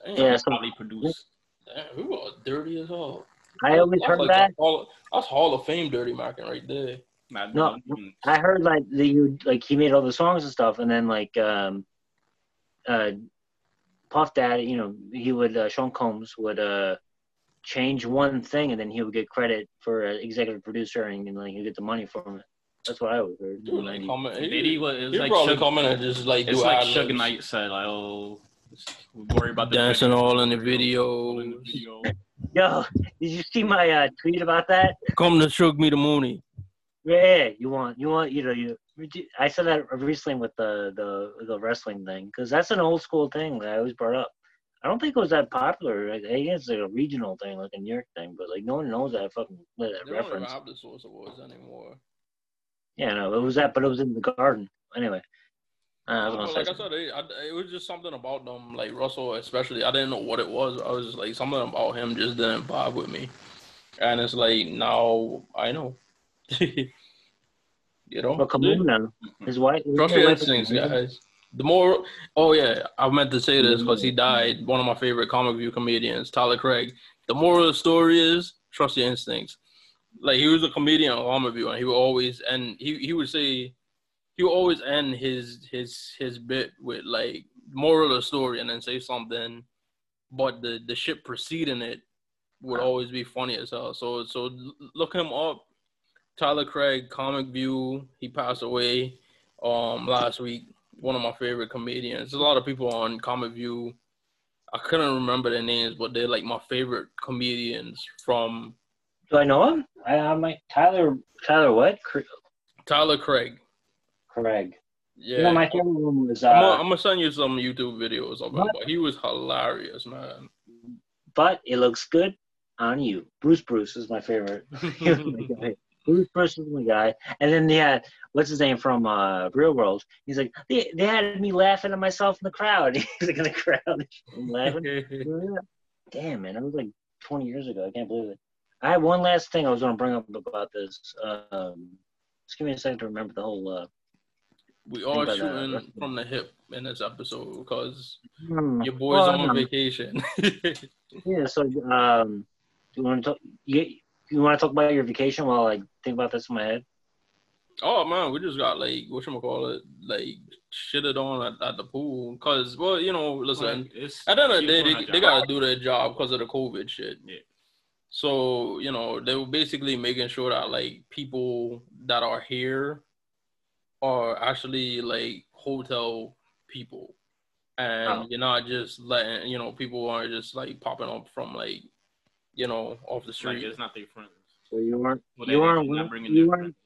Yeah, He so probably produced. Damn, who was dirty as hell. I always That's heard like that. the Hall, that's Hall of Fame dirty Mackin right there. Not, No, even- I heard like the you like he made all the songs and stuff, and then like um, uh, Puff Daddy, you know, he would uh, Sean Combs would uh change one thing, and then he would get credit for uh, executive producer, and, and like he'd get the money from it. That's what I always heard. Dude, like comment. He, Diddy was, it was he like probably Suge, come and just like it's do like. Suge Knight said, like, oh, worry about the Dancing all in the all in the video. Yo, did you see my uh, tweet about that? Come to Suge Me the Mooney. Yeah, you want you want you know you. I said that recently with the the the wrestling thing because that's an old school thing that I always brought up. I don't think it was that popular. Like, I guess it's like a regional thing, like a New York thing, but like no one knows that fucking that They don't even reference. have the Source Awards anymore. Yeah, no, it was that, but it was in the garden anyway. Uh, I was gonna like I said, it, I, it was just something about them, like Russell especially. I didn't know what it was. I was just like something about him just didn't vibe with me, and it's like now I know. you know, But come on now, his wife. trust his your instincts, guys. The more, oh yeah, I meant to say this because he died. One of my favorite comic view comedians, Tyler Craig. The moral of the story is trust your instincts. Like he was a comedian on comic view, and he would always and he he would say he would always end his his his bit with like moral of the story, and then say something, but the the shit preceding it would always be funny as hell. So so look him up. Tyler Craig, Comic View. He passed away um last week. One of my favorite comedians. There's a lot of people on Comic View. I couldn't remember their names, but they're like my favorite comedians from Do I know him? I, I might Tyler. Tyler what? Tyler Craig. Craig. Yeah. You know, my favorite one was. I'm Uh, I'm gonna send you some YouTube videos of him, but he was hilarious, man. but it looks good on you. Bruce Bruce is my favorite. Bruce Bruce is my guy. And then they had what's his name from uh, Real World. He's like they, they had me laughing at myself in the crowd. He's like in the crowd I'm laughing. Damn man, that was like 20 years ago. I can't believe it. I had one last thing I was going to bring up about this. Um, just give me a second to remember the whole. Uh, we are about that. shooting from the hip in this episode because hmm, your boy's well, on um, vacation. Yeah. So um, you want to talk? You, you want to talk about your vacation while I think about this in my head? oh man, we just got like what you call it, like shitted on at, at the pool. Cause well, you know, listen, Like, it's, At the end of the day, they, they gotta do their job because of the COVID shit. Yeah. So you know they were basically making sure that like people that are here are actually like hotel people, and Oh. you're not just letting you know people aren't just like popping up from like you know off the Like, street. it's not their friends. So you weren't. Well, You they- weren't- they're not bringing you their weren't- friends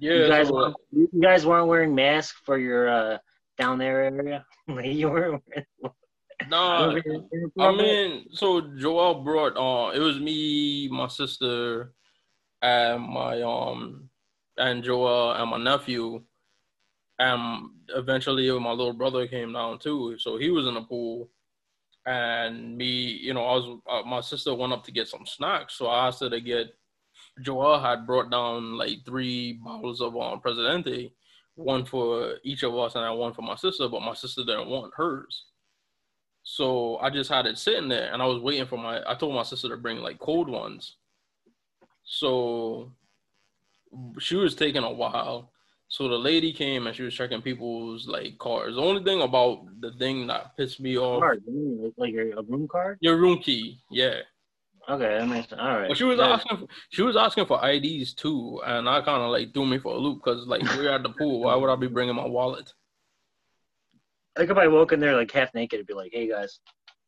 yeah, you guys so, weren't, you guys weren't wearing masks for your uh, down there area. Like, you weren't. Wearing, nah, You weren't wearing I mean, so Joel brought uh it was me, my sister, and my um and Joel and my nephew. And eventually my little brother came down too. So he was in the pool. and me, you know, I was uh, my sister went up to get some snacks, so I asked her to get. Joel had brought down like three bottles of um, Presidente, one for each of us, and I one for my sister, but my sister didn't want hers. So I just had it sitting there, and I was waiting for my. I told my sister to bring like cold ones. So she was taking a while. So the lady came and she was checking people's like cars. The only thing about the thing that pissed me off, Card, like your a room card. your room key, yeah. Okay, that makes sense. all right. But she was That- asking, for, she was asking for IDs too, and I kind of like threw me for a loop because like we're at the pool. Why would I be bringing my wallet? I think if I woke in there like half naked, it'd be like, "Hey guys,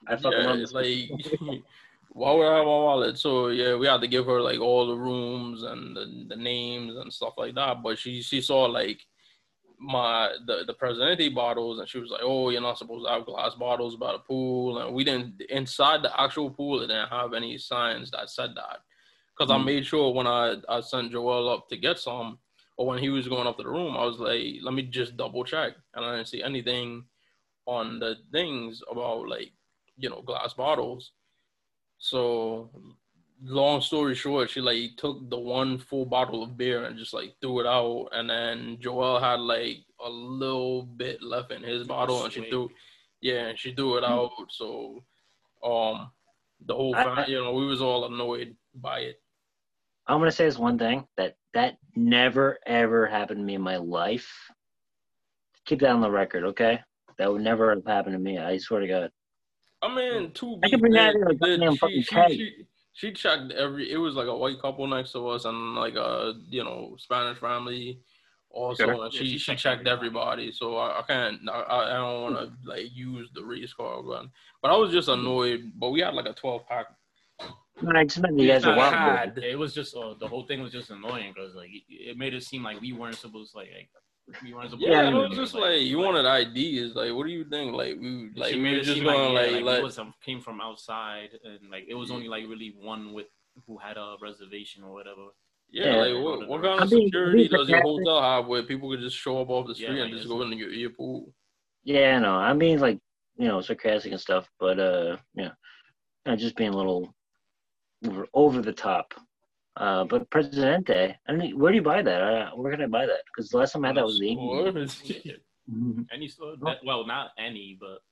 I fucking yeah, love this." like why would I have my wallet? So yeah, we had to give her like all the rooms and the, the names and stuff like that. But she she saw like my the the Presidente bottles and she was like, oh, you're not supposed to have glass bottles by the pool. And we didn't inside the actual pool. It didn't have any signs that said that because I Mm. made sure when I I sent Joel up to get some. Or when he was going up to the room, I was like, let me just double check. And I didn't see anything on the things about like, you know, glass bottles. So long story short, she like took the one full bottle of beer and just like threw it out. And then Joel had like a little bit left in his bottle and she threw yeah, and she threw it out. So um the whole I- you know, we was all annoyed by it. I'm gonna say this one thing that that never ever happened to me in my life. Keep that on the record, okay? That would never have happened to me. I swear to God. I mean, two I can bring that in a did- goddamn she, fucking she, she, she checked every. It was like a white couple next to us and like a you know Spanish family also, Sure. and Yeah, she she she checked checked everybody. So I, I can't. I, I don't want to like use the race car gun, but I was just annoyed. But we had like a twelve pack. No, I just meant you guys It's are not wild. hard. It was just uh, the whole thing was just annoying because like it, it made it seem like we weren't supposed to like, like we weren't supposed. Yeah, Yeah, it was just like you wanted ideas. Like, what do you think? Like we like she we were just going like, like yeah, like, let. it was um, came from outside and like it was only like really one with who had a reservation or whatever. Yeah, Yeah. like what, what kind I'm of being- security does your hotel have where people could just show up off the Yeah, street and just it's- go into your, your pool? Yeah, no, I mean like, you know, sarcastic and stuff, but uh, yeah, I'm just being a little over, over the top. Uh, but Presidente, I mean, where do you buy that? Uh, where can I buy that? Because the last time I had that was the Or- Mhm. Any store, that, well, not any, but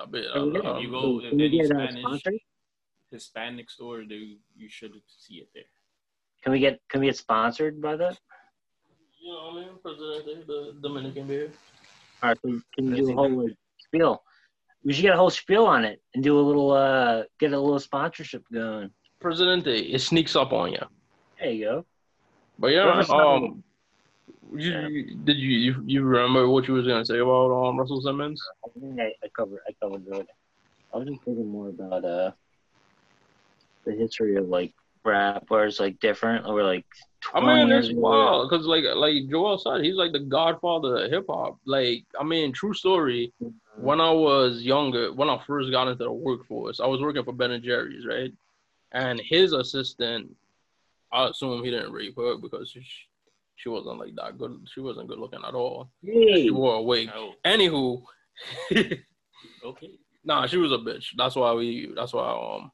I bet. Can we I- get- you go can in any get, uh, Spanish sponsored? Hispanic store, they, you should see it there. Can we get can we get sponsored by that? You know what I mean? Presidente, the Dominican beer. All right, can, can you do a whole like, spiel? We should get a whole spiel on it and do a little uh, get a little sponsorship going. Presidente, it sneaks up on you. There you go. But yeah, Well, it's not- um, you, you- did you, you you remember what you was gonna say about um Russell Simmons? I think I, I covered I covered it. I was just thinking more about uh the history of like rap, where it's like different, or like. I mean, it's wild because like like Joel said, he's like the godfather of hip hop. Like, I mean, true story. When I was younger, when I first got into the workforce, I was working for Ben and Jerry's, right? And his assistant, I assume he didn't rape her because she, she wasn't like that good. She wasn't good looking at all. Hey, She wore a wig. Oh, Anywho, okay, nah, she was a bitch. That's why we. That's why um.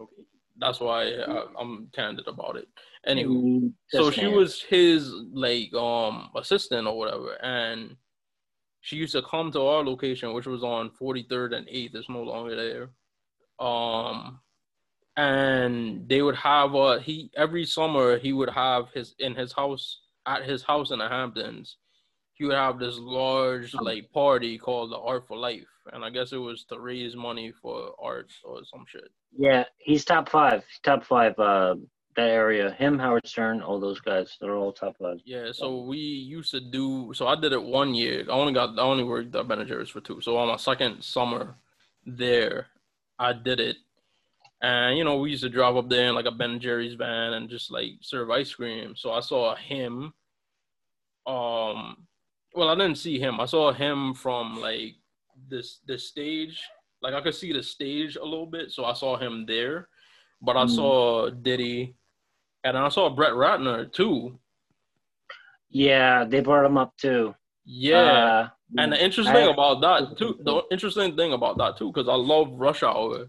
okay. That's why I, I'm candid about it. Anywho, Hey, so she saying. was his like um assistant or whatever, and she used to come to our location, which was on 43rd and 8th. It's no longer there. Um, and they would have uh he every summer he would have his in his house at his house in the Hamptons. He would have this large like party called the Art for Life, and I guess it was to raise money for art or some shit. Yeah, he's top five. Top five. Uh, that area. Him, Howard Stern, all those guys. They're all top five. Yeah, so we used to do. So I did it one year. I only got. I only worked at Ben and Jerry's for two. So on my second summer there, I did it, and you know we used to drive up there in like a Ben and Jerry's van and just like serve ice cream. So I saw him. Um, well, I didn't see him. I saw him from like this this stage. Like I could see the stage a little bit, so I saw him there. But I Mm. saw Diddy, and I saw Brett Ratner too. Yeah, they brought him up too. Yeah. Uh, And the interesting I thing about that too, the interesting thing about that too, because I love Rush Hour.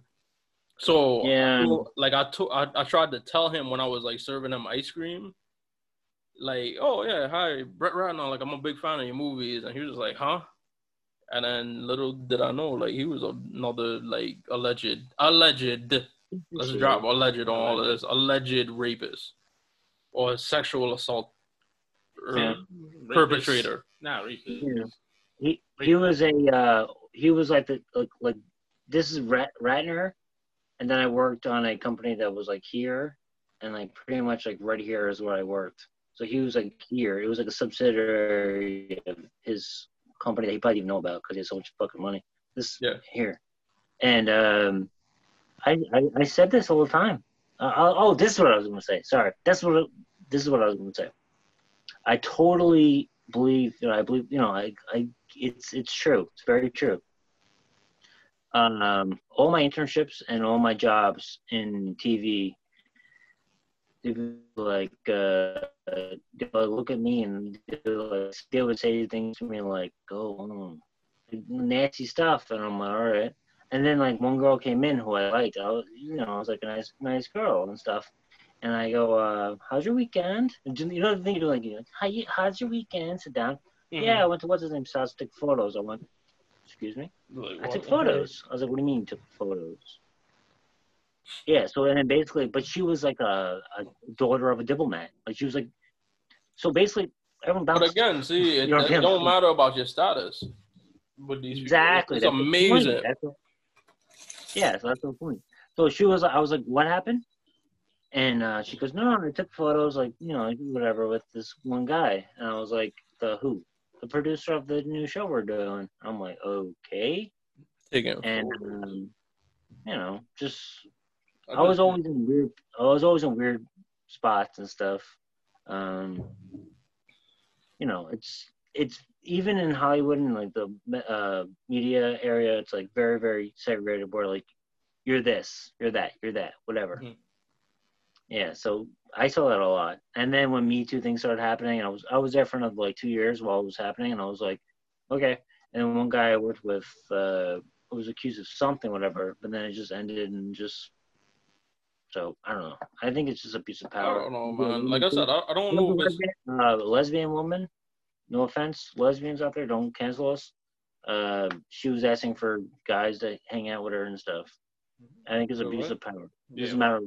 So Yeah. like I took, I, I tried to tell him when I was like serving him ice cream, like, oh yeah, hi, Brett Ratner, like I'm a big fan of your movies, and he was just like, huh? And then little did I know, like he was another like alleged, alleged, let's drop alleged on all of this, alleged rapist or sexual assault er, Yeah. perpetrator. Nah, rapist. Yeah. He he was a uh, he was like the like, like this is Rat, Ratner, and then I worked on a company that was like here, and like pretty much like right here is where I worked. So he was like here. It was like a subsidiary of his company that he probably didn't know about because he had so much fucking money. This Yeah. here, and um, I, I I said this all the time. Uh, oh, oh, this is what I was gonna say. Sorry, that's what this is what I was gonna say. I totally believe you know I believe you know I I it's it's true it's very true. Um, all my internships and all my jobs in TV, like uh, they would look at me and they would, they would say things to me like, "Oh, mm, nasty stuff," and I'm like, "All right." And then like one girl came in who I liked. I was, you know, I was like a nice nice girl and stuff. And I go, uh, "How's your weekend?" And you know the thing you do, like, you know, How you, how's your weekend? Sit down. Yeah, I went to what's his name? South took photos. I went, excuse me. Like, I took photos. I was like, what do you mean you took photos? Yeah, so and then basically, but she was like a, a daughter of a diplomat. Like she was like, so basically, everyone But bounced. again, see, it, it don't matter about your status with these people. exactly. It's that's amazing. Yeah, so that's the point. So she was, I was like, what happened? And uh, she goes, no, no, I took photos, like you know, whatever, with this one guy. And I was like, the who? The producer of the new show we're doing. I'm like, okay. And um, you know, just I I was always in weird. I was always in weird spots and stuff. Um, you know, it's it's even in Hollywood and like the uh, media area, it's like very very segregated. Where like you're this, you're that, you're that, whatever. Mhm. Yeah, so I saw that a lot. And then when Me Too things started happening, I was I was there for another like two years while it was happening, and I was like, okay. And then one guy I worked with uh, was accused of something, whatever, but then it just ended and just. So I don't know. I think it's just a piece of power. I don't know, man. Like I said, I, I don't know if it's uh, lesbian woman. No offense, lesbians out there, don't cancel us. Uh, she was asking for guys to hang out with her and stuff. I think it's Wait, abuse of power. Yeah, Doesn't matter.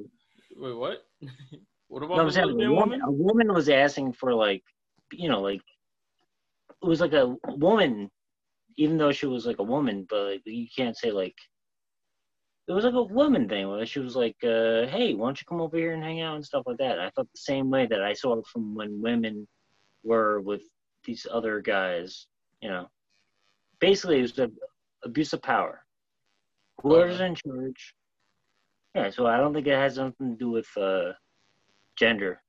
Wait, what? what about No, I'm the saying a woman, a woman was asking for like, you know, like it was like a woman, even though she was like a woman, but like, you can't say like it was like a woman thing where she was like, uh, "Hey, why don't you come over here and hang out and stuff like that?" I felt the same way that I saw it from when women were with these other guys. You know, basically it was the abuse of power. Whoever's in charge. Yeah, so I don't think it has something to do with uh, gender.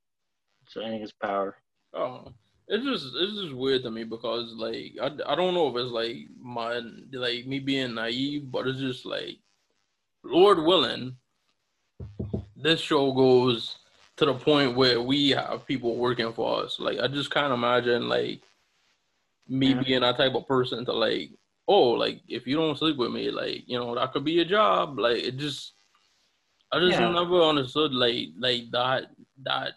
So I think it's power. Oh, it's just it's just weird to me because like I, I don't know if it's like my like me being naive, but it's just like Lord willing, this show goes to the point where we have people working for us. Like I just can't imagine like me Yeah. being that type of person to like oh like if you don't sleep with me like you know that could be a job like it just I just Yeah. never understood like like that that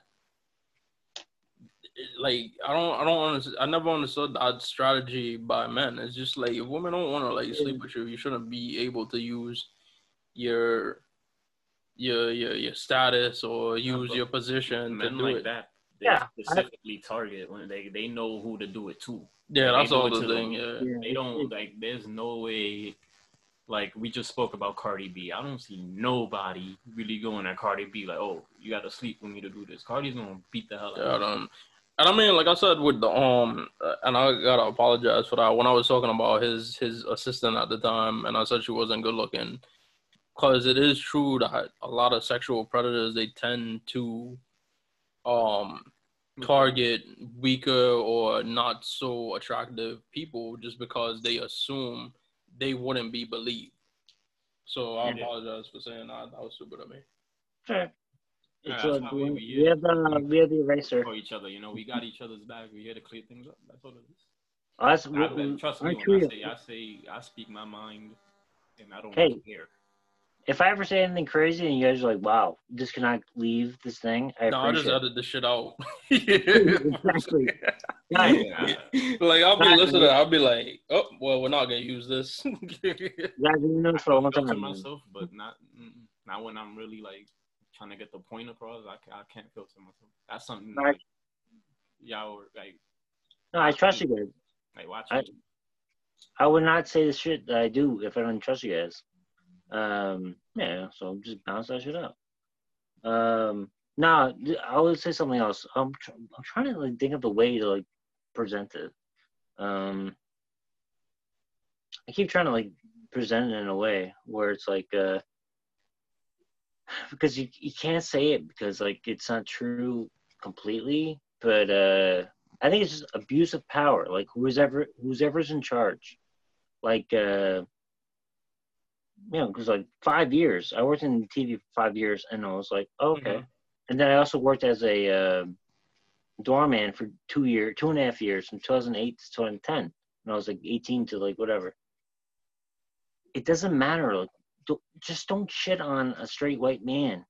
like I don't I don't understand I never understood that strategy by men. It's just like if women don't want to like sleep with you, you shouldn't be able to use your your your your status or use but your position to do like it. that, they Yeah, I- specifically target when they they know who to do it to. Yeah, They that's all it the to thing. them. Yeah. They don't like. There's no way. Like we just spoke about Cardi B. I don't see nobody really going at Cardi B like, oh, you got to sleep with me to do this. Cardi's gonna beat the hell out. Yeah, of I you. And I mean, like I said with the um, uh, and I gotta apologize for that. When I was talking about his his assistant at the time, and I said she wasn't good looking, because it is true that a lot of sexual predators they tend to, um, target weaker or not so attractive people just because they assume they wouldn't be believed. So I Yeah. apologize for saying that. That was stupid of me. Sure. Yeah, It's that's we, we- we, we- have the we have the eraser. For each other, you know, we got each other's back. We here to clear things up. That's all it is. Oh, that's, I, like, trust me aren't when I you- say I say I speak my mind, and I don't Hey. care. If I ever say anything crazy and you guys are like, "Wow, just cannot leave this thing," I No, I just appreciate it. edited the shit out. Exactly. Yeah. like I'll be Exactly. listening, I'll be like, oh well, we're not gonna use this. you guys have been doing this for a long filter time. myself, but not not when I'm really like trying to get the point across. I, ca- I can't filter myself. That's something Right. like, y'all were, like No, I trust you guys. like watch I- it. I would not say the shit that I do if I don't trust you guys. Um, yeah, so just bounce that shit out. Um, now I would say something else. I'm tr- I'm trying to like think of the way to like present it. Um, I keep trying to like present it in a way where it's like uh because you you can't say it because like it's not true completely, but uh I think it's just abuse of power. Like who's ever who's ever's in charge. Like uh you know, because like five years, I worked in TV for five years, and I was like, oh, okay. And then I also worked as a uh, doorman for two year, two and a half years, from 2008 to 2010, and I was like 18 to like whatever. It doesn't matter. Like, don't, just don't shit on a straight white man.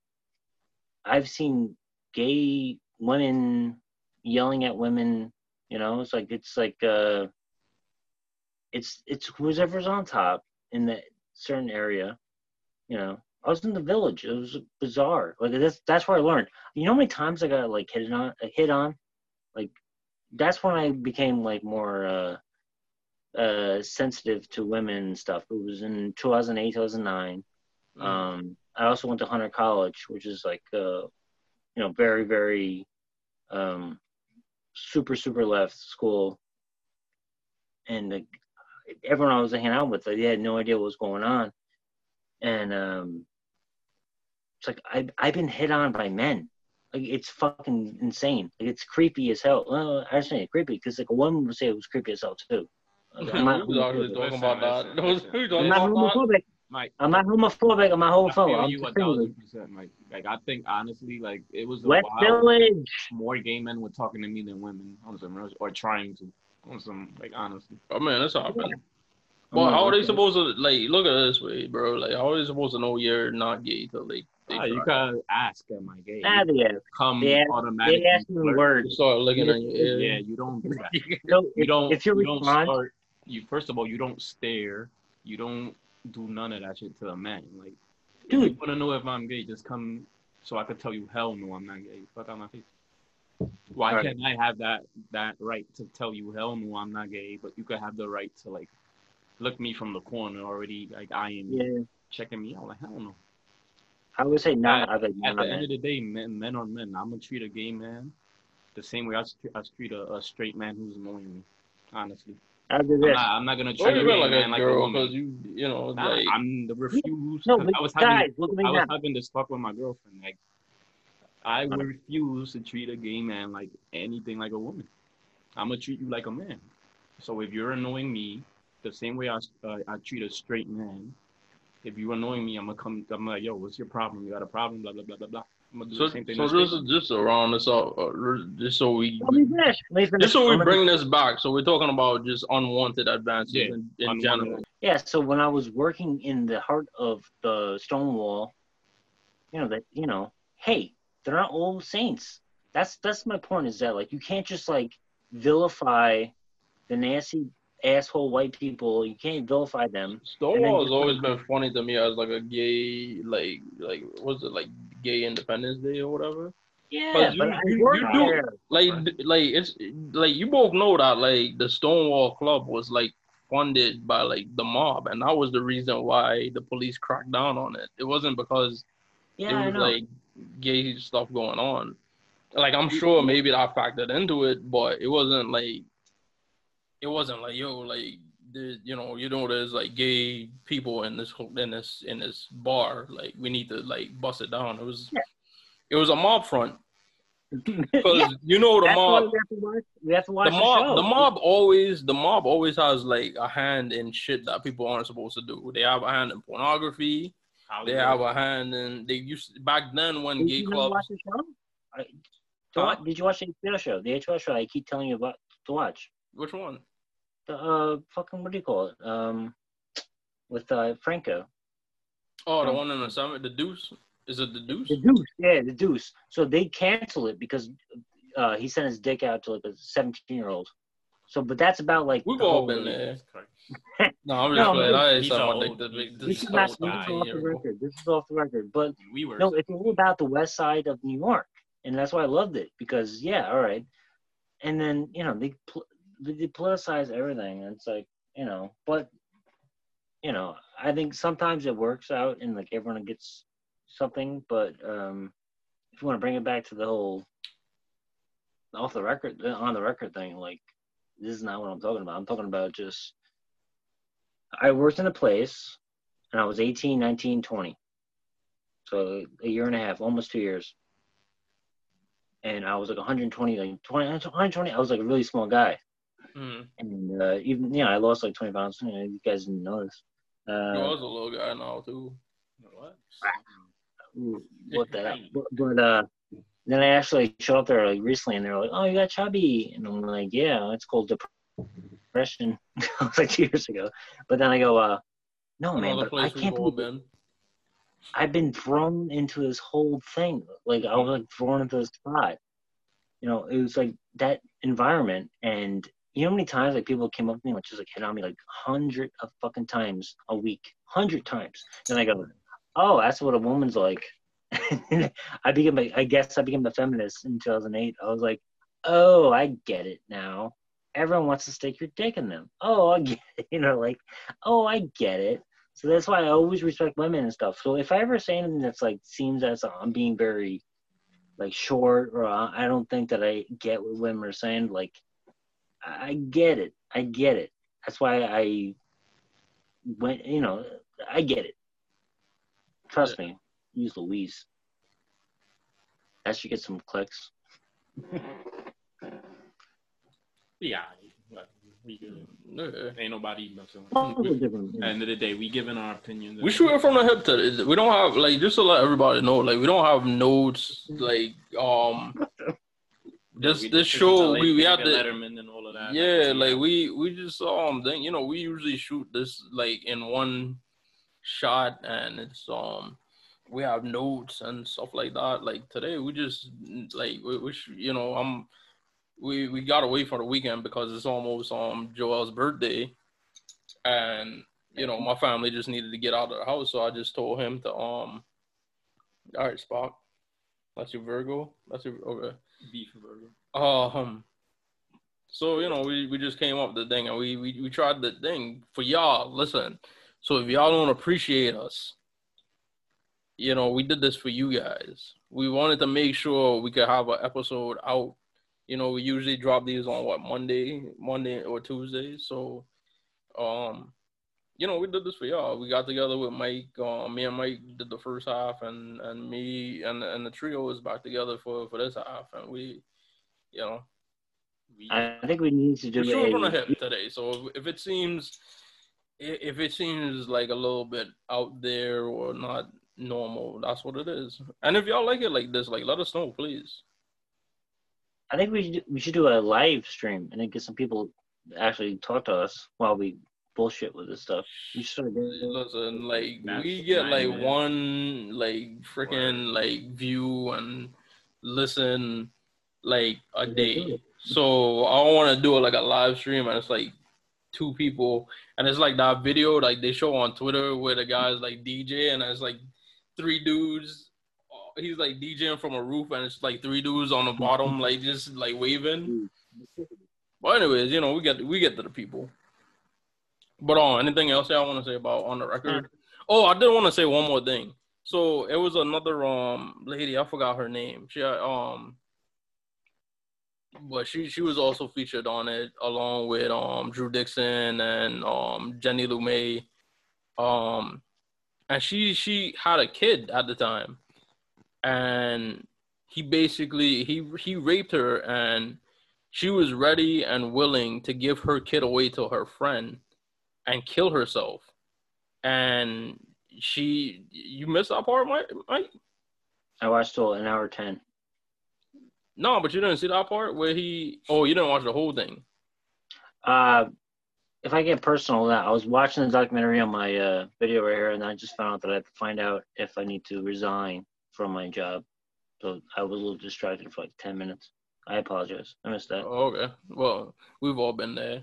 I've seen gay women yelling at women. You know, it's like it's like uh, it's it's whoever's on top in that certain area. You know, I was in the village. It was bizarre. Like that's that's where I learned. You know how many times I got like hit on, hit on, like that's when I became like more uh, uh, sensitive to women and stuff. It was in 2008, 2009. Um, I also went to Hunter College, which is like uh, you know very very um, super super left school, and like, everyone I was hanging out with, like, they had no idea what was going on, and um, it's like I I've been hit on by men. Like it's fucking insane. Like it's creepy as hell. Well, I just say it's creepy because like a woman would say it was creepy as hell too. Like, I'm not Who was actually homophobic. about that? Listen, Who listen. talking I'm not homophobic. Mike, I'm not homophobic. I'm not I homophobic. I'm you a thousand percent, Mike. Like I think honestly, like it was a West Village. more gay men were talking to me than women on some real- or trying to on some like honestly. Oh man, that's happened. I'm Well, not how are they supposed to like look at it this way, bro? Like, how are they supposed to know you're not gay till they, they Ah, you try? gotta ask, am I gay? Ah, You yeah. come They ask- automatically. They ask me flirt. words. You start looking at your ear. Yeah, you don't do that. So You don't. if you you don't respond, start. You first of all, you don't stare. You don't do none of that shit to a man. Like, if you Dude. want to know if I'm gay, just come so I could tell you, hell no, I'm not gay. Fuck out my face. Why Right. can't I have that that right to tell you, hell no, I'm not gay, but you could have the right to like look me from the corner already, like I am yeah, checking me out, like hell no. I would say not. I would At the end of the day, men, men are men. I'm gonna treat a gay man the same way I treat a, a straight man who's annoying me. Honestly, I'll do I'm this. not, I'm not gonna treat a you gay like man a like a girl woman. because you, you know, Nah, like I'm the refuse. No, 'cause but I was guys, having look at me I was now. having this talk with my girlfriend. Like, I will refuse to treat a gay man like anything like a woman. I'm gonna treat you like a man. So if you're annoying me the same way I uh, I treat a straight man, if you're annoying me, I'm gonna come. I'm like, yo, what's your problem? You got a problem? Blah blah blah blah blah. I'm gonna do so. the same thing. So to a just just around this up, uh, just so we Let me finish. Let me finish. just so we I'm gonna- bring this back. So we're talking about just unwanted advances Yeah, in, in general. Yeah, so when I was working in the heart of the Stonewall, you know that you know, hey, they're not all saints. That's that's my point. Is that like you can't just like vilify the nasty asshole white people. You can't vilify them. Stonewall has always been funny to me as like a gay, like like what's it like gay Independence Day or whatever. Yeah, But you- but you- you do- Like like it's like you both know that like the Stonewall Club was like funded by like the mob, and that was the reason why the police cracked down on it. It wasn't because Yeah, it was like gay stuff going on. Like I'm sure maybe that factored into it, but it wasn't like it wasn't like yo like the you know you know there's like gay people in this in this in this bar like we need to like bust it down. It was Yeah. it was a mob front because yeah, you know the that's why mob we have to watch. We have to watch the mob show. the mob always the mob always has like a hand in shit that people aren't supposed to do. They have a hand in pornography. They Hollywood. have a hand in they used to, back then when Did gay you never clubs. watch the show? I, to Huh? wa- Did you watch the HBO show? The HBO show I keep telling you about to watch. Which one? the uh fucking what do you call it? Um, with uh Franco. Oh, the Um, one in the summit, the Deuce. Is it the Deuce? The Deuce, yeah, the Deuce. So they cancel it because uh, he sent his dick out to like a 17 year old. So, but that's about like We've all been there. No, I'm just No, playing. I ain't he's something old. like that. Big- This This is is not old this is off the record. This is off the record. But We were. no, it's all about the west side of New York, and that's why I loved it because yeah, all right. And then you know they pl- they politicize everything, and it's like you know, but you know, I think sometimes it works out, and like everyone gets something. But um if you want to bring it back to the whole off the record, on the record thing, like this is not what I'm talking about. I'm talking about just I worked in a place, and I was 18, 19, 20 so a year and a half, almost two years. And I was like 120, like 20, 120. I was like a really small guy, Mm. and uh, even you know I lost like 20 pounds. You, know, you guys didn't know this. He Uh, was a little guy now too. What? what the? But, but uh, then I actually showed up there like recently, and they're like, "Oh, you got chubby," and I'm like, "Yeah, it's called depression." it was like two years ago. But then I go, uh, "No, man, but I can't believe been. I've been thrown into this whole thing. Like I was like thrown into this spot. You know, it was like that environment and you know how many times like people came up to me like just like hit on me like hundred of fucking times a week. Hundred times. And I go, Oh, that's what a woman's like. I became a, I guess I became a feminist in two thousand eight. I was like, Oh, I get it now. Everyone wants to stick your dick in them. Oh, I get it. You know, like, oh I get it. So that's why I always respect women and stuff. So if I ever say anything that's like seems as I'm being very like short or I don't think that I get what women are saying, like I get it. I get it. That's why I went. You know, I get it. Trust me. Use Louise. That should get some clicks. Yeah. what, We good. Yeah. Ain't nobody messing with All us. the different. At the end of the day, we giving our opinions. We shoot it from the hip to we don't have like just to let everybody know like we don't have notes like um this We- this show like we, we have David to Letterman and all of that. yeah like we we just um then you know we usually shoot this like in one shot and it's um we have notes and stuff like that like today we just like we, we you know I'm we we got away for the weekend because it's almost um Joel's birthday and you know my family just needed to get out of the house so I just told him to um all right Spock that's your Virgo that's your okay beef burger. um, so you know, we, we just came up with the thing and we, we we tried the thing for y'all. Listen, so if y'all don't appreciate us, you know, we did this for you guys. We wanted to make sure we could have an episode out. You know, we usually drop these on what Monday, Monday or Tuesday. So, um, you know, we did this for y'all. We got together with Mike. Um, me and Mike did the first half, and and me and and the trio is back together for for this half, and we, you know, We, I think we need to do we're shooting from the a. today. So if, if it seems, if it seems like a little bit out there or not normal, that's what it is. And if y'all like it like this, like let us know, please. I think we should we should do a live stream and then get some people to actually talk to us while we bullshit with this stuff. We should start doing. Listen, like That's we get like nine one like freaking like view and listen like a day. So I want to do it like a live stream, and it's like two people, and it's like that video like they show on Twitter where the guy's like DJ, and it's like three dudes. uh, He's like DJing from a roof, and it's like three dudes on the bottom, like just like waving. But anyways, you know we get we get to the people. But on anything else y'all want to say about on the record? Oh, I did want to say one more thing. So it was another um lady, I forgot her name. She had, um but she she was also featured on it along with um Drew Dixon and um Jenny Lumet. Um and she she had a kid at the time. And he basically he he raped her and she was ready and willing to give her kid away to her friend and kill herself. And she you missed that part, Mike? Mike? I watched till an hour ten. No, but you didn't see that part where he. Oh, you didn't watch the whole thing. Uh, if I get personal, that I was watching the documentary on my uh, video right here, and I just found out that I have to find out if I need to resign from my job. So I was a little distracted for like ten minutes. I apologize. I missed that. Oh, okay. Well, we've all been there.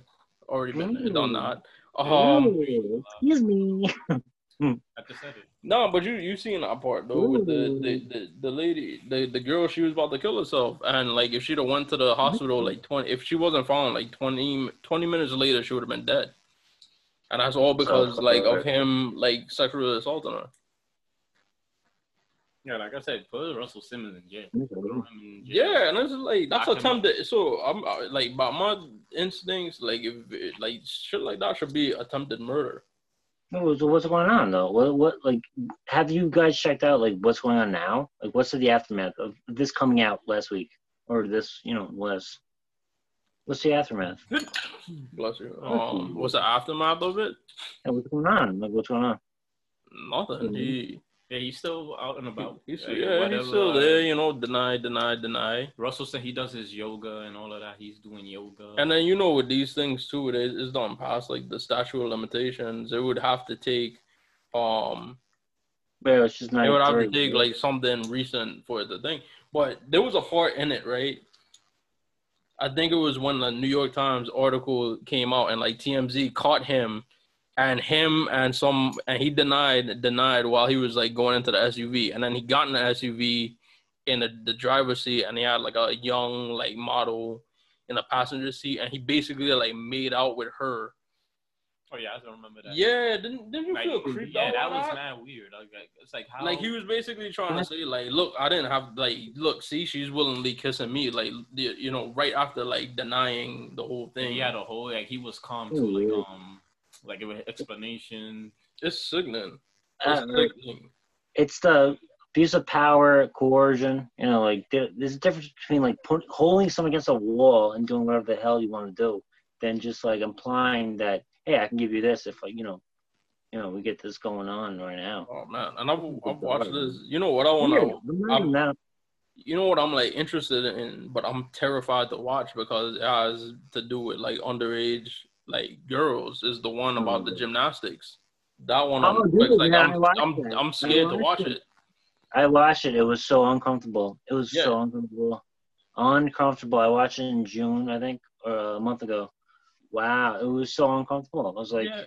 Already been there, done Ooh. that. Um, Ooh, excuse me. I just said it. No, but you you seen that part though with the, the, the, the lady, the, the girl, she was about to kill herself, and like if she'd have went to the hospital like twenty, if she wasn't found like 20, 20 minutes later, she would have been dead. And that's all because like of him like sexually assaulting her. Yeah, like I said, put Russell Simmons in jail. In jail. Yeah, and it's like that's Lock him up. attempted. So I'm uh, like, by my instincts, like if it, like shit like that should be attempted murder. No, so what's going on though? What what like have you guys checked out like what's going on now? Like what's the aftermath of this coming out last week or this you know was? What's the aftermath? Bless you. Um, what's the aftermath of it? And what's going on? Like what's going on? Nothing. Mhm. He, Yeah, he's still out and about. he's, Like, yeah, whatever, he's still there. You know, deny, deny, deny. Russell said he does his yoga and all of that. He's doing yoga. And then you know with these things too, it is it's done past like the statute of limitations. It would have to take, um, Well, it's just not. it would have to take like something recent for the thing. But there was a part in it, right? I think it was when the New York Times article came out and like TMZ caught him and him and some and he denied denied while he was like going into the SUV and then he got in the SUV in the, the driver's seat and he had like a young like model in the passenger seat and he basically like made out with her. oh yeah, I don't remember that. Yeah, didn't didn't you Like, feel creeped yeah, out? that by was mad weird. Like, like, it's like how like he was basically trying to say like look i didn't have like look see she's willingly kissing me like the- you know right after like denying the whole thing he had a whole like he was calm Oh, too. Like um, like it was explanation. it's sickening Uh, it's sickening. it's the abuse of power, coercion. You know, like there, there's a difference between like put, holding someone against a wall and doing whatever the hell you want to do, than just like implying that hey, I can give you this if like you know, you know, we get this going on right now. oh man and i've, I've watched this you know what i want to I'm not even that- you know what i'm like interested in but i'm terrified to watch because it has to do with like underage like girls is the one about the Oh. gymnastics that one I'm, like, yeah, I I'm, I'm. I'm scared to watch it. it I watched it. It was so uncomfortable. It was Yeah. so uncomfortable. Uncomfortable. I watched it in June, I think, or a month ago. Wow, it was so uncomfortable. I was like, yeah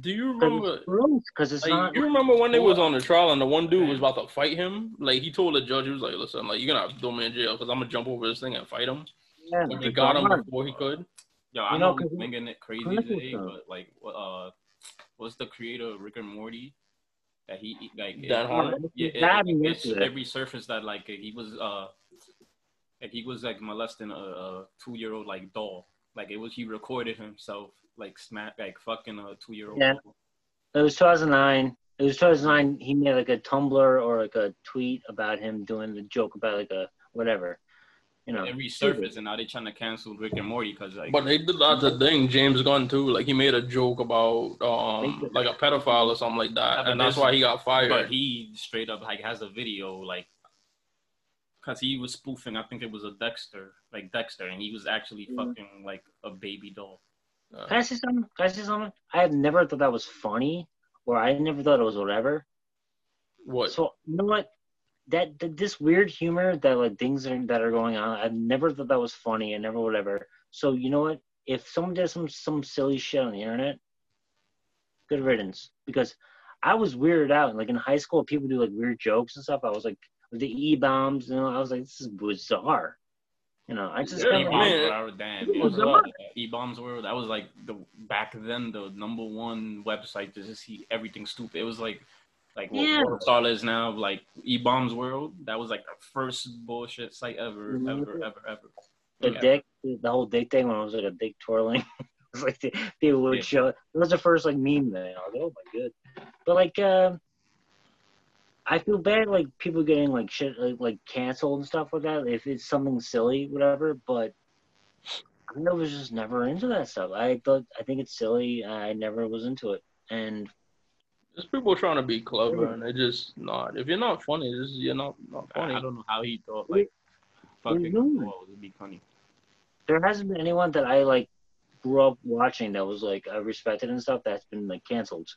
do you remember. Because it's Like, not. you remember when they was on the trial and the one dude was about to fight him? Like he told the judge, he was like, "Listen, like you're gonna have to throw me in jail because I'm gonna jump over this thing and fight him." Yeah, they got him hard. before he could. Yo, I You know know, 'cause we're making it crazy today, stuff. but like, what, uh, what's the creator of Rick and Morty? That he like Dan it- Harmon? Yeah, it, That and it, every surface that like he was uh, like he was like molesting a, a two year old like doll. Like it was he recorded himself like smack like fucking a two year old. Yeah. It was 2009. It was 2009. He made like a Tumblr or like a tweet about him doing the joke about like a whatever, you know. It resurfaced, and now they're trying to cancel Rick and Morty because like But they did that the thing, James Gunn too. Like he made a joke about um like a pedophile or something like that, but and that's why he got fired. But he straight up like has a video like because he was spoofing. I think it was a Dexter, like Dexter, and he was actually Mhm. fucking like a baby doll. Uh, Can I say something? Can I say something? I have never thought that was funny, or I never thought it was whatever. what? So you know what? That, that this weird humor that like things are, that are going on. I've never thought that was funny. and never whatever. So you know what? If someone does some some silly shit on the internet, good riddance. Because I was weirded out. Like in high school, people do like weird jokes and stuff. I was like with the e bombs. You know, I was like, this is bizarre. You know, I just Yeah, kinda- man. eBaum's were damn. It yeah. was bizarre. eBaum's were that was like the back then the number one website to just see everything stupid. It was like like what Yeah. Worldstar is now like eBaum's world. That was like the first bullshit site ever, Mhm. ever, ever, ever. the Yeah. dick, the whole dick thing when I was like a dick twirling. it's like they, they would Yeah. show. It was the first like meme thing. I was like, oh my god. But like, uh, I feel bad like people getting like shit like, like canceled and stuff like that. If it's something silly, whatever. But I was just never into that stuff. I thought I think it's silly. I never was into it. And There's people trying to be clever and they're just not. If you're not funny, just you're not not I, funny. I don't know how he thought like fucking no. balls would be funny. there hasn't been anyone that I like grew up watching that was like I respected and stuff that's been like canceled?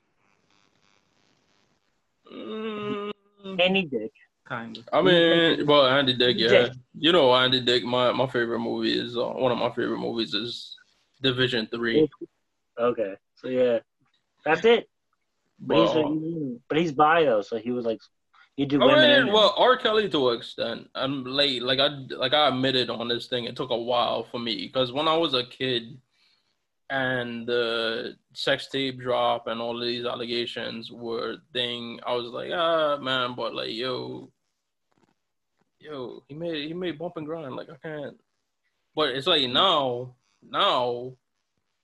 Mm, Andy Dick. Kind of. I mean, well, Andy Dick, yeah. Dick. You know, Andy Dick. My my favorite movie is uh, one of my favorite movies is Division Three. Okay, so yeah, that's it. But he's Well, but he's bi though, so he was like he do I women. and- well, R. Kelly to an extent. I'm late. Like I like I admitted on this thing, it took a while for me because when I was a kid, and the sex tape drop and all of these allegations were thing, I was like, ah, man, but like, yo, yo, he made he made bump and grind. Like I can't. But it's like now, now,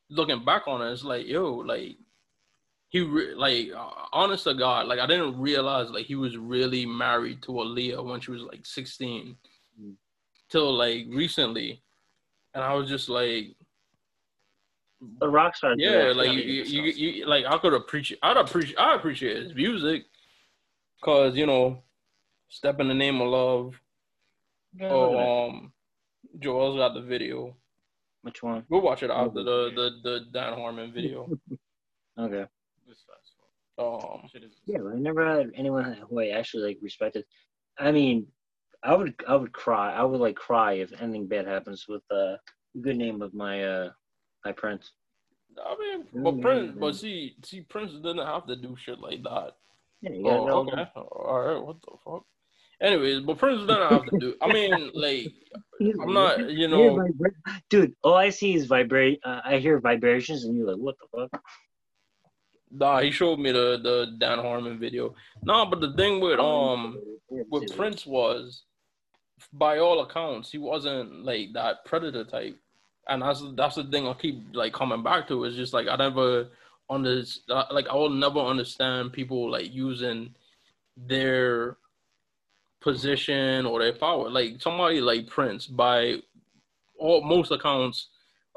looking back on it, it's like, yo, like he re- like uh, honest to God, like I didn't realize like he was really married to Aaliyah when she was like 16 Mm. till like recently, and I was just like, the rock star. did yeah, like you, you, you, you like I could appreciate, I'd appreciate, I appreciate his music, cause you know, step in the name of love. Yeah, look at that. Oh, um, Joel's got the video. Which one? We'll watch it after the the the Dan Harmon video. Okay. This fast forward. Um, is- Yeah, I never had anyone who I actually like respected. I mean, I would I would cry. I would like cry if anything bad happens with uh, the good name of my uh my prince. I mean, but Prince, but see, see, Prince didn't have to do shit like that. Yeah, you Oh, know. okay, all right, what the fuck? Anyways, but Prince didn't have to do. I mean, like, I'm not, you know, Dude, all I see is vibrate. Uh, I hear vibrations, and you're like, "What the fuck?" Nah. He showed me the the Dan Harmon video. No, but the thing with um with Prince was, by all accounts, he wasn't like that predator type, and that's that's the thing I keep like coming back to. Is just like I never under like I will never understand people like using their position or their power. Like somebody like Prince, by all most accounts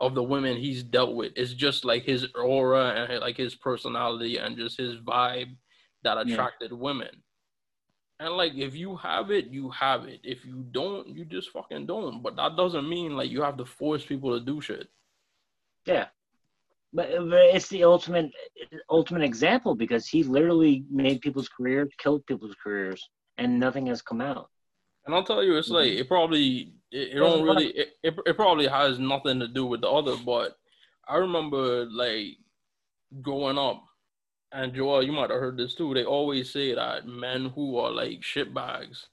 of the women he's dealt with, it's just like his aura and like his personality and just his vibe that Yeah. attracted women. And like if you have it, you have it. If you don't, you just fucking don't. But that doesn't mean like you have to force people to do shit. Yeah, but, but it's the ultimate ultimate example because he literally made people's careers, killed people's careers, and nothing has come out. And I'll tell you, it's mm-hmm. like it probably it, it don't really it, it, it probably has nothing to do with the other, but I remember like growing up, and Joel, you might have heard this too. They always say that men who are like shit bags,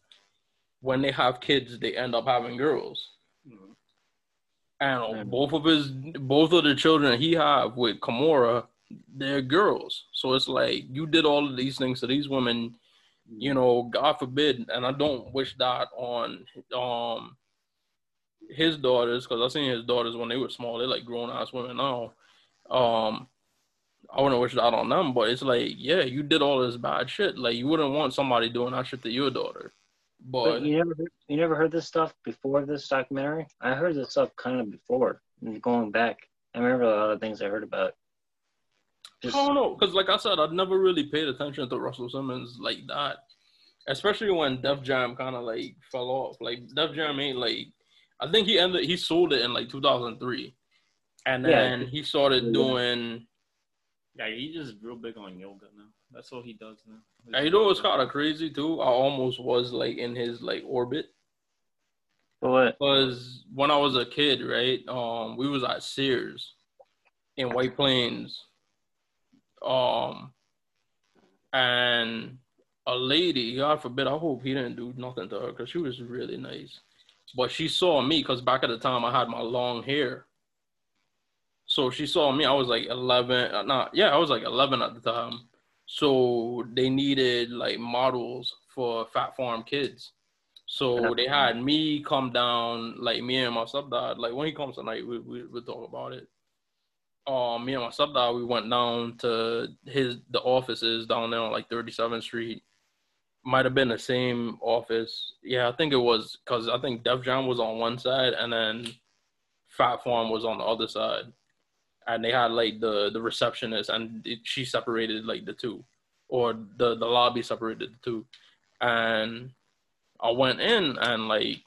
when they have kids, they end up having girls. Mhm. And both of his, both of the children he have with Kimora, they're girls. So it's like you did all of these things to these women, you know, God forbid. And I don't wish that on um his daughters because I seen his daughters when they were small. They're like grown ass women now. Um, I wouldn't wish that on them, but it's like, yeah, you did all this bad shit. Like you wouldn't want somebody doing that shit to your daughter. But But you never heard, you never heard this stuff before this documentary. I heard this stuff kind of before. Going back, I remember a lot of things I heard about. I Just don't know, because like I said, I'd never really paid attention to Russell Simmons like that, especially when Def Jam kind of like fell off. Like Def Jam ain't like, I think he ended, he sold it in like 2003, and Yeah. then he started doing. Yeah, he's just real big on yoga now. That's all he does now. And you know what's kind of crazy too? I almost was like in his like orbit for what? because when I was a kid, right? Um, we was at Sears in White Plains, um, and a lady, God forbid, I hope he didn't do nothing to her because she was really nice. But she saw me because back at the time I had my long hair. So she saw me. I was like 11. Uh, not, yeah, I was like 11 at the time. So they needed like models for Phat Farm Kids. So they had me come down, like me and my stepdad. Like when he comes tonight, we we we'll talk about it. Um, me and my stepdad, we went down to his the offices down there on like 37th Street. Might have been the same office. Yeah, I think it was because I think Def Jam was on one side and then Phat Farm was on the other side, and they had like the the receptionist and it, she separated like the two, or the the lobby separated the two, and I went in and like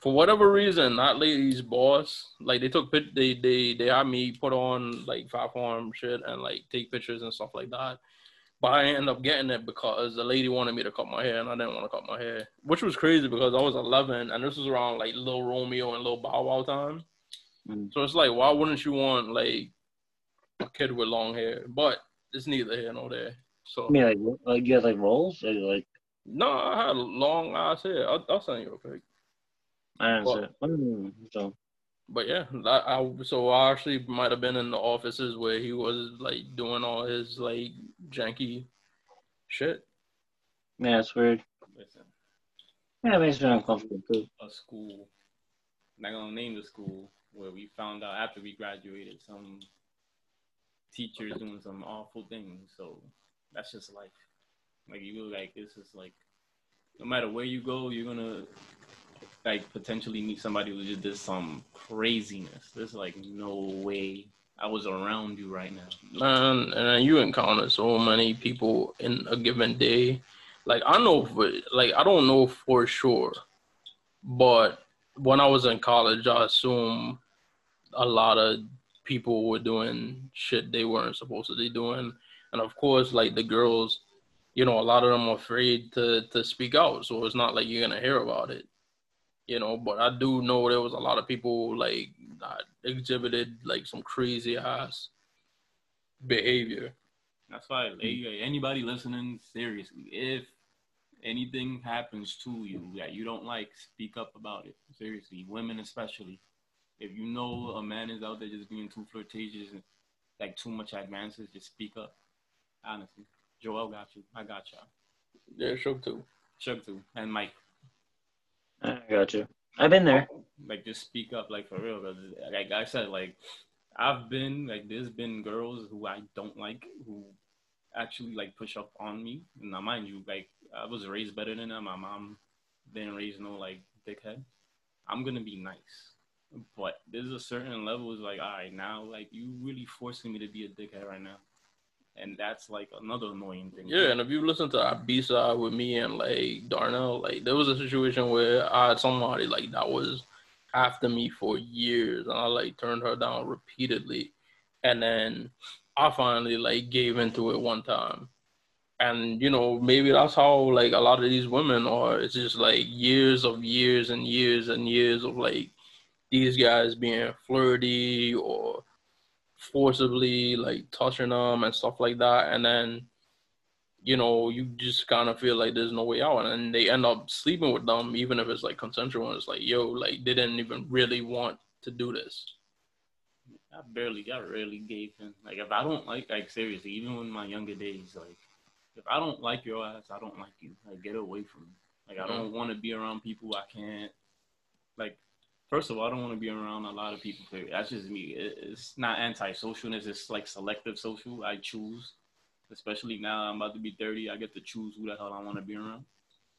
for whatever reason, that lady's boss, like they took they they they had me put on like Phat Farm shit and like take pictures and stuff like that. But I ended up getting it because the lady wanted me to cut my hair and I didn't want to cut my hair, which was crazy because I was 11 and this was around like Little Romeo and Little Bow Wow time. Mm. So it's like, why wouldn't you want like a kid with long hair? But it's neither here nor there. So I mean, like, like you had like rolls, like, like no, I had long ass hair. I'll, I'll send you a pic. I understand. Mm, so But yeah, I, I so I actually might have been in the offices where he was like doing all his like janky shit. yeah, it's weird. Listen, Yeah, it makes me uncomfortable too. a school, not gonna name the school, where we found out after we graduated some teachers doing some awful things. So that's just life. Like you like this is like no matter where you go, you're gonna like potentially meet somebody who just did some craziness. There's like no way I was around you right now. Man, and you encounter so many people in a given day. Like I know, for, like I don't know for sure, but when I was in college, I assume a lot of people were doing shit they weren't supposed to be doing, and of course, like the girls, you know, a lot of them are afraid to to speak out, so it's not like you're gonna hear about it, you know. But I do know there was a lot of people like that exhibited like some crazy ass behavior. That's why like, mm. anybody listening, seriously, if anything happens to you that you don't like, speak up about it. Seriously, women especially. If you know mm. a man is out there just being too flirtatious and like too much advances, just speak up. Honestly, Joel got you. I got y'all. Yeah, shook too. Chuck too, and Mike. I got you. I've been there. Oh, like just speak up, like for real. Cause like I said, like I've been like there's been girls who I don't like who actually like push up on me. And now mind you, like I was raised better than them. My mom didn't raise no like dickhead. I'm gonna be nice. But there's a certain level is like, all right, now like you really forcing me to be a dickhead right now. And that's like another annoying thing. Yeah, and if you listen to our B side with me and like Darnell, like there was a situation where I had somebody like that was after me for years, and I like turned her down repeatedly, and then I finally like gave into it one time, and you know maybe that's how like a lot of these women are. It's just like years of years and years and years of like these guys being flirty or forcibly like touching them and stuff like that and then you know you just kind of feel like there's no way out and they end up sleeping with them even if it's like consensual and it's like yo like they didn't even really want to do this I barely, I rarely gave in. Like if I don't like, like seriously, even in my younger days, like if I don't like your ass, I don't like you. Like get away from me. Like I don't want to be around people I can't. Like first of all, I don't want to be around a lot of people. Period. That's just me. It's not anti-socialness. It's like selective social. I choose. Especially now, I'm about to be 30. I get to choose who the hell I want to be around.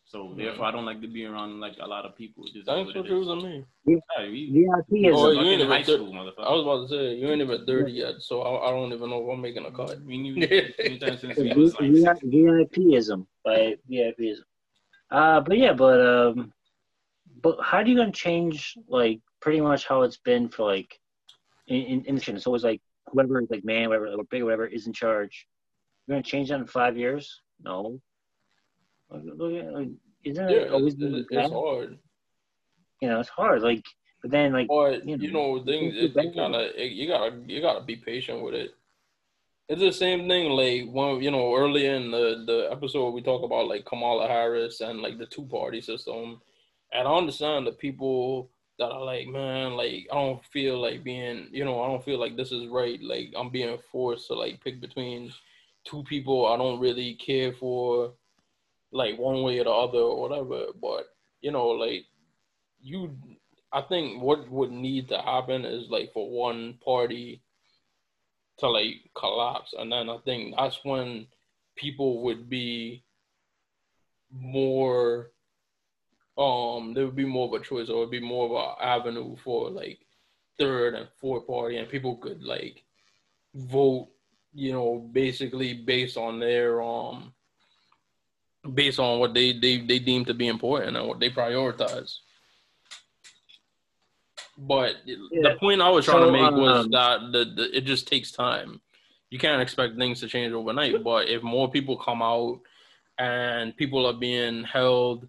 So therefore, I don't like to be around like a lot of people. It just is thanks what for choosing me Yeah, we- VIP Oh, you ain't even high thir- school, motherfucker. i was about to say you ain't even 30 yet so i, I don't even know if i'm making a cut We knew anytime since we was like VIPism by VIPism. Uh, but yeah, but um, but how are you gonna change like pretty much how it's been for like in in, in the? It's always like whoever is like man, whatever, or big, whatever is in charge. You're gonna change that in five years? No. Look, look at- like, isn't yeah it always it's, been it's, hard You know, it's hard. Like, but then like But you you know, know, things it, bad. it kind of you gotta you gotta be patient with it. It's the same thing like when you know earlier in the the episode we talk about like Kamala Harris and like the two party system, and I understand the people that are like, man, like I don't feel like being, you know, I don't feel like this is right. Like I'm being forced to like pick between two people I don't really care for, like one way or the other or whatever. But you know, like you I think what would need to happen is like for one party to like collapse, and then I think that's when people would be more. Um, there would be more of a choice, or it would be more of an avenue for like third and fourth party, and people could like vote, you know, basically based on their um, based on what they they they deem to be important and what they prioritize. But Yeah. the point I was trying to make was um, that the, the it just takes time. You can't expect things to change overnight. But if more people come out and people are being held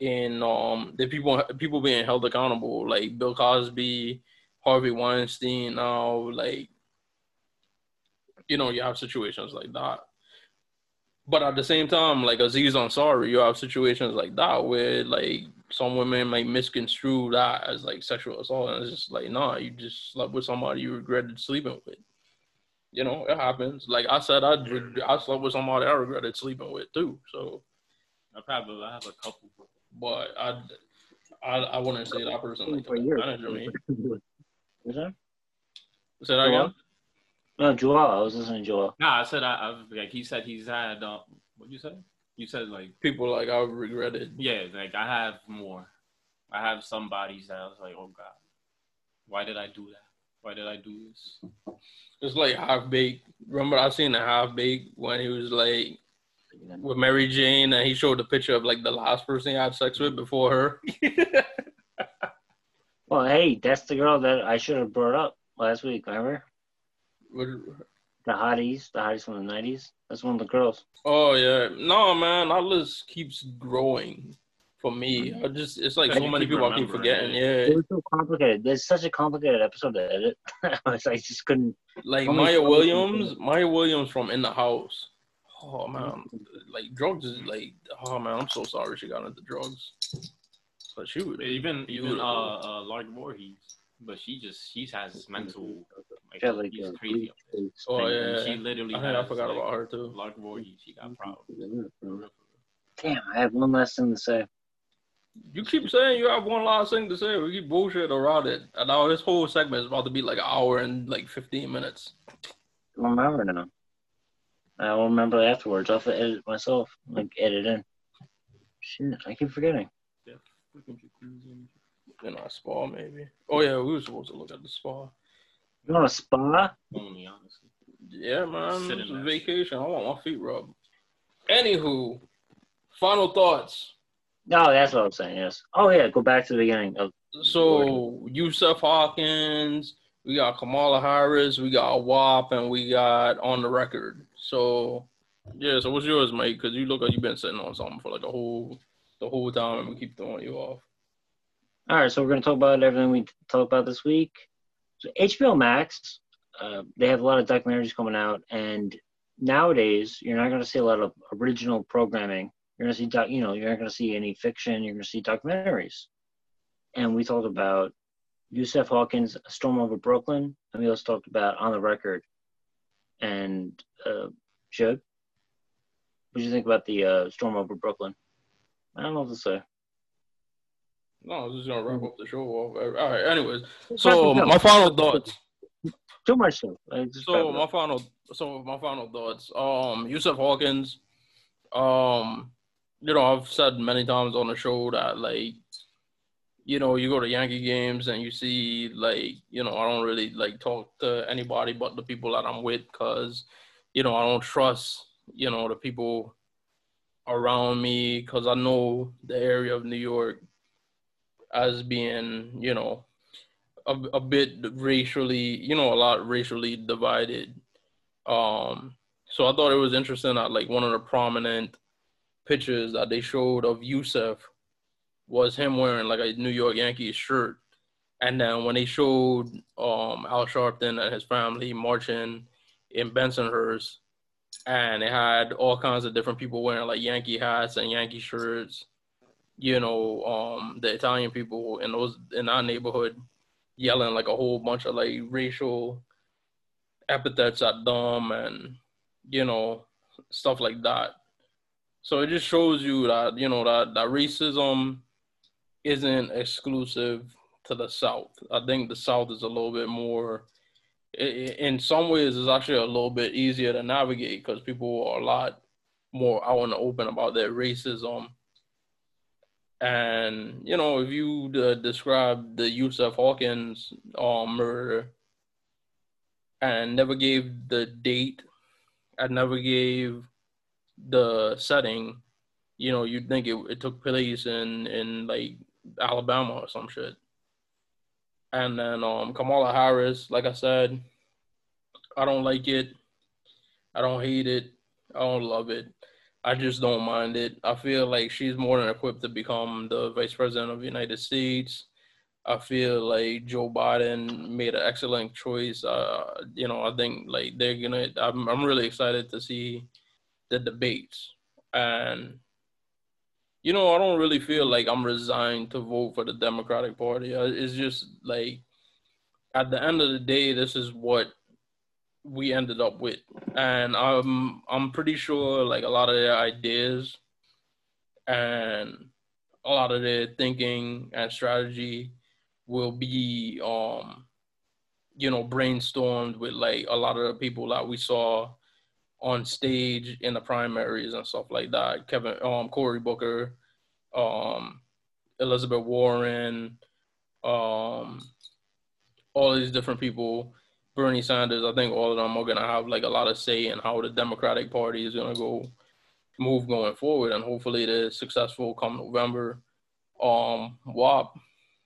in um the people people being held accountable, like Bill Cosby, Harvey Weinstein now, like you know, you have situations like that. But at the same time, like Aziz Ansari, you have situations like that where like some women might misconstrue that as like sexual assault, and it's just like, nah, you just slept with somebody you regretted sleeping with. You know, it happens. Like I said, I I slept with somebody I regretted sleeping with too. So, I probably have a couple. But I, I, I wouldn't say that person like For took years. advantage of me. Was that? Say that again. No, Joel. I was listening to Joel. Nah, I said I, I like he said he's had. Uh, what you say? You said like People like I regretted. yeah, like I have more. I have some bodies that I was like, oh god, why did I do that? Why did I do this? It's like half baked. Remember, I seen the half baked when he was like with Mary Jane, and he showed the picture of like the last person he had sex with before her. Well, hey, that's the girl that I should have brought up last week. Remember the hotties, the hotties from the nineties. That's one of the girls. oh yeah, no man, that list keeps growing for me. Mm-hmm. I just it's like Yeah, so many people I keep remembering forgetting. It Yeah, was so complicated. There's such a complicated episode to edit. I was like, just couldn't. like So Maya Williams, people. Maya Williams from In the House. Oh man, like drugs is like oh man, I'm so sorry she got into drugs. But she would Even even beautiful. uh, uh Lark Voorhees, but she just she has mental like She had like she's a crazy. Oh, And yeah. she literally. I, think I forgot like, about her too. Lark Voorhees. She got problems. Damn, I have one last thing to say. You keep saying you have one last thing to say. We keep bullshit around it. And now this whole segment is about to be like an hour and like 15 minutes. I don't remember now. I will remember afterwards. I'll have to edit myself, like edit in. Shit, I keep forgetting. In our spa, maybe. Oh, yeah, we were supposed to look at the spa. You want a spa? Only honestly. Yeah, man. It's a that vacation. I want my feet rubbed. Anywho, final thoughts. No, that's what I'm saying. Yes. Oh yeah, go back to the beginning of. So, Yusuf Hawkins, we got Kamala Harris, we got WAP, and we got On the Record. So, yeah, so what's yours, mate? Because you look like you've been sitting on something for like a whole, the whole time, and we keep throwing you off. All right, so we're gonna talk about everything we talked about this week. So HBO Max, uh, they have a lot of documentaries coming out, and nowadays you're not gonna see a lot of original programming. You're gonna see, doc, you know, you're not gonna see any fiction. You're gonna see documentaries. And we talked about Yusuf Hawkins, A Storm Over Brooklyn, and we also talked about On the Record. And uh, Shug, what do you think about the uh, Storm Over Brooklyn? I don't know what to say. No, I was just gonna wrap up the show. All right. Anyways, so Wrap it up. my final thoughts. Too much so. So my final, so my final thoughts. Um, Yusuf Hawkins. Um, you know, I've said many times on the show that like, you know, you go to Yankee games and you see like, you know, I don't really like talk to anybody but the people that I'm with because, you know, I don't trust, you know, the people around me because I know the area of New York as being, you know, a, a bit racially, you know, a lot racially divided. Um, so I thought it was interesting that like one of the prominent pictures that they showed of Yusuf was him wearing like a New York Yankees shirt. And then when they showed um, Al Sharpton and his family marching in Bensonhurst, and they had all kinds of different people wearing like Yankee hats and Yankee shirts, you know, um, the Italian people in those in our neighborhood yelling like a whole bunch of like racial epithets at them and you know stuff like that. So it just shows you that you know that that racism isn't exclusive to the South. I think the South is a little bit more. i- i- In some ways, it's actually a little bit easier to navigate because people are a lot more out in the open about their racism. And you know, if you uh, describe the Yusuf Hawkins um, murder and never gave the date, and never gave the setting, you know, you'd think it, it took place in in like Alabama or some shit. And then um, Kamala Harris, like I said, I don't like it. I don't hate it. I don't love it. I just don't mind it. I feel like she's more than equipped to become the vice president of the United States. I feel like Joe Biden made an excellent choice. Uh, you know, I think like they're gonna. I'm I'm really excited to see the debates, and you know, I don't really feel like I'm resigned to vote for the Democratic Party. Uh, it's just like at the end of the day, this is what we ended up with, and I'm I'm pretty sure like a lot of their ideas and a lot of their thinking and strategy will be um you know brainstormed with like a lot of the people that we saw on stage in the primaries and stuff like that. Kevin um Cory Booker, um Elizabeth Warren, um all these different people Bernie Sanders, I think all of them are gonna have like a lot of say in how the Democratic Party is gonna go move going forward, and hopefully they're successful come November. Um, WAP,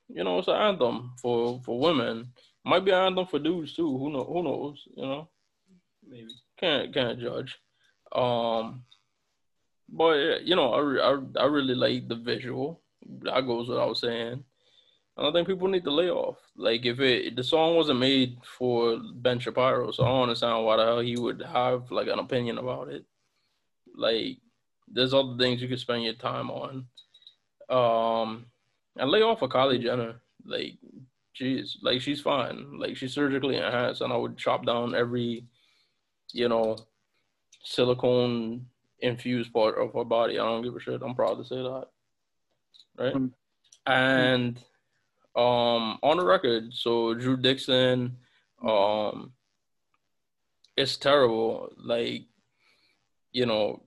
you know, it's an anthem for for women. Might be an anthem for dudes too. Who know? Who knows? You know, maybe can't can't judge. Um, but you know, I I, I really like the visual. That goes without saying. I don't think people need to lay off. Like if it the song wasn't made for Ben Shapiro, so I don't understand why the hell he would have like an opinion about it. Like there's other things you could spend your time on. Um and lay off of Kylie Jenner. Like jeez, like she's fine. Like she's surgically enhanced and I would chop down every, you know, silicone infused part of her body. I don't give a shit. I'm proud to say that. Right? Mm-hmm. And um on the record. So Drew Dixon, um, it's terrible. Like, you know,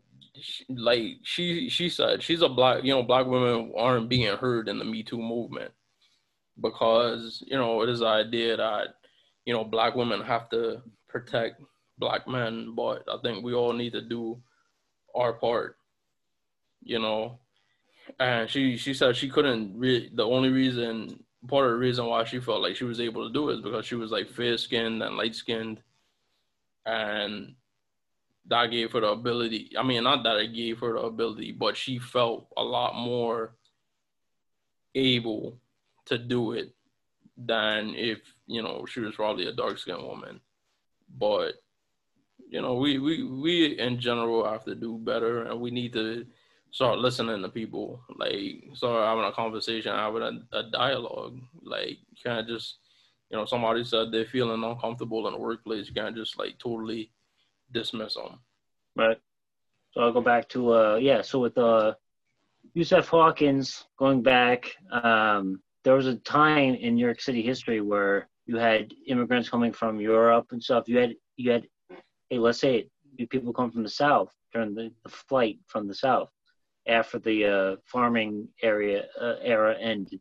like she she said she's a black you know black women aren't being heard in the Me Too movement because you know it is the idea that you know black women have to protect black men, but I think we all need to do our part. You know, and she she said she couldn't really. The only reason part of the reason why she felt like she was able to do it is because she was like fair skinned and light skinned, and that gave her the ability. I mean, not that it gave her the ability, but she felt a lot more able to do it than if you know she was probably a dark skinned woman. But you know, we we we in general have to do better, and we need to start listening to people, like start having a conversation, having a, a dialogue. Like you can't just, you know, somebody said they're feeling uncomfortable in the workplace. You can't just like totally dismiss them. Right. So I'll go back to uh yeah. So with uh Yusuf Hawkins going back, um, there was a time in New York City history where you had immigrants coming from Europe and stuff. You had you had, hey, let's say people come from the South during the, the flight from the South after the uh, farming area uh, era ended.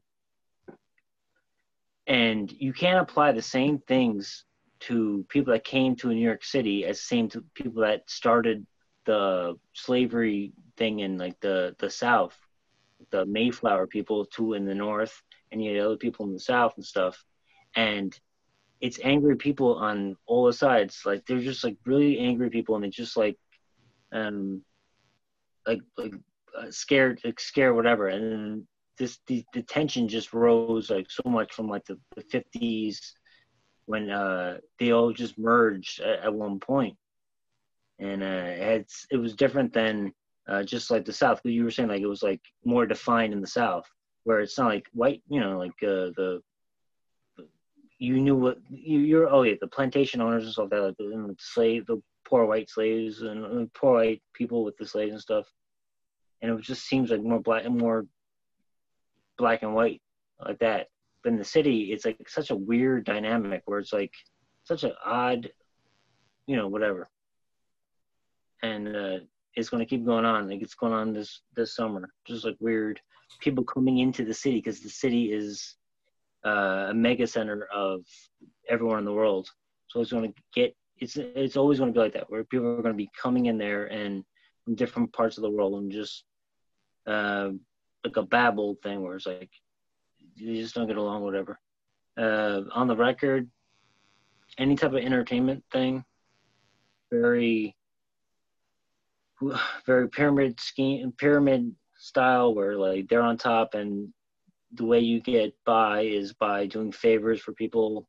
And you can't apply the same things to people that came to New York City as same to people that started the slavery thing in like the the South, the Mayflower people too in the North, and you had other people in the South and stuff. And it's angry people on all the sides. Like they're just like really angry people, and it's just like, um, like like uh, scared, like, scare whatever, and this the, the tension just rose like so much from like the, 50s when uh, they all just merged at, at one point, and uh, it's it was different than uh, just like the South. You were saying like it was like more defined in the South, where it's not like white, you know, like uh, the you knew what you, you're. Oh yeah, the plantation owners and stuff that, like the, the slave, the poor white slaves and uh, poor white people with the slaves and stuff and it just seems like more black and more black and white like that. But in the city, it's like such a weird dynamic where it's like such an odd, you know, whatever. And uh, it's going to keep going on. Like it's going on this this summer. Just like weird people coming into the city because the city is uh, a mega center of everyone in the world. So it's going to get. It's it's always going to be like that, where people are going to be coming in there and from different parts of the world and just uh, like a babble thing where it's like you just don't get along, whatever. uh, on the record, any type of entertainment thing, very, very pyramid scheme, pyramid style, where like they're on top, and the way you get by is by doing favors for people.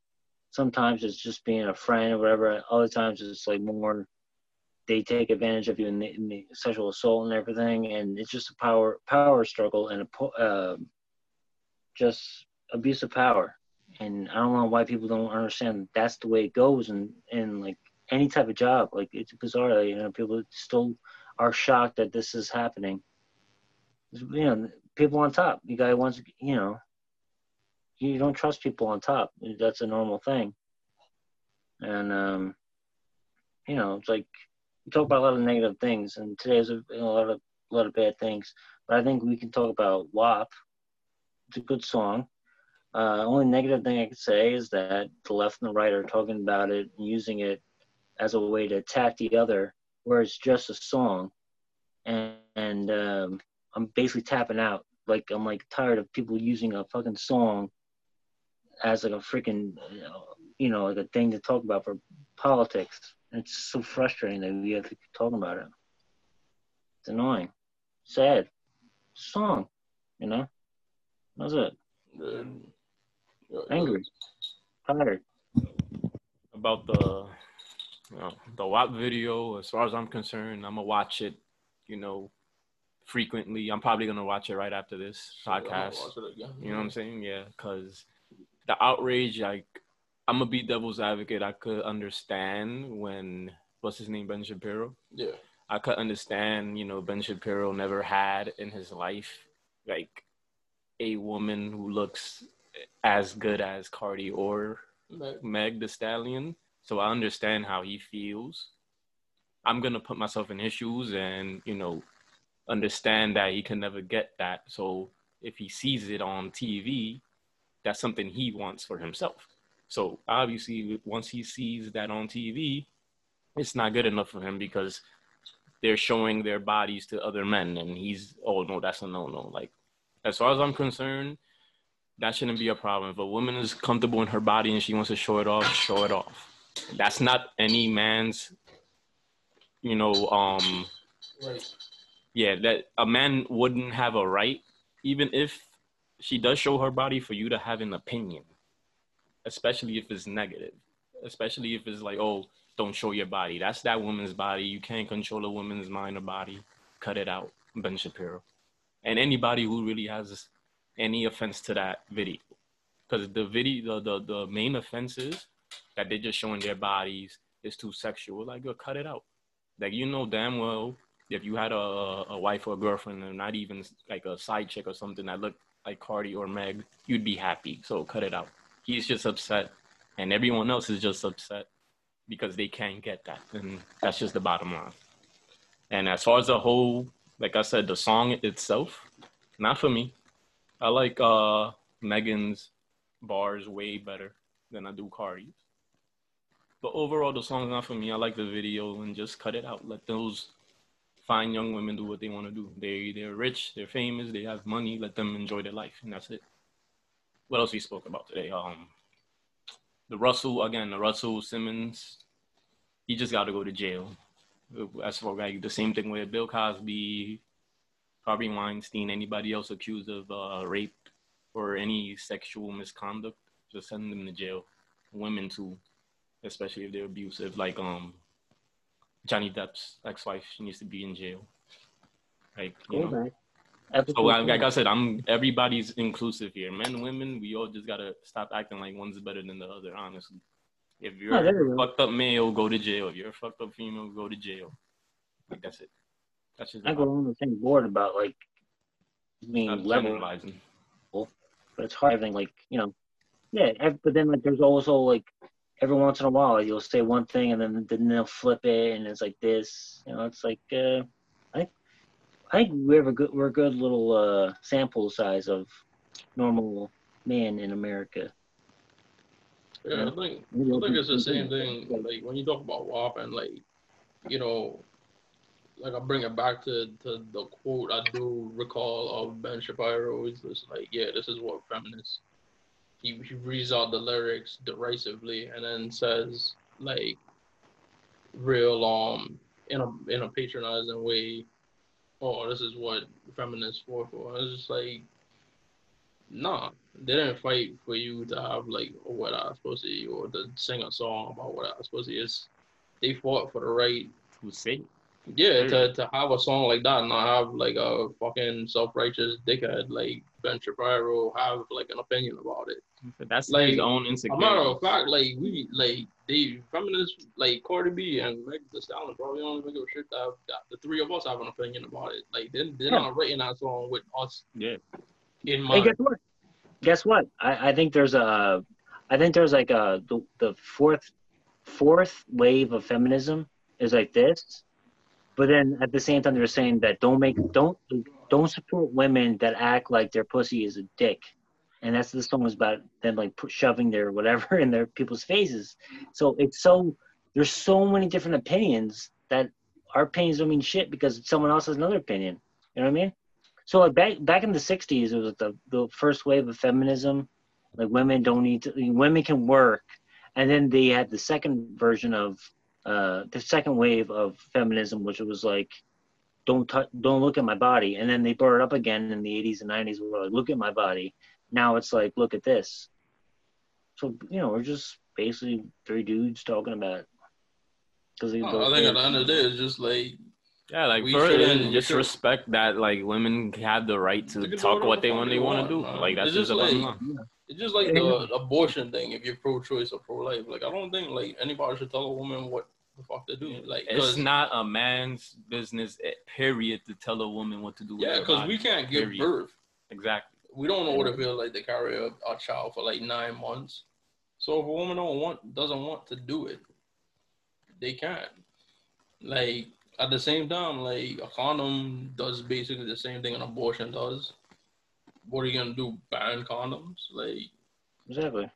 Sometimes it's just being a friend or whatever. Other times it's like more they take advantage of you in the, in the sexual assault and everything, and it's just a power power struggle and a uh, just abuse of power. And I don't know why people don't understand that's the way it goes, and and like any type of job, like it's bizarre. You know, people still are shocked that this is happening. You know, people on top. You guy wants, you know, you don't trust people on top. That's a normal thing. And um, you know, it's like we talk about a lot of negative things, and today's a, a lot of a lot of bad things. But I think we can talk about WAP. It's a good song. Uh, only negative thing I could say is that the left and the right are talking about it and using it as a way to attack the other, where it's just a song. And, and um, I'm basically tapping out. Like I'm like tired of people using a fucking song as like a freaking, you know, like a thing to talk about for politics. It's so frustrating that we have to keep talking about it. It's annoying, sad. Song, you know. That's it. Angry, tired. About the you know, the WAP video, as far as I'm concerned, I'm gonna watch it. You know, frequently. I'm probably gonna watch it right after this podcast. You know what I'm saying? Yeah, because the outrage, like I'm gonna be devil's advocate. I could understand when what's his name, Ben Shapiro. Yeah. I could understand, you know, Ben Shapiro never had in his life like a woman who looks as good as Cardi or Meg. Meg Thee Stallion. So I understand how he feels. I'm gonna put myself in his shoes and, you know, understand that he can never get that. So if he sees it on TV, that's something he wants for himself. So obviously, once he sees that on TV, it's not good enough for him because they're showing their bodies to other men, and he's oh no, that's a no no. Like as far as I'm concerned, that shouldn't be a problem. If a woman is comfortable in her body and she wants to show it off, show it off. That's not any man's, you know, um, Right. Yeah, that a man wouldn't have a right, even if she does show her body, for you to have an opinion, especially if it's negative, especially if it's like, oh, don't show your body. That's that woman's body. You can't control a woman's mind or body. Cut it out, Ben Shapiro, and anybody who really has any offense to that video, because the video, the, the the main offense is that they're just showing their bodies. It's too sexual. Like, cut it out. Like you know damn well if you had a, a wife or a girlfriend and not even like a side chick or something that looked like Cardi or Meg, you'd be happy. So cut it out. He's just upset, and everyone else is just upset because they can't get that, and that's just the bottom line. And as far as the whole, like I said, the song itself, not for me. I like uh Megan's bars way better than I do Cardi's. But overall, the song's not for me. I like the video and just cut it out. Let those fine young women do what they want to do. They they're rich, they're famous, they have money. Let them enjoy their life, and that's it. What else we spoke about today? Um, the Russell again, the Russell Simmons. He just got to go to jail. As for like the same thing with Bill Cosby, Harvey Weinstein, anybody else accused of uh, rape or any sexual misconduct, just send them to jail. Women too, especially if they're abusive. Like um, Johnny Depp's ex-wife, she needs to be in jail. Like you know. So like, like I said, I'm everybody's inclusive here. Men, women, we all just gotta stop acting like one's better than the other. Honestly, if oh, you're Oh, a fucked up male, go to jail. If you're a fucked up female, go to jail. Like that's it. That's just I go on the same board about like being I'm level, but it's hard. Everything like you know, yeah. But then like there's also like every once in a while you'll say one thing and then then they'll flip it and it's like this. You know, it's like uh, I think I think we have a good we're a good little uh, sample size of normal man in America. Yeah, I think I think it's the same thing. Like when you talk about WAP and like, you know, like I bring it back to, to the quote I do recall of Ben Shapiro. He's just like, yeah, this is what feminists, he he reads out the lyrics derisively and then says like real um in a in a patronizing way. Oh, this is what feminists fought for. It's just like, nah, they didn't fight for you to have like a wet ass pussy or to sing a song about wet ass pussy. It's they fought for the right to sing. yeah, to, to have a song like that and not have like a fucking self righteous dickhead like Ben Shapiro have like an opinion about it. That's Like, his own A matter insecurity. of fact, like we like they feminists like Cardi B and Meg Thee Stallion probably don't give a shit that, that the three of us have an opinion about it. Like they they're Yeah. not writing that song with us Yeah. in Hey, mind. guess what? Guess what? I, I think there's a, I think there's like a the, the fourth fourth wave of feminism is like this, but then at the same time they're saying that don't make don't don't support women that act like their pussy is a dick, and that's the song was about them like pu- shoving their whatever in their people's faces. So it's so there's so many different opinions that our opinions don't mean shit because someone else has another opinion. You know what I mean? So like back back in the '60s, it was the the first wave of feminism. Like women don't need to, women can work, and then they had the second version of uh, the second wave of feminism, which was like, don't touch, don't look at my body, and then they brought it up again in the '80s and '90s. Where like, look at my body. Now it's like, look at this. So you know, we're just basically three dudes talking about. it. Because I think at the end of the day, it's just like Yeah, like We first, shouldn't- we just respect that like women have the right to talk what they want they they want to do. man. Like that's It's just just a bottom like- It's just like the abortion thing. If you're pro-choice or pro-life, like I don't think like anybody should tell a woman what the fuck to do. Like, it's not a man's business, eh, period, to tell a woman what to do. yeah, because we can't give period. birth. exactly. We don't know what it feels like to carry a, a child for like nine months. So if a woman don't want doesn't want to do it, they can't. Like at the same time, like a condom does basically the same thing an abortion does. What are you gonna do? Ban condoms? Like, exactly.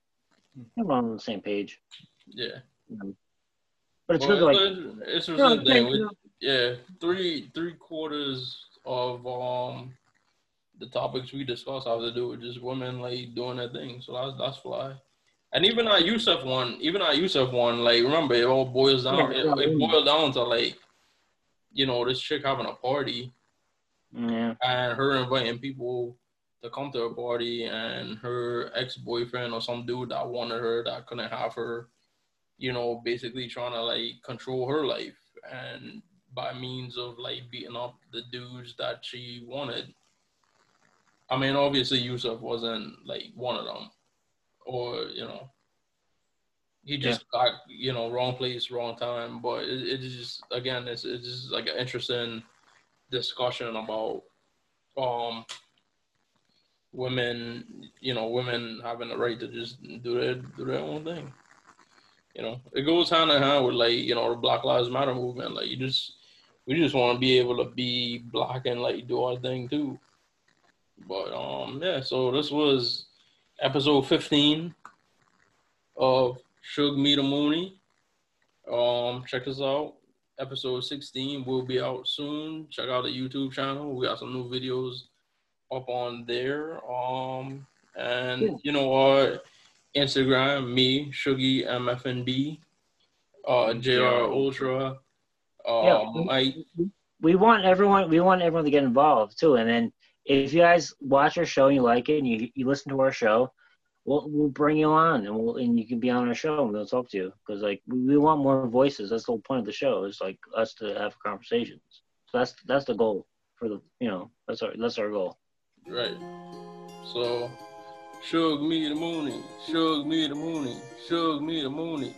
We're on the same page. yeah. But it's Well, good, like it's, it's just No, thing. with- yeah, three three quarters of um the topics we discuss have to do with just women like doing their thing. So that's that's fly. And even our Yusuf one, even our Yusuf one, like remember it all boils down it, it boiled down to like, you know, this chick having a party yeah, and her inviting people to come to her party and her ex boyfriend or some dude that wanted her that couldn't have her, you know, basically trying to like control her life and by means of like beating up the dudes that she wanted. I mean, obviously Yusuf wasn't like one of them, or you know, he just got you know wrong place, wrong time. But it, it's just again, it's it's just like an interesting discussion about um women you know women having the right to just do their do their own thing. You know it goes hand in hand with like you know the black lives matter movement. Like you just we just want to be able to be black and like do our thing too but um yeah so this was episode 15 of Suge Meet a Mooney um check us out episode 16 will be out soon. Check out the YouTube channel. We got some new videos up on there. Um, and Yeah. you know our Instagram, me, Shuggy MFNB, uh, JR Ultra, uh, Yeah. Mike. we want everyone we want everyone to get involved too and then if you guys watch our show and you like it and you, you listen to our show we'll, we'll bring you on and we'll and you can be on our show and we'll talk to you because like we, we want more voices that's the whole point of the show is like us to have conversations so that's that's the goal for the you know that's our that's our goal Right. So, Shug me the Mooney, Shug me the Mooney, Shug me the Mooney.